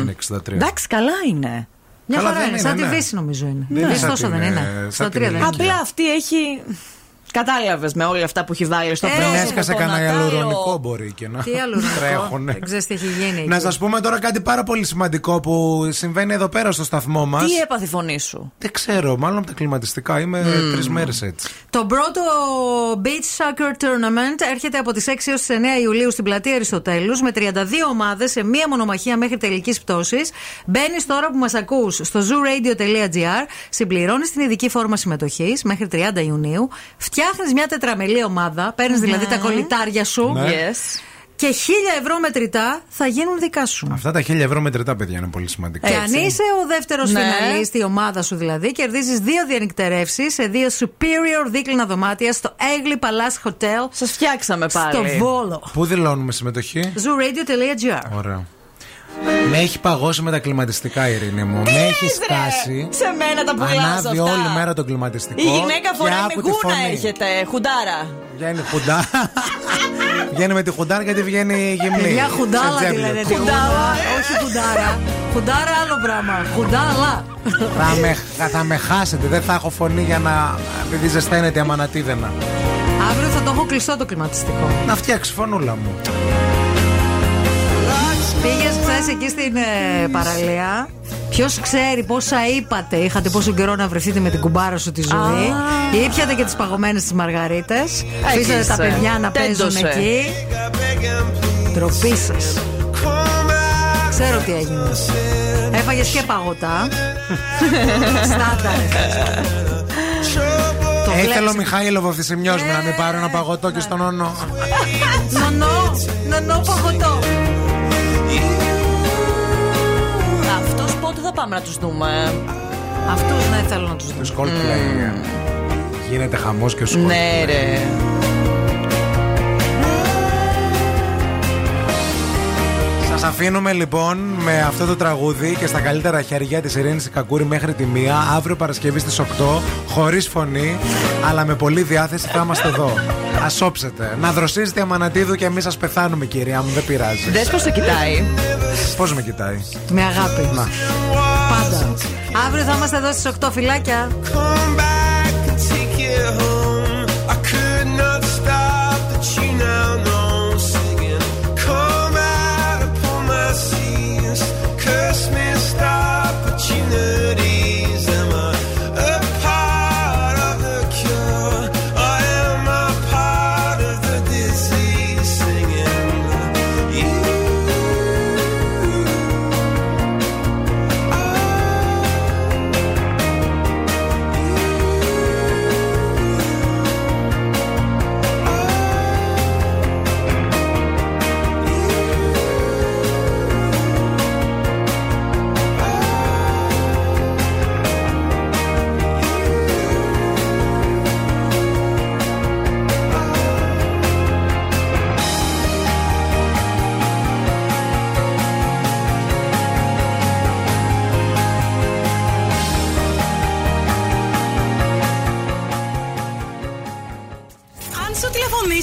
Είναι 63. Εντάξει, καλά είναι. Μια Καλά, χαρά δεν είναι. είναι, Σαν τη ναι. Δύση νομίζω είναι. Δεν είναι Ναι, σαν τόσο την, δεν ε, είναι. σαν Στα την τρία δεν ηλικία. είναι. Απλά αυτή έχει. Κατάλαβες με όλα αυτά που έχει βάλει στο Ε, πρόσωπο. Δεν έσκασε το κανένα Νατάλο. ιαλουρονικό μπορεί και να Τι άλλο τρέχουνε. Δεν ξέρεις τι έχει γίνει. Να εκεί. σας πούμε τώρα κάτι πάρα πολύ σημαντικό που συμβαίνει εδώ πέρα στο σταθμό μας. Τι έπαθε η φωνή σου; Δεν ξέρω, μάλλον από τα κλιματιστικά. Είμαι τρεις μέρες έτσι. Το πρώτο Beach Soccer Tournament έρχεται από τις 6 έως τις 9 Ιουλίου στην πλατεία Αριστοτέλους με 32 ομάδες σε μία μονομαχία μέχρι τελικής πτώσης. Μπαίνεις τώρα που μας ακούς στο zooradio.gr, συμπληρώνεις την ειδική φόρμα συμμετοχής μέχρι 30 Ιουνίου, φτιάχνεις μια τετραμελή ομάδα, παίρνεις δηλαδή τα κολλητάρια σου Ναι. Yes. και 1000 ευρώ μετρητά θα γίνουν δικά σου. Αυτά τα χίλια ευρώ μετρητά, παιδιά, είναι πολύ σημαντικά. Και αν είσαι ο δεύτερος Ναι. φιναλίστη, η ομάδα σου δηλαδή, κερδίζεις δύο διανυκτερεύσει σε δύο superior δίκλινα δωμάτια στο Egli Palace Hotel Σας φτιάξαμε πάλι. στο Βόλο. Πού δηλώνουμε συμμετοχή; zooradio.gr Ωραία. Με έχει παγώσει με τα κλιματιστικά, Ειρήνη μου. με έχει λες, ρε; σκάσει. Σε μένα τα πουλάς Ανάβει αυτά. όλη μέρα το κλιματιστικό. Η γυναίκα και φοράει άκου με τη γούνα φωνή. έρχεται, χουντάρα. Βγαίνει χουντά. βγαίνει με τη χουντάρα γιατί βγαίνει γυμνή. Παιδιά, χουντάλα Σε τη τζέμπλετ. λένε. τη γούνα. Όχι χουντάρα. Χουντάρα άλλο πράγμα. Χουντάλα. θα, με, θα με χάσετε, δεν θα έχω φωνή για να. επειδή ζεσταίνεται η αμανατίδενα. Αύριο θα το έχω κλειστό το κλιματιστικό. Να φτιάξεις φωνούλα μου. Πήγες χθε εκεί στην ε, παραλία. Ποιος ξέρει πόσα είπατε, είχατε πόσο καιρό να βρεθείτε με την κουμπάρα σου τη ζωή. Ή Ήπιατε και τις παγωμένες τις μαργαρίτες. Αφήσατε τα παιδιά να παίζουν Τέντωσε. εκεί. Τροπή σας. Ξέρω τι έγινε. Έφαγες και παγωτά. Στάνταρ. Το Ε, θέλω βλέπεις. Μιχαήλοβο Θησιμιός μου να μην πάρω ένα παγωτό και στον όνο. Νονό, νονό παγωτό. Αυτού πότε θα πάμε να τους δούμε. Αυτούς δεν θέλω να τους δω. Τους Coldplay. Γίνεται χαμός και σου Ναι, ρε. Σας αφήνουμε λοιπόν με αυτό το τραγούδι και στα καλύτερα χέρια της Ειρήνης Κακούρη μέχρι τη μία. Αύριο Παρασκευή στις 8, χωρίς φωνή, αλλά με πολλή διάθεση θα είμαστε εδώ. Ας όψετε. Να δροσίζετε αμανατίδου και εμείς σας πεθάνουμε κυρία μου, δεν πειράζει. Δες πως σε κοιτάει. Πώς με κοιτάει; Με αγάπη. Να. Πάντα. Αύριο θα είμαστε εδώ στις 8 φυλάκια.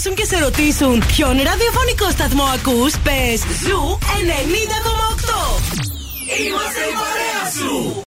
Τηλεφωνήσουν και σε ρωτήσουν ποιον ραδιοφωνικό σταθμό ακούς, πες Zoo 90,8. Είμαστε η παρέα σου.